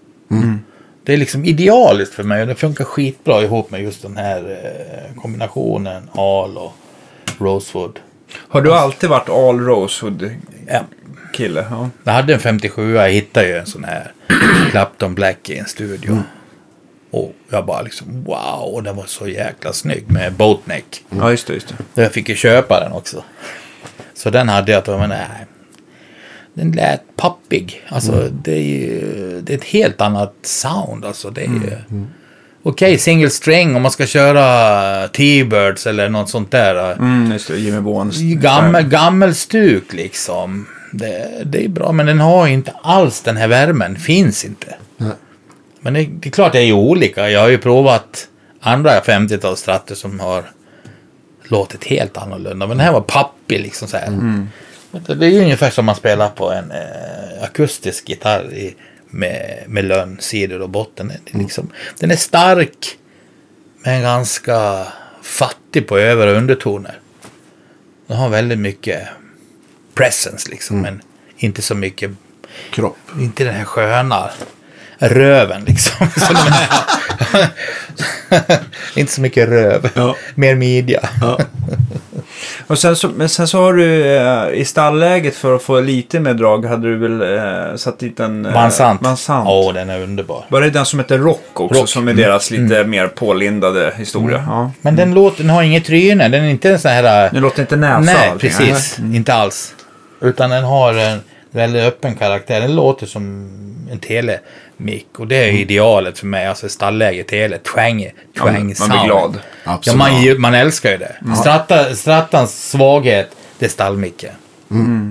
Det är liksom idealiskt för mig och det funkar skitbra ihop med just den här eh, kombinationen Al och Rosewood. Har du alltid varit all rosewood Ja. kille? Ja. Jag hade en 57, jag hittade ju en sån här Clapton Black i en studio. Och jag bara liksom wow, den var så jäkla snygg med boatneck. ja, just det. Just det. Jag fick ju köpa den också. Så den hade jag, men nej. Den lät pappig. Alltså det är ju det är ett helt annat sound. Alltså det är ju... Okej, single string om man ska köra T-Birds eller något sånt där. Mm, just det. Jimmy Bones. Gammel, gammelstuk liksom. Det, det är bra, men den har inte alls den här värmen. Finns inte. Nej. Men det, det är klart det är ju olika. Jag har ju provat andra 50-talsstratter som har låtit helt annorlunda. Men den här var pappig liksom så här. Du, Det är ju ungefär som man spelar på en eh, akustisk gitarr i, med, med lönn, sidor och botten. Det är liksom, Den är stark, men ganska fattig på över och undertoner. Den har väldigt mycket presence liksom, men inte så mycket Kropp. inte den här sköna röven liksom. Som den här. inte så mycket röv. Ja. Mer midja. Och sen så, men sen så har du eh, i stallläget för att få lite mer drag hade du väl eh, satt dit en... Eh, Mansant. Mansant. Åh, den är underbar. Var det den som heter Rock också? Rock. Som är deras lite mer pålindade historia? Ja. Men den låter, den har inget tryne. Den är inte en sån här... äh, Det låter inte näsa Nej, precis. Inte alls. Utan den har en väldigt öppen karaktär. Den låter som en telemick. Och det är idealet för mig. Alltså stallläge, tele, twang, Ja, twang man blir sound. glad. Ja, Absolut. man, ju- man älskar ju det. Stratta, strattans svaghet, det är stallmicken.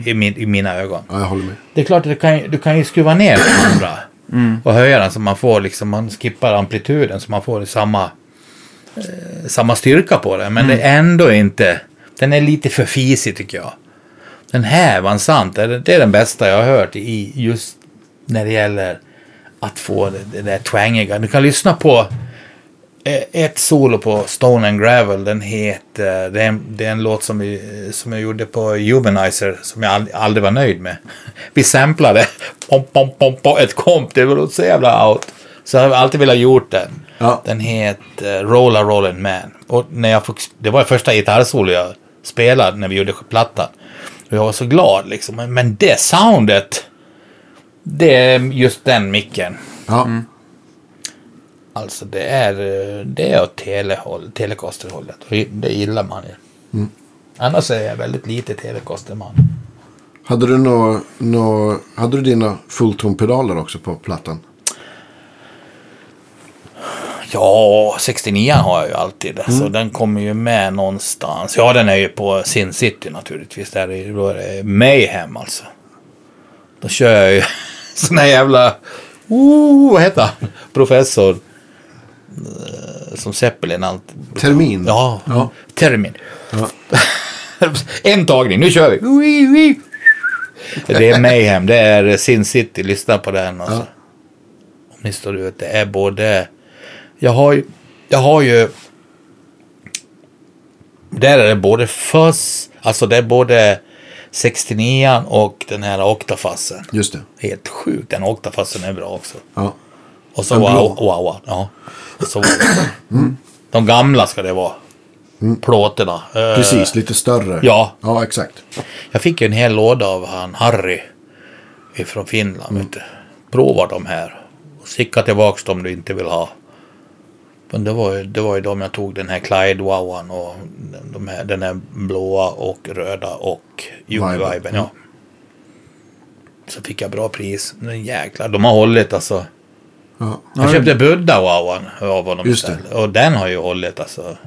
I, min, I mina ögon. Ja, jag håller med. Det är klart att du kan, du kan ju skruva ner den andra. Och höja den så man får liksom, man skippar amplituden så man får samma, eh, samma styrka på den. Men det är ändå inte, den är lite för fisig tycker jag. Den här var sant, det är, den bästa jag har hört i just när det gäller att få det, där twangiga. Du kan lyssna på eh, ett solo på Stone and Gravel. Den heter, det är en, det är en låt som, vi, som jag gjorde på Humanizer som jag aldrig, aldrig var nöjd med. Vi samplade pom, pom, pom, pom, ett komp, det var så jävla out. Så jag har alltid velat gjort den. Ja. Den heter Rolla Rollin' Man. Och när jag fick, det var första gitarrsolo jag spelade när vi gjorde plattan. Och jag var så glad liksom. Men- Men det soundet, det är just den micken. Ja. Alltså det är, det är åt telehåll, telecaster-hållet. Och det gillar man ju. Annars är jag väldigt lite telecaster-man. Hade du nå, nå, hade du dina fulltonpedaler också på plattan? Ja, 69 har jag ju alltid. Så den kommer ju med någonstans. Ja, den är ju på Sin City naturligtvis. Där är, då är det Mayhem alltså. Då kör jag ju sån här jävla... Oh, vad heter han? Professor. eh, Som Zeppelin allt. Termin? Ja, Ja. termin. Ja. en tagning, nu kör vi. Det är Mayhem, det är Sin City, lyssna på den. Alltså. Om ni står ut, det är både... Jag har ju... Jag har ju... Där är det både fuzz, alltså det är både 69 och den här oktafassen. Just det. Helt sjukt, den oktafassen är bra också. Ja. Och så wow, wow, wow, ja. Och så, De gamla ska det vara. Plåterna. Eh, Precis, lite större. Ja, Ja, exakt. jag fick ju en hel låda av han Harry ifrån Finland. Du. Prova de här. Och skicka tillbaka dem du inte vill ha. Men det var, ju, det var ju de jag tog den här Clyde Wowan och de här, den här blåa och röda och Viben. Uni-Viben. Ja. Så fick jag bra pris. Men jäklar, de har hållit alltså. Ja. Jag köpte Buddha Wowan av honom Just det. istället. Och den har ju hållit alltså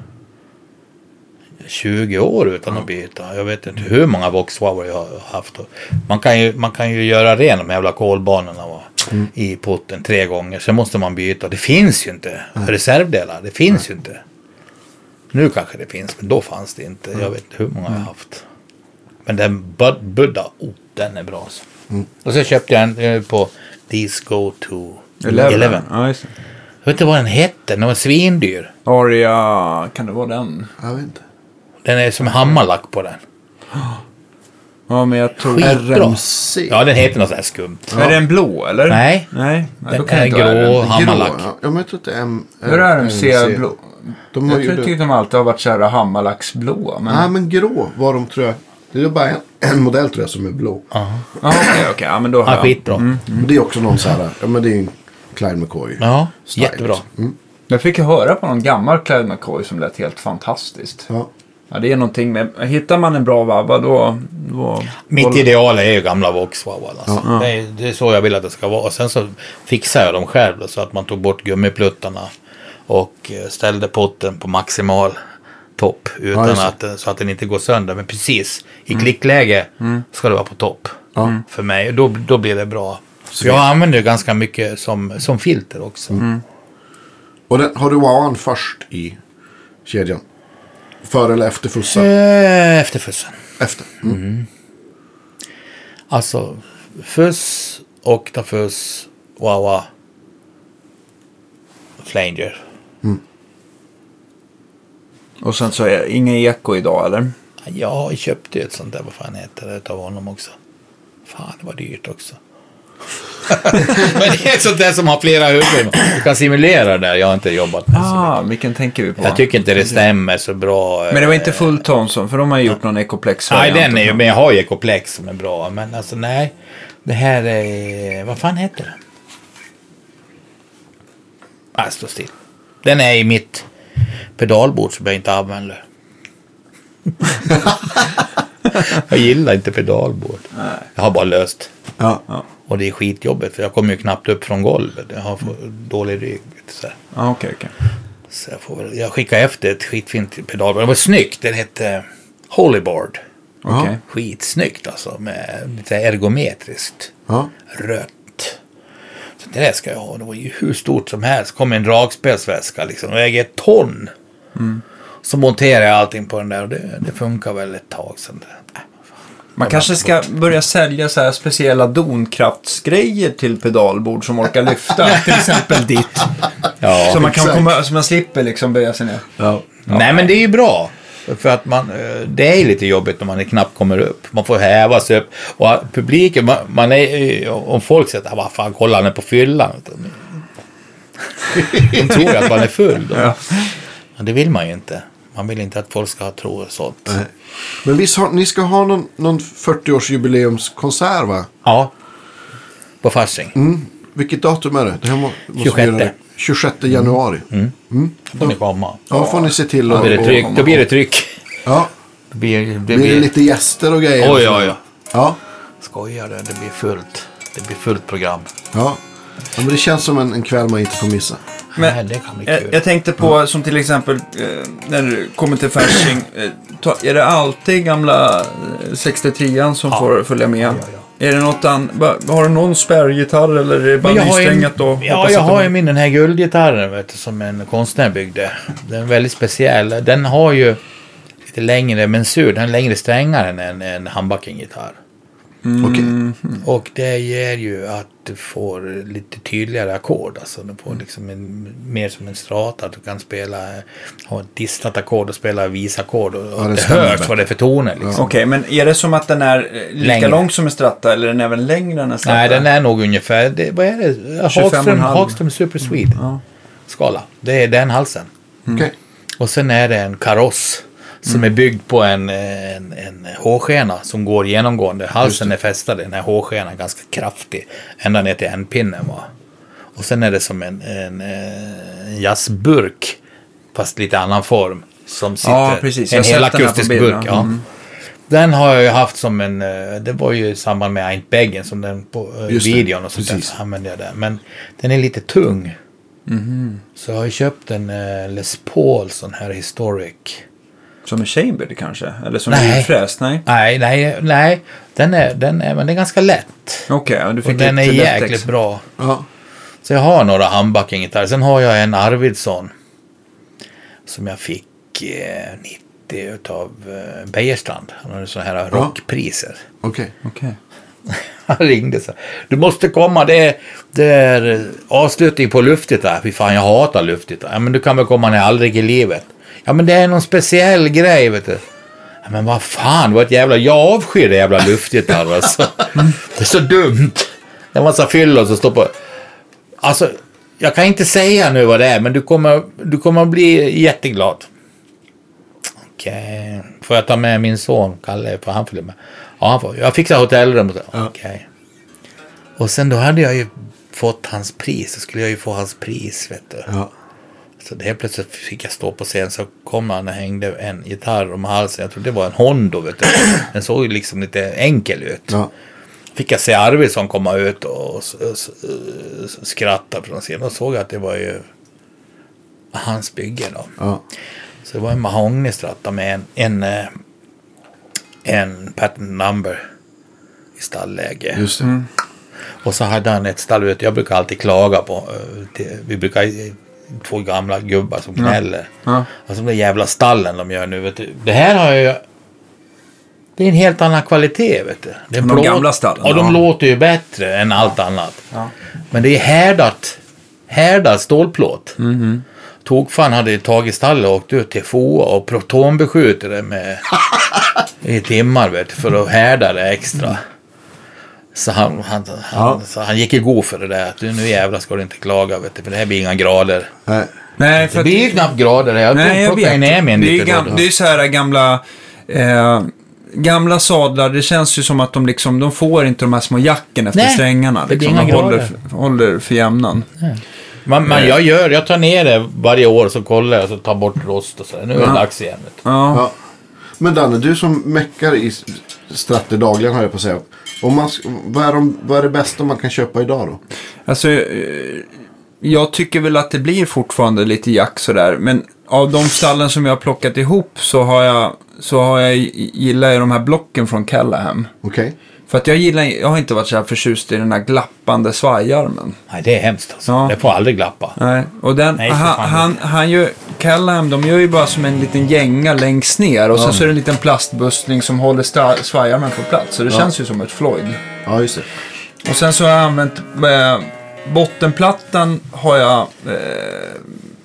20 år utan att byta. Jag vet inte hur många Voxwower jag har haft. Man kan ju, man kan ju göra ren de jävla kolbanorna va, Mm. i putten tre gånger. Sen måste man byta. Det finns ju inte reservdelar. Det finns ju inte. Nu kanske det finns, men då fanns det inte. Jag vet inte hur många jag har haft. Men den Bud- Buddha, oh, den är bra. Alltså. Mm. Och så köpte jag en eh, på These Go To Eleven. Eleven. Ja, just det. Jag vet inte vad den hette. Den var svindyr. Aria, kan det vara den? Jag vet inte. Den är som hammarlack på den. Ja, men jag tror... Skitbra. RMC. Ja, den heter något sånt här skumt. Är det en blå, eller? Nej. Nej, nej då Den kan är det inte vara grå. den. Hammarlack. Ja. Ja, men jag tror att det är M... Hur är RMC blå? De har Jag ju... tyckte de alltid har varit så här hammarlacksblå. Men... Nej, men grå var de tror jag. Det är bara en, en modell tror jag som är blå. Ja, Ja, okej, okej. Ja, men då har ja jag. skitbra. Men Det är också någon så här, ja men det är ju en Clyde McCoy. Ja, style, jättebra. liksom. Mm. Jag fick ju höra på någon gammal Clyde McCoy som lät helt fantastiskt. Ja. Ja, det är någonting med... Hittar man en bra vabba då... då Mitt ideal är ju gamla Volkswagen. Alltså. Det, är, det är så jag vill att det ska vara. Och sen så fixade jag dem själv då, så att man tog bort gummipluttarna och eh, ställde potten på maximal topp utan det. att, eh, så att den inte går sönder. Men precis i klickläge ska det vara på topp Ja. för mig. Och Då, då blir det bra. För jag använder ju ganska mycket som, som filter också. Och den, har du wowan först i kedjan? Före eller efter fussa? Eh, Efter fussen. Efter. Mm. Alltså, fuss, oktafus, wawa, flanger. Och sen så är ingen eko idag, eller? Jag köpte ju ett sånt där, vad fan heter det, utav honom också. Fan, det var dyrt också. Men det är ett sånt där som har flera huvuden. Du kan simulera det där, jag har inte jobbat med så mycket. Ah, vilken tänker vi på? Jag tycker inte det stämmer så bra. Men det var inte full Thomson, för de har ju gjort någon Ecoplex Nej, den är ju, men jag har ju Ecoplex som är bra. Men alltså nej. Det här är, vad fan heter det? Nej, stå still. Den är i mitt pedalbord som jag inte använder. jag gillar inte pedalbord. Jag har bara löst. Ja. Och det är skitjobbigt för jag kommer ju knappt upp från golvet. Jag har dålig rygg. Så. Ja, okej, okej. så jag, får jag skickar efter ett skitfint pedalbord. Det var snyggt. Den hette Holyboard. Okej. Skitsnyggt alltså. Med lite ergometriskt. Ja. Rött. Så det där ska jag ha. Det var ju hur stort som helst. kom en dragspelsväska liksom. Och väger ett ton. Så monterade jag allting på den där. Och det, det funkar väl ett tag sedan. Äh, fan. Man kanske ska börja sälja så här speciella donkraftsgrejer till pedalbord som orkar lyfta. till exempel ditt. Ja. så, man kan exakt. komma, så man slipper liksom böja sig ner. Ja. Nej men det är ju bra. För att man, eh, det är lite jobbigt när man knappt kommer upp. Man får häva sig upp. Och publiken, man, man är, om folk säger att vad fan, kolla han är på fyllan. De tror att man är full. Då. Ja. Men det vill man ju inte. Man vill inte att folk ska tro sånt. Nej. Men visst har, ni ska ha någon, någon 40-årsjubileumskonsert va? Ja. På Fasching. Mm. Vilket datum är det? det här må, måste vi 26. göra det. 26 januari. Mm. Då får ni komma. Ja, får ni se till Då att... blir det tryck. Då blir det tryck. Ja, Det blir, det blir det lite gäster och grejer? Oj, oj, oj. Ja, Skojar du? Det blir fullt. Det blir fullt program. ja. ja men det känns som en, en kväll man inte får missa. Men Nej, det kan bli jag, kul. jag tänkte på som till exempel eh, när du kommer till Fasching. Eh, ta, är det alltid gamla eh, 63 som Ja. får följa med? Ja, ja, Är det något an, Har du någon spärrgitarr eller är det bara jag har nysträngat ja, jag har ju min den här guldgitarren vet du, som en konstnär byggde. Den är väldigt speciell. Den har ju lite längre mensur. Den är längre strängar än en, en handbackengitarr. Okej. Och det ger ju att du får lite tydligare ackord. Alltså du får liksom en, mer som en strata. Att du kan spela, ha ett distat ackord och spela visackord. Och, och det det hörs bättre. vad det är för toner. Liksom. Okej, men är det som att den är lika Längre. lång som en stratta eller är den även längre än en stratta? Nej, den är nog ungefär, det, vad är det? 25,5. Hagström, Hagström Super Swede. Ja. Skala. Det är den halsen. Okej. Och sen är det en kaross som är byggd på en, en, en hårskena som går genomgående. Halsen är fästad i den här hårskenan ganska kraftig. Ända ner till ändpinnen. Va? Och sen är det som en, en, eh, en jazzburk. Fast lite annan form. Som sitter. Ja, precis. En helakustisk burk. Ja. Mm. Den har jag ju haft som en, eh, det var ju i samband med Aint Beggen som den på eh, Just videon och sånt där. precis. Använde jag den. Men den är lite tung. Mhm. Så jag har ju köpt en eh, Les Paul sån här historic. Som en chamber kanske? Eller som Nej. en ljudfräs? Nej. Nej, nej, nej. Den är, den är, men den är ganska lätt. Okej, ja, du Och fick den är jäkligt ex- bra. Ja. Så jag har några handbacken-gitarrer. Sen har jag en Arvidsson. Som jag fick eh, 90 utav eh, Beijerstrand. Han hade sådana här rockpriser. Okej. Okej. Han ringde så. Du måste komma, det är, det är avslutning på luftgitarr. Fy fan, jag hatar luftgitarr. Ja, men du kan väl komma ner aldrig i livet. Ja, men det är någon speciell grej, vet du. Ja, men vad fan, var ett jävla... Jag avskyr det jävla luftgitarr alltså. Det är så dumt. Det är en massa fyllor som står på... Alltså, jag kan inte säga nu vad det är, men du kommer, du kommer bli jätteglad. Okej. Får jag ta med min son, Kalle, för han följer med? Ja, han får. Jag fixar hotellrum. och så. Okej. Och sen då hade jag ju fått hans pris. Så skulle jag ju få hans pris, vet du. Ja. Så det helt plötsligt fick jag stå på scen så kom han och hängde en gitarr om halsen. Jag trodde det var en Hondo, vet du. Den såg ju liksom lite enkel ut. Ja. Fick jag se Arvidsson komma ut och skratta från scenen. Då såg jag att det var ju hans bygge då. Ja. Så det var en mahognystratta med en, en, eh, en patent number i stallläge. Just det. Mm. Och så hade han ett stall ute. Jag brukar alltid klaga på. eh, Vi brukar två gamla gubbar som gnäller. Ja. Alltså de där jävla stallen de gör nu. Vet du. Det här har jag ju... Det är en helt annan kvalitet vet du. Det är De plåt- gamla stallen, Ja, de ja. låter ju bättre än allt annat. Ja. Men det är härdat. Härdad stålplåt. Mhm. Tokfan hade tagit stallet och åkt ut till FOA och protonbeskjutit det med i timmar vet du, för att härda det extra. Så han, han, han, Ja. så han gick i god för det där. Att nu jävlar ska du inte klaga vet du, för det här blir inga grader. Nej. Nej, för Det blir ju knappt grader. Jag Nej, jag vet. ju ner mig en det, är gam, då. det är så här gamla... Eh, gamla sadlar, det känns ju som att de liksom, de får inte de här små jacken efter Nej, strängarna. Liksom. De håller, grader. håller för jämnan. Man, man, jag, gör, jag tar ner det varje år så kollar jag och så tar bort rost och så. Nu är det Ja. dags igen. Ja. Ja. Men Danne, du som meckar i stratter dagligen har jag på att säga. Om man, vad, är de, vad är det bästa man kan köpa idag då? Alltså, eh, jag tycker väl att det blir fortfarande lite jack sådär. Men av de stallen som jag har plockat ihop så har jag, så har jag, gillar jag de här blocken från Callahan. Okej. För att jag gillar, jag har inte varit så här förtjust i den här glappande svajarmen. Nej, det är hemskt alltså. Ja. Det får aldrig glappa. Nej, och den, Nej, han, han, han gör, Callahan, de gör ju bara som en liten gänga längst ner. Och sen så är det en liten plastbustling som håller svajarmen på plats. Så det känns ju som ett Floyd. Ja, just det. Och sen så har jag använt eh, bottenplattan har jag eh,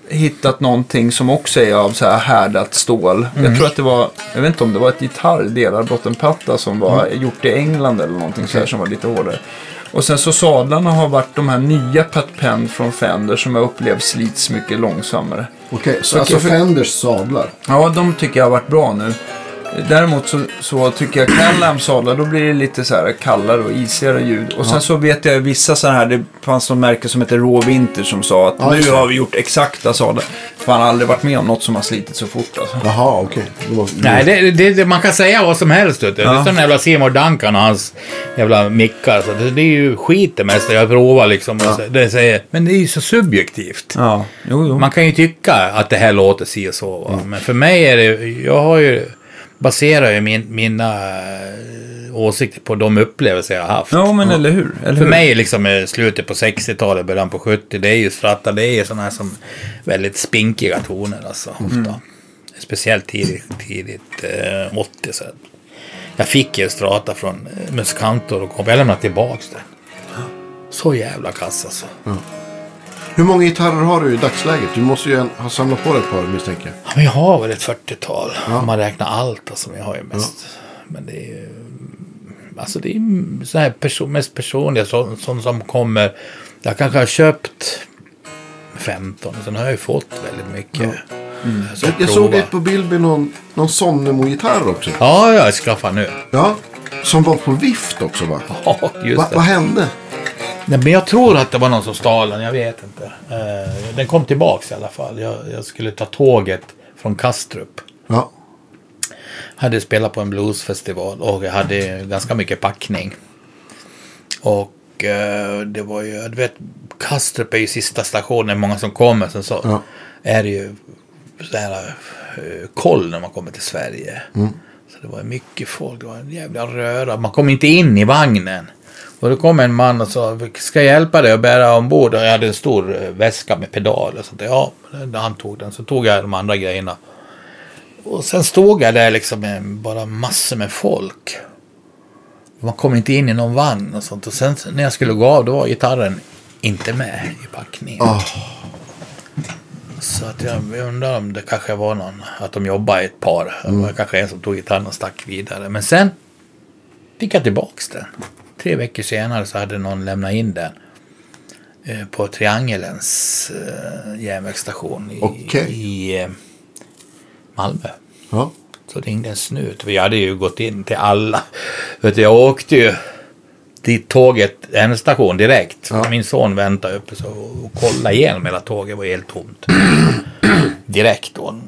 hittat någonting som också är av så här härdat stål. Jag tror att det var, jag vet inte om det var ett gitarrdelar bottenplatta som var gjort i England eller någonting så här som var lite hårdare. Och sen så sadlarna har varit de här nya Pat från Fender som jag upplevt slits mycket långsammare. Okej, så Okej, alltså för- Fenders sadlar. Ja, de tycker jag har varit bra nu. Däremot så, så tycker jag Callam sadlar, då blir det lite så här kallare och isigare ljud. Och sen så vet jag vissa sådana här, det fanns någon märke som heter Raw Winter som sa att Ja, nu har vi gjort exakta sadlar. Fan, har aldrig varit med om något som har slitit så fort alltså. Jaha, okej. Det var- Nej, det, det, det, man kan säga vad som helst. Vet du. Det är Ja. som den jävla Seymour Duncan och hans jävla mickar. Så det, det är ju skit det mesta. Jag provar liksom. och så- Det säger, men det är ju så subjektivt. Ja, jo, jo. Man kan ju tycka att det här låter si och så. Va? Men för mig är det, jag har ju, baserar ju min, mina eh, åsikter på de upplevelser jag har haft. Ja, men eller hur? Eller För hur? mig liksom eh, slutet på 60-talet, början på 70, det är ju stratta, det är ju sådana här som väldigt spinkiga toner alltså, ofta. Speciellt tidigt, tidigt eh, 80 så. Jag fick ju strata från eh, Muskantor och kom, jag lämnade tillbaks den. Så jävla kass alltså. Hur många gitarrer har du i dagsläget? Du måste ju ha samlat på dig ett par misstänker jag. Ja, men jag har väl ett 40-tal. Om man räknar allt. Alltså, jag har ju mest. Men det är ju... Alltså det är så här person, mest personliga. Sånt så, som kommer... Jag kanske har köpt 15. Och sen har jag ju fått väldigt mycket. Så Jag, jag såg ett på bild med någon, någon Sonnemo-gitarr också. Ja, jag skaffar nu. Ja, som var på vift också va? Ja, just Va, det. vad hände? Nej, men jag tror att det var någon som stal den, jag vet inte. Eh, den kom tillbaks i alla fall. Jag, jag skulle ta tåget från Kastrup. Ja. hade spelat på en bluesfestival och jag hade ganska mycket packning. Och eh, det var ju, du vet, Kastrup är ju sista stationen, många som kommer. Sen så Ja. är det ju så här eh, koll när man kommer till Sverige. Så det var mycket folk, det var en jävla röra. Man kom inte in i vagnen. Och då kom en man och sa, ska jag hjälpa dig att bära ombord? Och jag hade en stor eh, väska med pedal och sånt. Ja, han tog den. Så tog jag de andra grejerna. Och sen stod jag där liksom med bara massor med folk. Man kom inte in i någon vagn och sånt. Och sen när jag skulle gå av då var gitarren inte med i packningen. Ah. Så att jag, undrar om det kanske var någon, att de jobbade ett par. Det var kanske en som tog gitarren och stack vidare. Men sen fick jag tillbaks den. Tre veckor senare så hade någon lämnat in den. eh, På Triangelens eh, järnvägsstation i, Okej. i eh, Malmö. Ja. Så ringde en snut. Vi hade ju gått in till alla. Vet du, jag åkte ju dit tåget, en station direkt. Ja. Min son väntade uppe så, och kollade igenom hela tåget. var helt tomt. direkt då.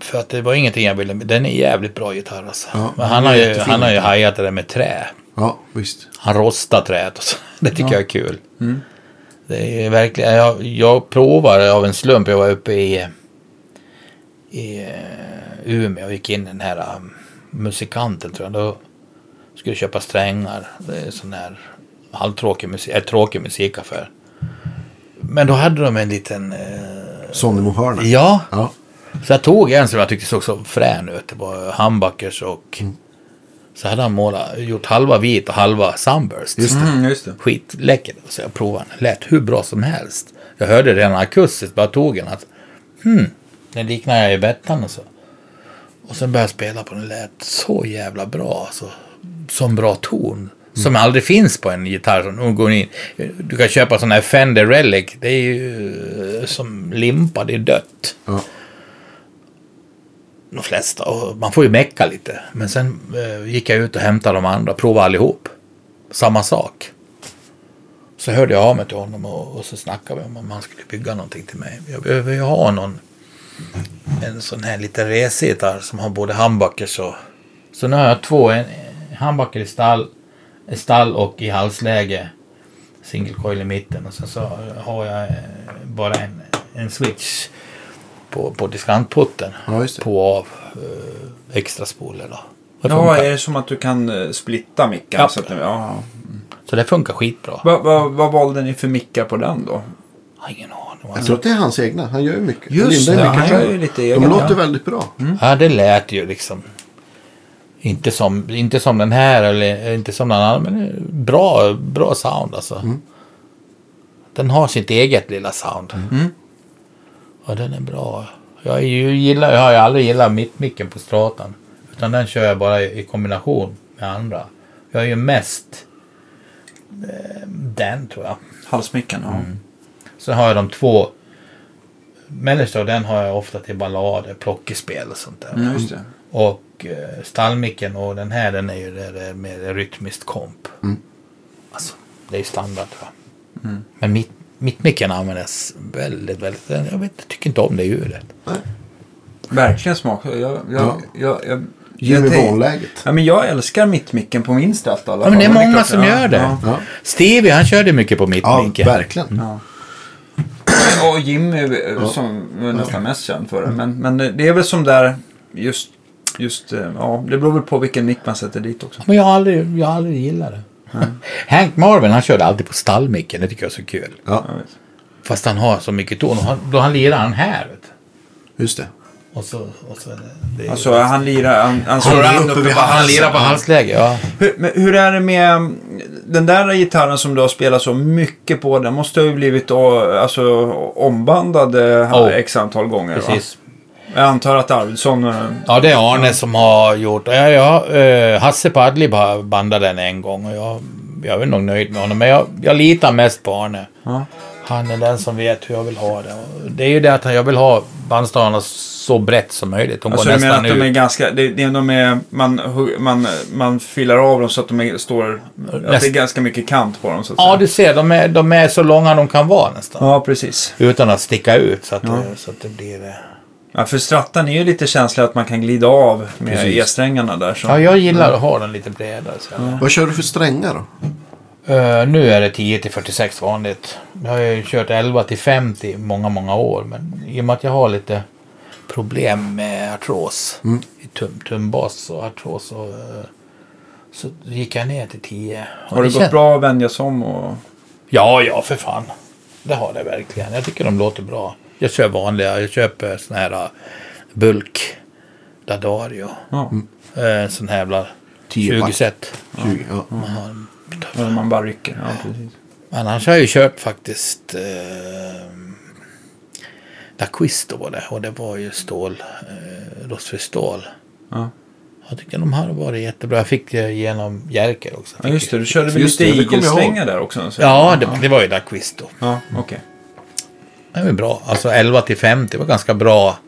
För att det var ingenting jag ville. Den är jävligt bra gitarr alltså. Ja, han har, ju, han har ju hajat det där med trä. Ja, visst. Han rostar träet och så. Det tycker jag är kul. Det är verkligen, jag, jag provade av en slump. Jag var uppe i, i eh, Umeå och gick in i den här um, musikanten tror jag. Då skulle jag köpa strängar. Det är sån här halvtråkig musik, äh, tråkig musikaffär. Men då hade de en liten... Eh, Sonny Mohörner. ja, Ja. så jag tog en som jag tyckte såg så frän ut. Det var humbuckers och... Så hade han målat, gjort halva vit och halva sunburst. Just det. Mm, just det. Skitläcker. Så jag provade den. Lät hur bra som helst. Jag hörde redan akustiskt, bara tog den att... Hmm, den liknar jag i Bettan och så. Och sen började jag spela på den. lät så jävla bra. Alltså, som bra ton. Som aldrig finns på en gitarr som nu går in. Du kan köpa sån här Fender Relic. Det är ju eh, som limpa, det är dött. Ja. De flesta. Och man får ju mecka lite. Men sen eh, gick jag ut och hämtade de andra. Provade allihop. Samma sak. Så hörde jag av mig till honom och, och så snackade vi om om han skulle bygga någonting till mig. Jag behöver ju ha någon. En sån här liten resgitarr som har både handbackers och... Så nu har jag två. En, en i stall, i stall och i halsläge. Single coil i mitten. Och sen så har jag eh, bara en, en switch på, på diskantputten. Ja. På av eh, extra spoler då. Det Ja, funkar. är det som att du kan eh, splitta micken? Ja. Så, att, den- ja. Så det funkar skitbra. Vad vad- vad valde ni för mickar på den då? Ingen aning. Jag tror att det är hans egna. Han gör ju mycket. Just det, mycket han gör ju lite De egen, låter ja. väldigt bra. Ja, det lät ju liksom. Inte som, inte som den här eller inte som någon annan. Men bra, bra sound alltså. Den har sitt eget lilla sound. Och den är bra. Jag, är ju, gillar, jag har ju aldrig gillat mittmicken på stratan. Utan den kör jag bara i, kombination med andra. Jag är ju mest eh, den tror jag. Halsmicken, ja. Sen har jag de två. Mellersta och den har jag ofta till ballader, plockespel och sånt där. Mm, just det. Och eh, stallmicken och den här den är ju det där med rytmiskt komp. Alltså, det är ju standard tror jag. Men mitt, mittmicken används väldigt, väldigt. Jag, vet, jag tycker inte om det ljudet. Verkligen smak. Jag, jag, Ja. jag, jag, jag. Ja, men jag älskar mittmicken på min ställt i alla Ja, men det är fall. många som ja, gör det. Ja. Ja, Stevie han körde mycket på ja mittmicken. verkligen. Ja. Och Jimmy som är nästan mest känd för det. Men, men det är väl som där just, just, eh, ja, det beror väl på vilken mick man sätter dit också. Men jag har aldrig, jag har aldrig gillat det. Hank Marvin han körde alltid på stallmicken. Det tycker jag är så kul. Ja. Fast han har så mycket ton. Och han, då han lirar han här. Vet du. just det. Och så, och så det, är- Alltså han lirar, han, han slår an uppe vid han halsen. lirar på halsläge, ja. Hur, men hur är det med mm, den där gitarren som du har spelat så mycket på? Den måste ha blivit å- alltså, ombandad eh, Oh. x antal gånger Precis. Jag antar att Arvidsson... eh, Ja, det är Arne som har gjort. Ja, ja, eh, Hasse har bandat den en gång och jag, jag är nog nöjd med honom. Men jag, jag litar mest på Arne. Ja. Han är den som vet hur jag vill ha det. Och det är ju det att jag vill ha bandstavarna så brett som möjligt. De Alltså går nästan att de är ganska, det, det, de är, man, man, man filar av dem så att de är, står, att det är ganska mycket kant på dem så att Ja, säga. du ser. De är, de är så långa de kan vara nästan. Ja, precis. Utan att sticka ut så att, det, så att det blir... Ja, för strattan är ju lite känslig att man kan glida av med Precis. E-strängarna där. Så. Ja, jag gillar att ha den lite bredare. Så jag- Vad kör du för strängar då? Eh, nu är det 10 till 46 vanligt. Jag har ju kört 11 till 50 i många, många år. Men i och med att jag har lite problem med artros i tum, tumbas och artros och, eh, så gick jag ner till 10. Och Har det gått bra att vänja sig om? Och... Ja, ja, för fan. Det har det verkligen. Jag tycker de låter bra. Jag kör vanliga. Jag köper sån här uh, bulk Dadario. Ja, Eh, sån här jävla 10 20 back. set. 20, ja. när man bara rycker. Ja, precis. Men annars har jag ju köpt faktiskt eh, Daquisto var det. Och det var ju stål. Eh, rostfri stål. Ja. Jag tycker de har varit jättebra. Jag fick det genom Jerker också. ja, just det. Du körde väl Just lite igelslänga där också? Så. Ja, det, det var ju Daquisto. Ja, okej. Det var bra. Alltså 11 till 50 var ganska bra.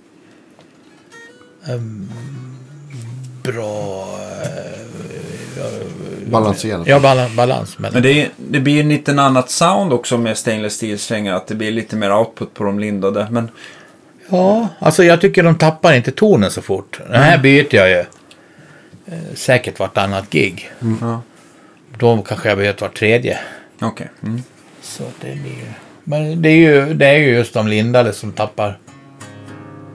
Ehm, bra... Balanserat. Ja, balans. balans men, Men det, är, det blir en liten annat sound också med stainless steel-strängar. Att det blir lite mer output på de lindade. Men Ja, alltså jag tycker de tappar inte tonen så fort. Den här byter jag ju eh, säkert vartannat gig. ja, Då kanske jag byter vart tredje. okej. Mm. Så det blir ju... Men det är ju, det är ju just de lindade som tappar.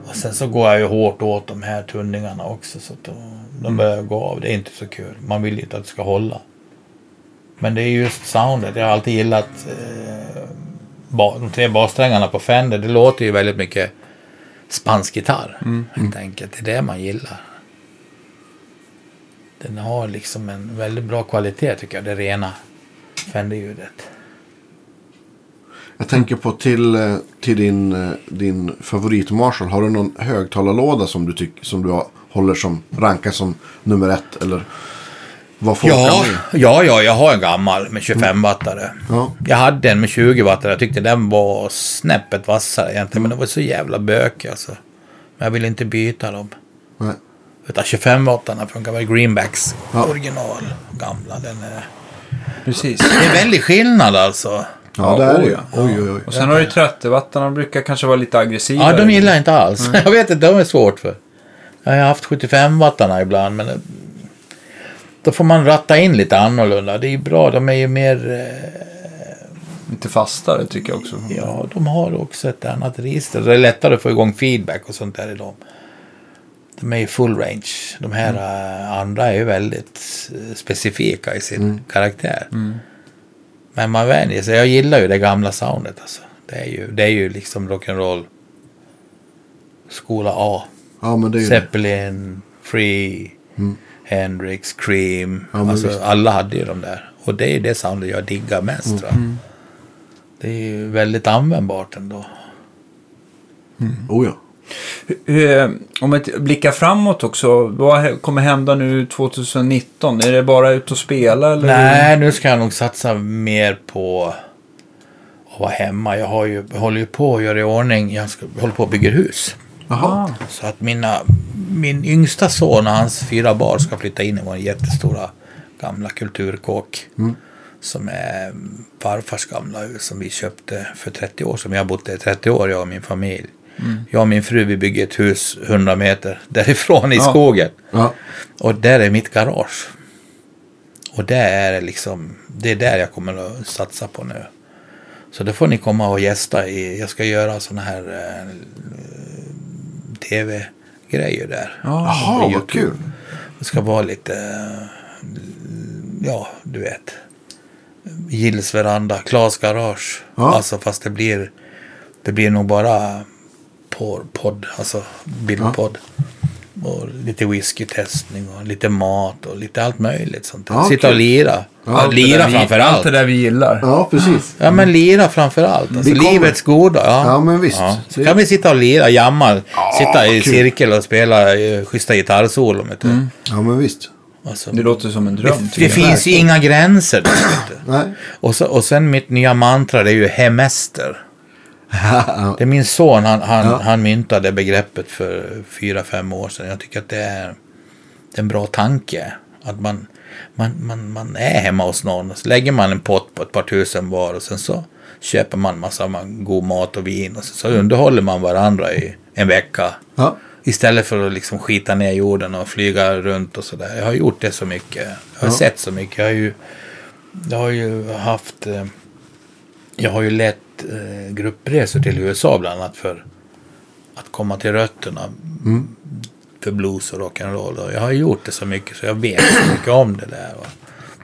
Och sen så går jag ju hårt åt de här tunningarna också. Så att de, de börjar gå av. Det är inte så kul. Man vill ju inte att det ska hålla. Men det är just soundet. Jag har alltid gillat eh, ba, de tre bassträngarna på Fender. Det låter ju väldigt mycket spansk gitarr. Helt enkelt. Det är det man gillar. Den har liksom en väldigt bra kvalitet tycker jag. Det rena Fender-ljudet. Jag tänker på till, eh, till din, eh, din favorit Marshall. Har du någon högtalarlåda som du, tyck, som du håller som rankas som nummer ett? Eller vad folk Ja, ja, ja, jag har en gammal med 25 wattare. Ja. Jag hade en med 20 wattare. Jag tyckte den var snäppet vassare egentligen. Men den var så jävla bökig alltså. Men jag ville inte byta dem. Nej. Utan 25 wattarna funkar väl Greenbacks Ja. original. Gamla. Den är... Precis. Det är väldigt skillnad alltså. Ja, det är det ju. ja. Oj, oj, oj. Och sen har du 30-wattarna. De brukar kanske vara lite aggressiva. Ja, de gillar jag inte alls. Jag vet inte, de är svårt för. Jag har haft 75 wattarna ibland, men eh, då får man ratta in lite annorlunda. Det är ju bra, de är ju mer... eh, Lite fastare tycker jag också. Ja, de har också ett annat register. Det är lättare att få igång feedback och sånt där i dem. De är ju full range. De här eh, andra är ju väldigt specifika i sin karaktär. Men man vänjer sig. Jag gillar ju det gamla soundet alltså. Det är ju, det är ju liksom rock'n'roll. Skola A. Ja, men det är ju... Zeppelin, Free, Hendrix, Cream. Ja, alltså, visst. alla hade ju de där. Och det är ju det soundet jag diggar mest. tror jag. Det är ju väldigt användbart ändå. Oh, ja. Om vi blickar framåt också. Vad kommer hända nu 2019? Är det bara ut och spela? Eller? Nej, nu ska jag nog satsa mer på att vara hemma. Jag, har ju, håller ju på att göra i ordning. Jag, ska, håller på att bygga hus. Jaha. Så att mina, min yngsta son och hans fyra barn ska flytta in i vår jättestora gamla kulturkåk. Som är farfars gamla hus som vi köpte för 30 år sedan. Jag har bott där i 30 år, jag och min familj. Jag och min fru vi bygger ett hus 100 meter därifrån i Ja. skogen. Ja. Och där är mitt garage. Och det är liksom, det är där jag kommer att satsa på nu. Så det får ni komma och gästa i. Jag ska göra såna här eh, tv-grejer där. Jaha, vad kul. Det ska vara lite, ja du vet. Gills veranda, Klas garage. Ja. Alltså fast det blir, det blir nog bara podd, alltså bildpodd. Och lite whiskytestning och lite mat och lite allt möjligt sånt. Ja, Sitta och lira. Ja, Ja, lira Allt vi- framför Allt allt. det där vi gillar. Ja, precis. Ja men lira framför allt. Alltså, livets goda. Ja. Ja, men visst. Ja. Så kan vi sitta och lira, jamma, sitta i kul. cirkel och spela uh, schyssta gitarrsolon. vet du. Ja, men visst. Alltså, Det låter som en dröm. det, det finns ju inga gränser där ute. Nej. Och, så, och sen mitt nya mantra det är ju hemester. Det är min son, han, han, Ja. han myntade begreppet för fyra, fem år sedan. Jag tycker att det är, en bra tanke. Att man, man, man, man är hemma hos någon. Så lägger man en pott på ett par tusen var och sen så köper man massa man- god mat och vin. Och så, så underhåller man varandra i en vecka. Ja. Istället för att liksom skita ner jorden och flyga runt och sådär. Jag har gjort det så mycket. Jag har Ja. sett så mycket. Jag har ju, jag har ju haft... eh, Jag har ju lett eh, gruppresor till USA bland annat för att komma till rötterna för blues och rock'n'roll. Och Jag har gjort det så mycket så jag vet så mycket om det där. Och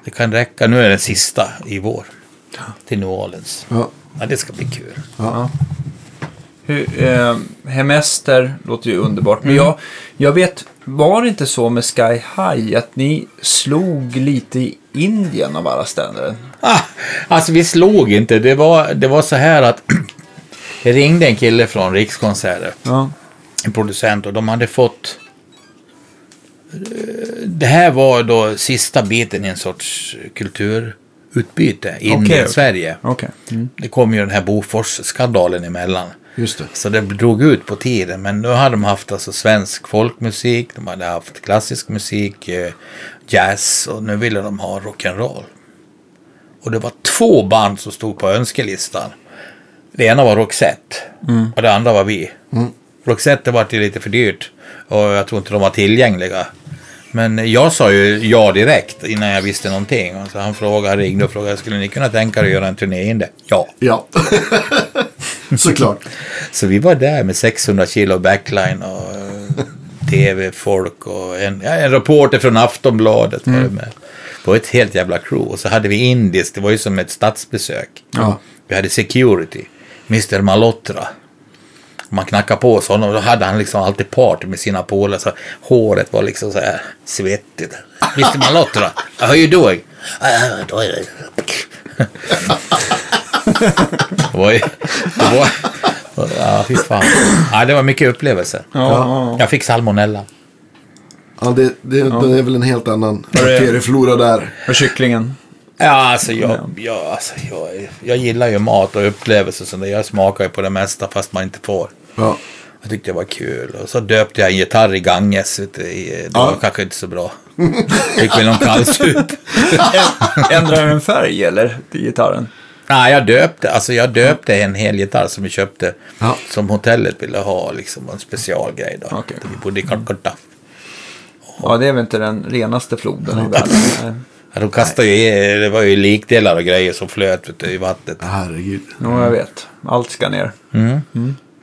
det kan räcka. Nu är det den sista i vår. Till New Orleans. Ja. Ja, det ska bli kul. Ja. Hur, eh, hemester låter ju underbart. Mm. Men jag, jag vet, var det inte så med Sky High att ni slog lite i Indien av alla städer? Ah, alltså vi slog inte. Det var, det var så här att det ringde en kille från Rikskonserter, Ja. en producent, och de hade fått... eh, Det här var då sista biten i en sorts kulturutbyte, Indien-Sverige. Okej. Mm. Det kom ju den här Bofors-skandalen emellan. Just det. Så det drog ut på tiden. Men nu hade de haft alltså svensk folkmusik, de hade haft klassisk musik, eh, jazz och nu ville de ha rock'n'roll. Och det var två band som stod på önskelistan. Det ena var Roxette och det andra var vi. Roxette det var ju lite för dyrt och jag tror inte de var tillgängliga. Men jag sa ju ja direkt innan jag visste någonting. Så han frågade, ringde och frågade, skulle ni kunna tänka er att göra en turné in det? Ja. Ja. Såklart. Så vi var där med 600 kilo backline och eh, tv-folk och en, ja, en reporter från Aftonbladet var det med. Det var ett helt jävla crew. Och så hade vi indiskt, det var ju som ett statsbesök. Ja. Vi hade security, Mr Malhotra. Man knackade på hos honom då hade han liksom alltid party med sina polare. Så håret var liksom så här svettigt. Mr Malhotra, how are you doing? "Ah, då är det-" var ju... Det var, ja, fy fan. Ja, det var mycket upplevelser. Ja, ja. Jag fick salmonella. Ja, det, det, det är väl en helt annan bakterieflora där. Och kycklingen. Ja, alltså jag, jag, alltså, jag, jag gillar ju mat och upplevelser. Så jag smakar ju på det mesta fast man inte får. Ja. Jag tyckte det var kul. Och så döpte jag en gitarr i Ganges. Det var Ja. kanske inte så bra. Fick väl någon kallsup. Ändrar den färg eller? Gitarren? Nej, jag döpte, alltså jag döpte en hel gitarr som vi köpte. Ja. Som hotellet ville ha, liksom en specialgrej då. Okej. Vi bodde i Calcutta. Ja, det är väl inte den renaste floden i världen. Ja, de kastade ju, det var ju likdelar och grejer som flöt vet du, i vattnet. Herregud. Jo, jag vet. Allt ska ner.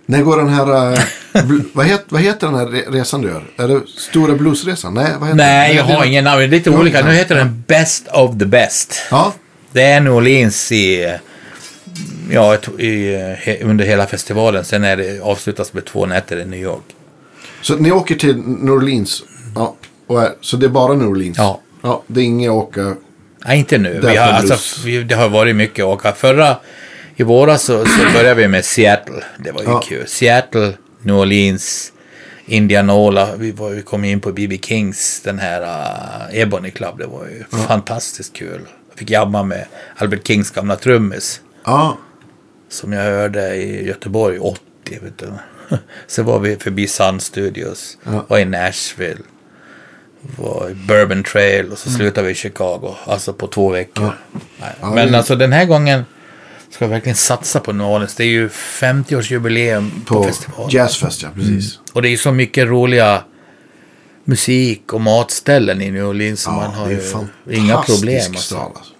När går den här... eh, vad, het, vad heter den här re- resan du gör? Är det Stora Bluesresan? Nej, vad heter Nej, den? jag har ingen namn. Det är lite Ja, olika. Nu ja. heter den Best of the Best. Ja, Det är New Orleans i, ja, i, he- under hela festivalen. Sen är det avslutas med två nätter i New York. så ni åker till New Orleans. Ja, är, så det är bara New Orleans? Ja. Ja, det är inget åka... Nej, inte nu. Vi har, alltså, vi, det har varit mycket åka. Förra, i våras så, så började vi med Seattle. Det var ju Ja. kul. Seattle, New Orleans, Indianola. Vi, var, vi kom in på B.B. Kings, den här uh, Ebony Club. Det var ju fantastiskt kul. Fick jamma med Albert Kings gamla trummis. Ja, Som jag hörde i Göteborg 80. Vet du. Så var vi förbi Sun Studios. Ja. Var i Nashville. Var i Bourbon Trail och så slutade vi i Chicago. Alltså på två veckor. Mm. Ja, Men alltså den här gången ska jag verkligen satsa på New Orleans. Det är ju 50-årsjubileum på, på festivalen. Jazzfest, ja. Precis. Och det är ju så mycket roliga musik och matställen i New Orleans. så Ja, man har det är ju inga problem. Alltså. stad, alltså.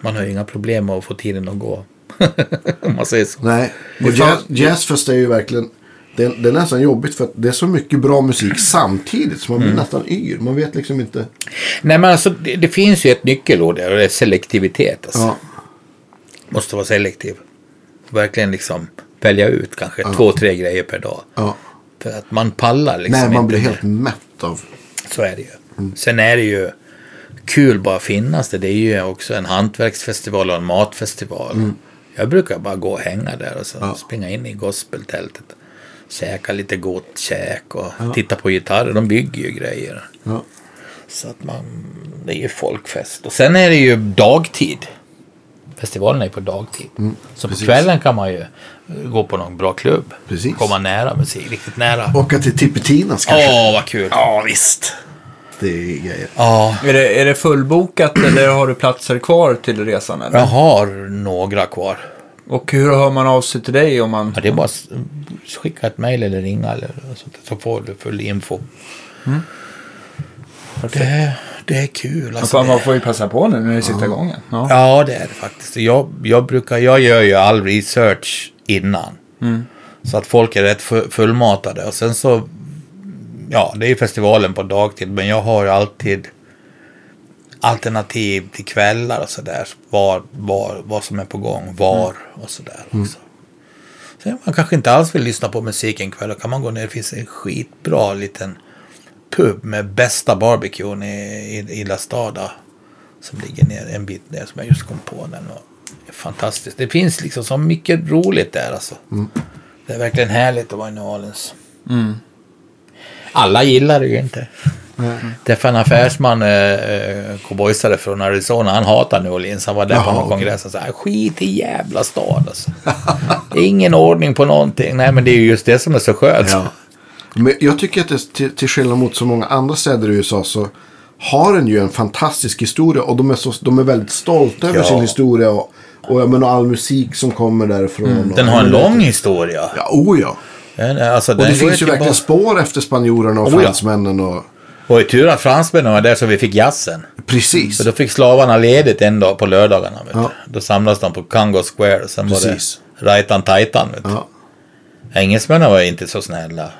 Man har ju inga problem med att få tiden att gå. Om man säger så. Nej, och jazz, Jazzfest är ju verkligen... Det är, det är nästan jobbigt för att det är så mycket bra musik samtidigt så man blir nästan yr. Man vet liksom inte... Nej men alltså det, det finns ju ett nyckelord där och det är selektivitet. Alltså. Ja, Måste vara selektiv. Verkligen liksom välja ut kanske två, tre grejer per dag. ja. För att man pallar liksom Nej, man blir helt mätt av... Så är det ju. Sen är det ju kul bara finnas det. Det är ju också en hantverksfestival och en matfestival. Jag brukar bara gå och hänga där och så Ja. springa in i gospeltältet. Käka lite gott käk och titta på gitarrer. De bygger ju grejer. Ja. Så att man, det är ju folkfest. Och sen är det ju dagtid. Festivalen är ju på dagtid. så på Mm, precis. kvällen kan man ju gå på någon bra klubb. Precis. Komma nära musik, riktigt nära. Åka till Tippetinas Åh, kanske. vad kul! Ja, visst. Det är grejer. Ja, Är det, är det fullbokat eller har du platser kvar till resan? Eller? jag har några kvar. Och hur hör man av sig till dig om man... Ja, det är bara att skicka ett mejl eller ringa eller sånt, så får du full info. Det, det är kul. Alltså, man det, får ju passa på nu när det är sista gången. Ja. ja, det är det faktiskt. Jag, jag, brukar, jag gör ju all research innan. Så att folk är rätt fu- fullmatade. Och sen så, ja, det är ju festivalen på dagtid, men jag har alltid alternativ till kvällar och sådär. Var, var, vad som är på gång, var och sådär också. Så man kanske inte alls vill lyssna på musik en kväll, då kan man gå ner. Det finns en skitbra liten pub med bästa barbecuen i, i, i La Stada. Som ligger ner en bit ner, som jag just kom på den. Och fantastiskt. Det finns liksom så mycket roligt där alltså. Det är verkligen härligt att vara i New Orleans. Alla gillar det ju inte. Träffade en affärsman, eh, eh, cowboysare från Arizona. Han hatar New Orleans. Han var där på Jaha, någon okej. kongress och sa skit i jävla stad alltså. Ingen ordning på någonting. Nej men det är ju just det som är så skönt. Ja. Men jag tycker att det, till, till skillnad mot så många andra städer i USA så har den ju en fantastisk historia och de är, så, de är väldigt stolta över Ja. sin historia och, och jag menar all musik som kommer därifrån. och- Den har en lång historia. Ja, oh ja. Alltså, Och det finns ju verkligen spår efter spanjorerna och Oh fransmännen och Och i tur att fransmännen var där så vi fick jazzen. precis. Så då fick slavarna ledigt en dag på lördagarna. Ja. Då samlades de på Congo Square och sen Precis. var det Rajtan Tajtan. Vet du. Ja. Engelsmännen var inte så snälla.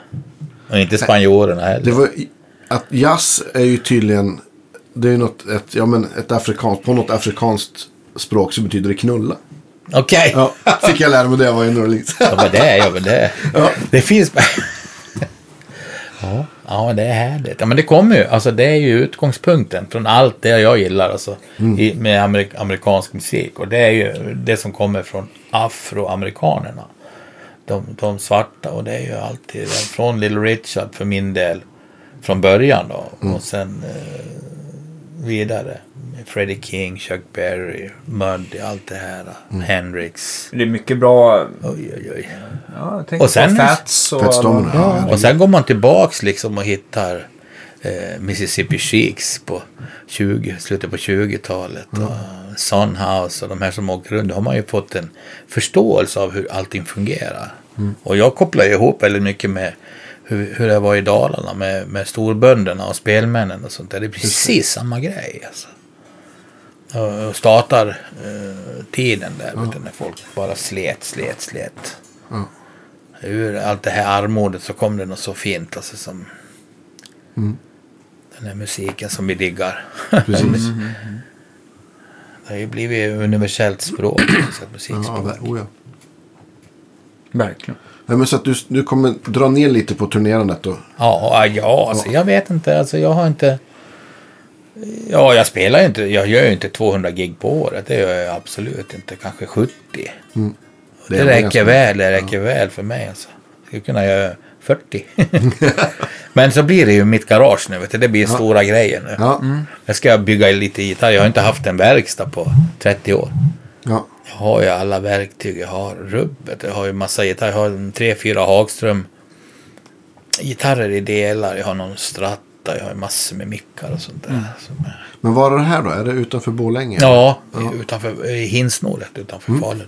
Och inte spanjorerna heller. Det var, att jazz är ju tydligen, det är något, ett, ja men ett afrikanskt, på något afrikanskt språk så betyder det knulla. Okej. Ja, fick jag lära mig det jag var i New Orleans. Ja, men det är ja, men det. Ja. Det finns. ja, ja, det är härligt. Ja, men det kommer ju. Alltså, det är ju utgångspunkten från allt det jag gillar alltså, i, med amerik amerikansk musik. Och det är ju det som kommer från afroamerikanerna. De, de svarta. Och det är ju alltid från Little Richard för min del. Från början då. Och sen eh, vidare. Freddie King, Chuck Berry, Muddy, allt det här. Hendrix. Det är mycket bra... Oj, oj, oj. Ja, Och sen- Fats och... Fats Domino. Ja. Och sen går man tillbaks liksom och hittar eh, Mississippi Sheiks på 20, slutet på 20-talet. Och Sunhouse och de här som åker runt. Då har man ju fått en förståelse av hur allting fungerar. Och jag kopplar ihop väldigt mycket med hur, hur det var i Dalarna med, med storbönderna och spelmännen och sånt där. Det är precis samma grej alltså. Och och startar eh, tiden där vet du, när folk bara slet, slet, slet. Ur allt det här armodet så kom det något så fint alltså som den här musiken som vi diggar. Precis. Det har ju blivit universellt språk. Så att musikspråk. Ja, oh ja. Verkligen. Nej, men så att du, du kommer dra ner lite på turnerandet då. Ja, ja alltså, jag vet inte. Alltså, jag har inte... Ja, jag spelar ju inte. Jag gör ju inte 200 gig på året. Det gör jag absolut inte. Kanske 70. Det Det, är räcker väl. Det räcker väl för mig. Alltså. Jag skulle kunna göra 40. Men så blir det ju mitt garage nu. Vet du. Det blir stora grejer nu. Ja, Jag ska bygga lite gitarr. Jag har inte haft en verkstad på 30 år. ja. Jag har ju alla verktyg. Jag har rubbet. Jag har ju massa gitarr. Jag har en tre, fyra Hagström. Gitarrer i delar. Jag har någon Stratta. Jag har massor med mickar och sånt där. är- Men var är det här då? Är det utanför Borlänge? Ja, utanför i Hinsnoret utanför Falun.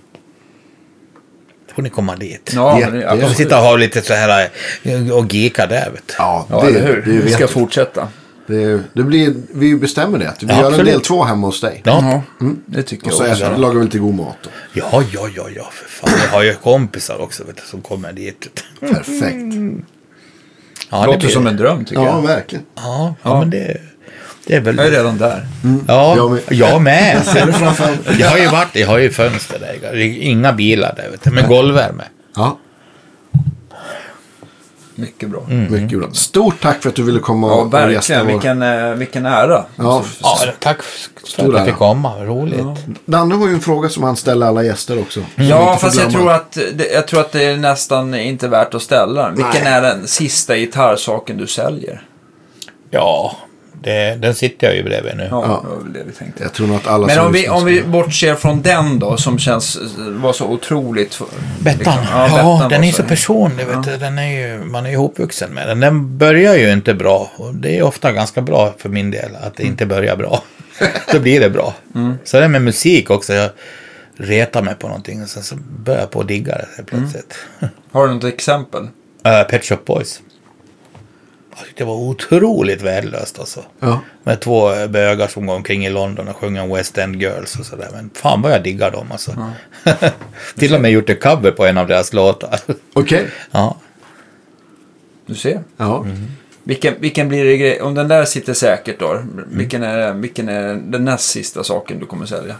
Då får ni komma dit. Ja, Ja, är Jag får sitta och ha lite så här eh, och geeka där vet du. Ja, Ja, det, eller hur? det Vi ska jag. fortsätta. Det, det blir, vi bestämmer det. Vi Ja, gör en del två hemma hos dig. Ja. Ja, det tycker Och jag så också. är, lagar vi lite god mat. Då. ja, ja, ja, ja, för fan. Jag har ju kompisar också vet du, som kommer dit. Perfekt. Ja, det Låter blir- som en dröm tycker Ja, jag. verkligen. Ja, ja, men det, det är väl... Jag är redan där. Ja, Jag med. jag med. Jag har ju varit, jag har ju fönster där. Inga bilar där, vet du, med golvvärme. Ja, Mycket bra. mycket bra. Stort tack för att du ville komma Ja, och, gästa verkligen. vår... Vilken, eh, vilken ära. Ja, Ja, tack för att jag fick komma. Roligt. Danne har ju en fråga som han ställer alla gäster också. vi Ja, fast jag tror, att, det- jag tror att det är nästan inte värt att ställa den. Vilken Nej. är den sista gitarrsaken du säljer? Ja, Det, den sitter jag ju bredvid nu. Ja, det var väl det vi tänkte. Jag tror nog att alla Men som om vi, lyssnar om vi ska- bortser från den då, som känns, var så otroligt... Bettan. liksom, ja, Bettan den var är så personlig. Vet du. Den är ju, man är ju ihopvuxen med den. Den börjar ju inte bra. Och det är ofta ganska bra för min del att det inte börjar bra. Då blir det bra. Så det med musik också. Jag retar mig på någonting och sen så börjar jag på att digga det helt plötsligt. Har du något exempel? Uh, Pet Shop Boys. Jag tyckte det var otroligt värdelöst alltså. Ja. Med två bögar som går omkring i London och sjunger West End Girls och sådär. Men fan vad jag diggar dem alltså. Till och med gjort en cover på en av deras låtar. Okej. ja. Du ser. Ja. Vilken, vilken blir det grej? Om den där sitter säkert då, vilken, är, vilken är den näst sista saken du kommer sälja?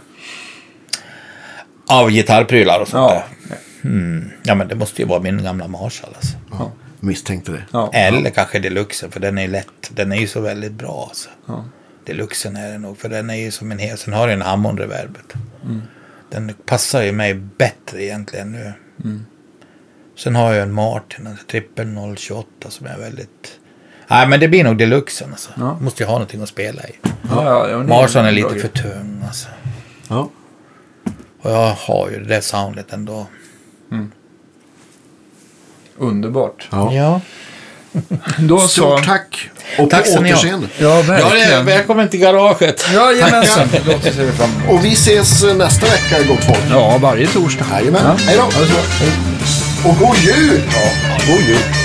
Av gitarrprylar och sånt Ja. där. Mm. Ja men det måste ju vara min gamla Marshall alltså. ja. Misstänkte det. ja. Eller kanske Deluxen för den är lätt. Den är ju så väldigt bra alltså. Ja. Deluxen är det nog för den är ju som en hel. Sen har den Hammond-reverbet. Den passar ju mig bättre egentligen nu. Sen har jag en Martin, en trippel 028 som är väldigt... Nej men det blir nog Deluxen alltså. Ja. Måste ju ha någonting att spela i. Ja, ja, Marshall är lite bra för tung alltså. Ja. Och jag har ju det där soundet ändå. Underbart. ja. Ja. Då så. Stort tack. Och Tack på återseende. Ja, verkligen. välkommen till garaget. Jajamensan. Låt oss se det fram emot. Och vi ses eh, nästa vecka, gott folk. Ja, varje torsdag. Jajamän. Ja. Hej då. Och god jul! God jul.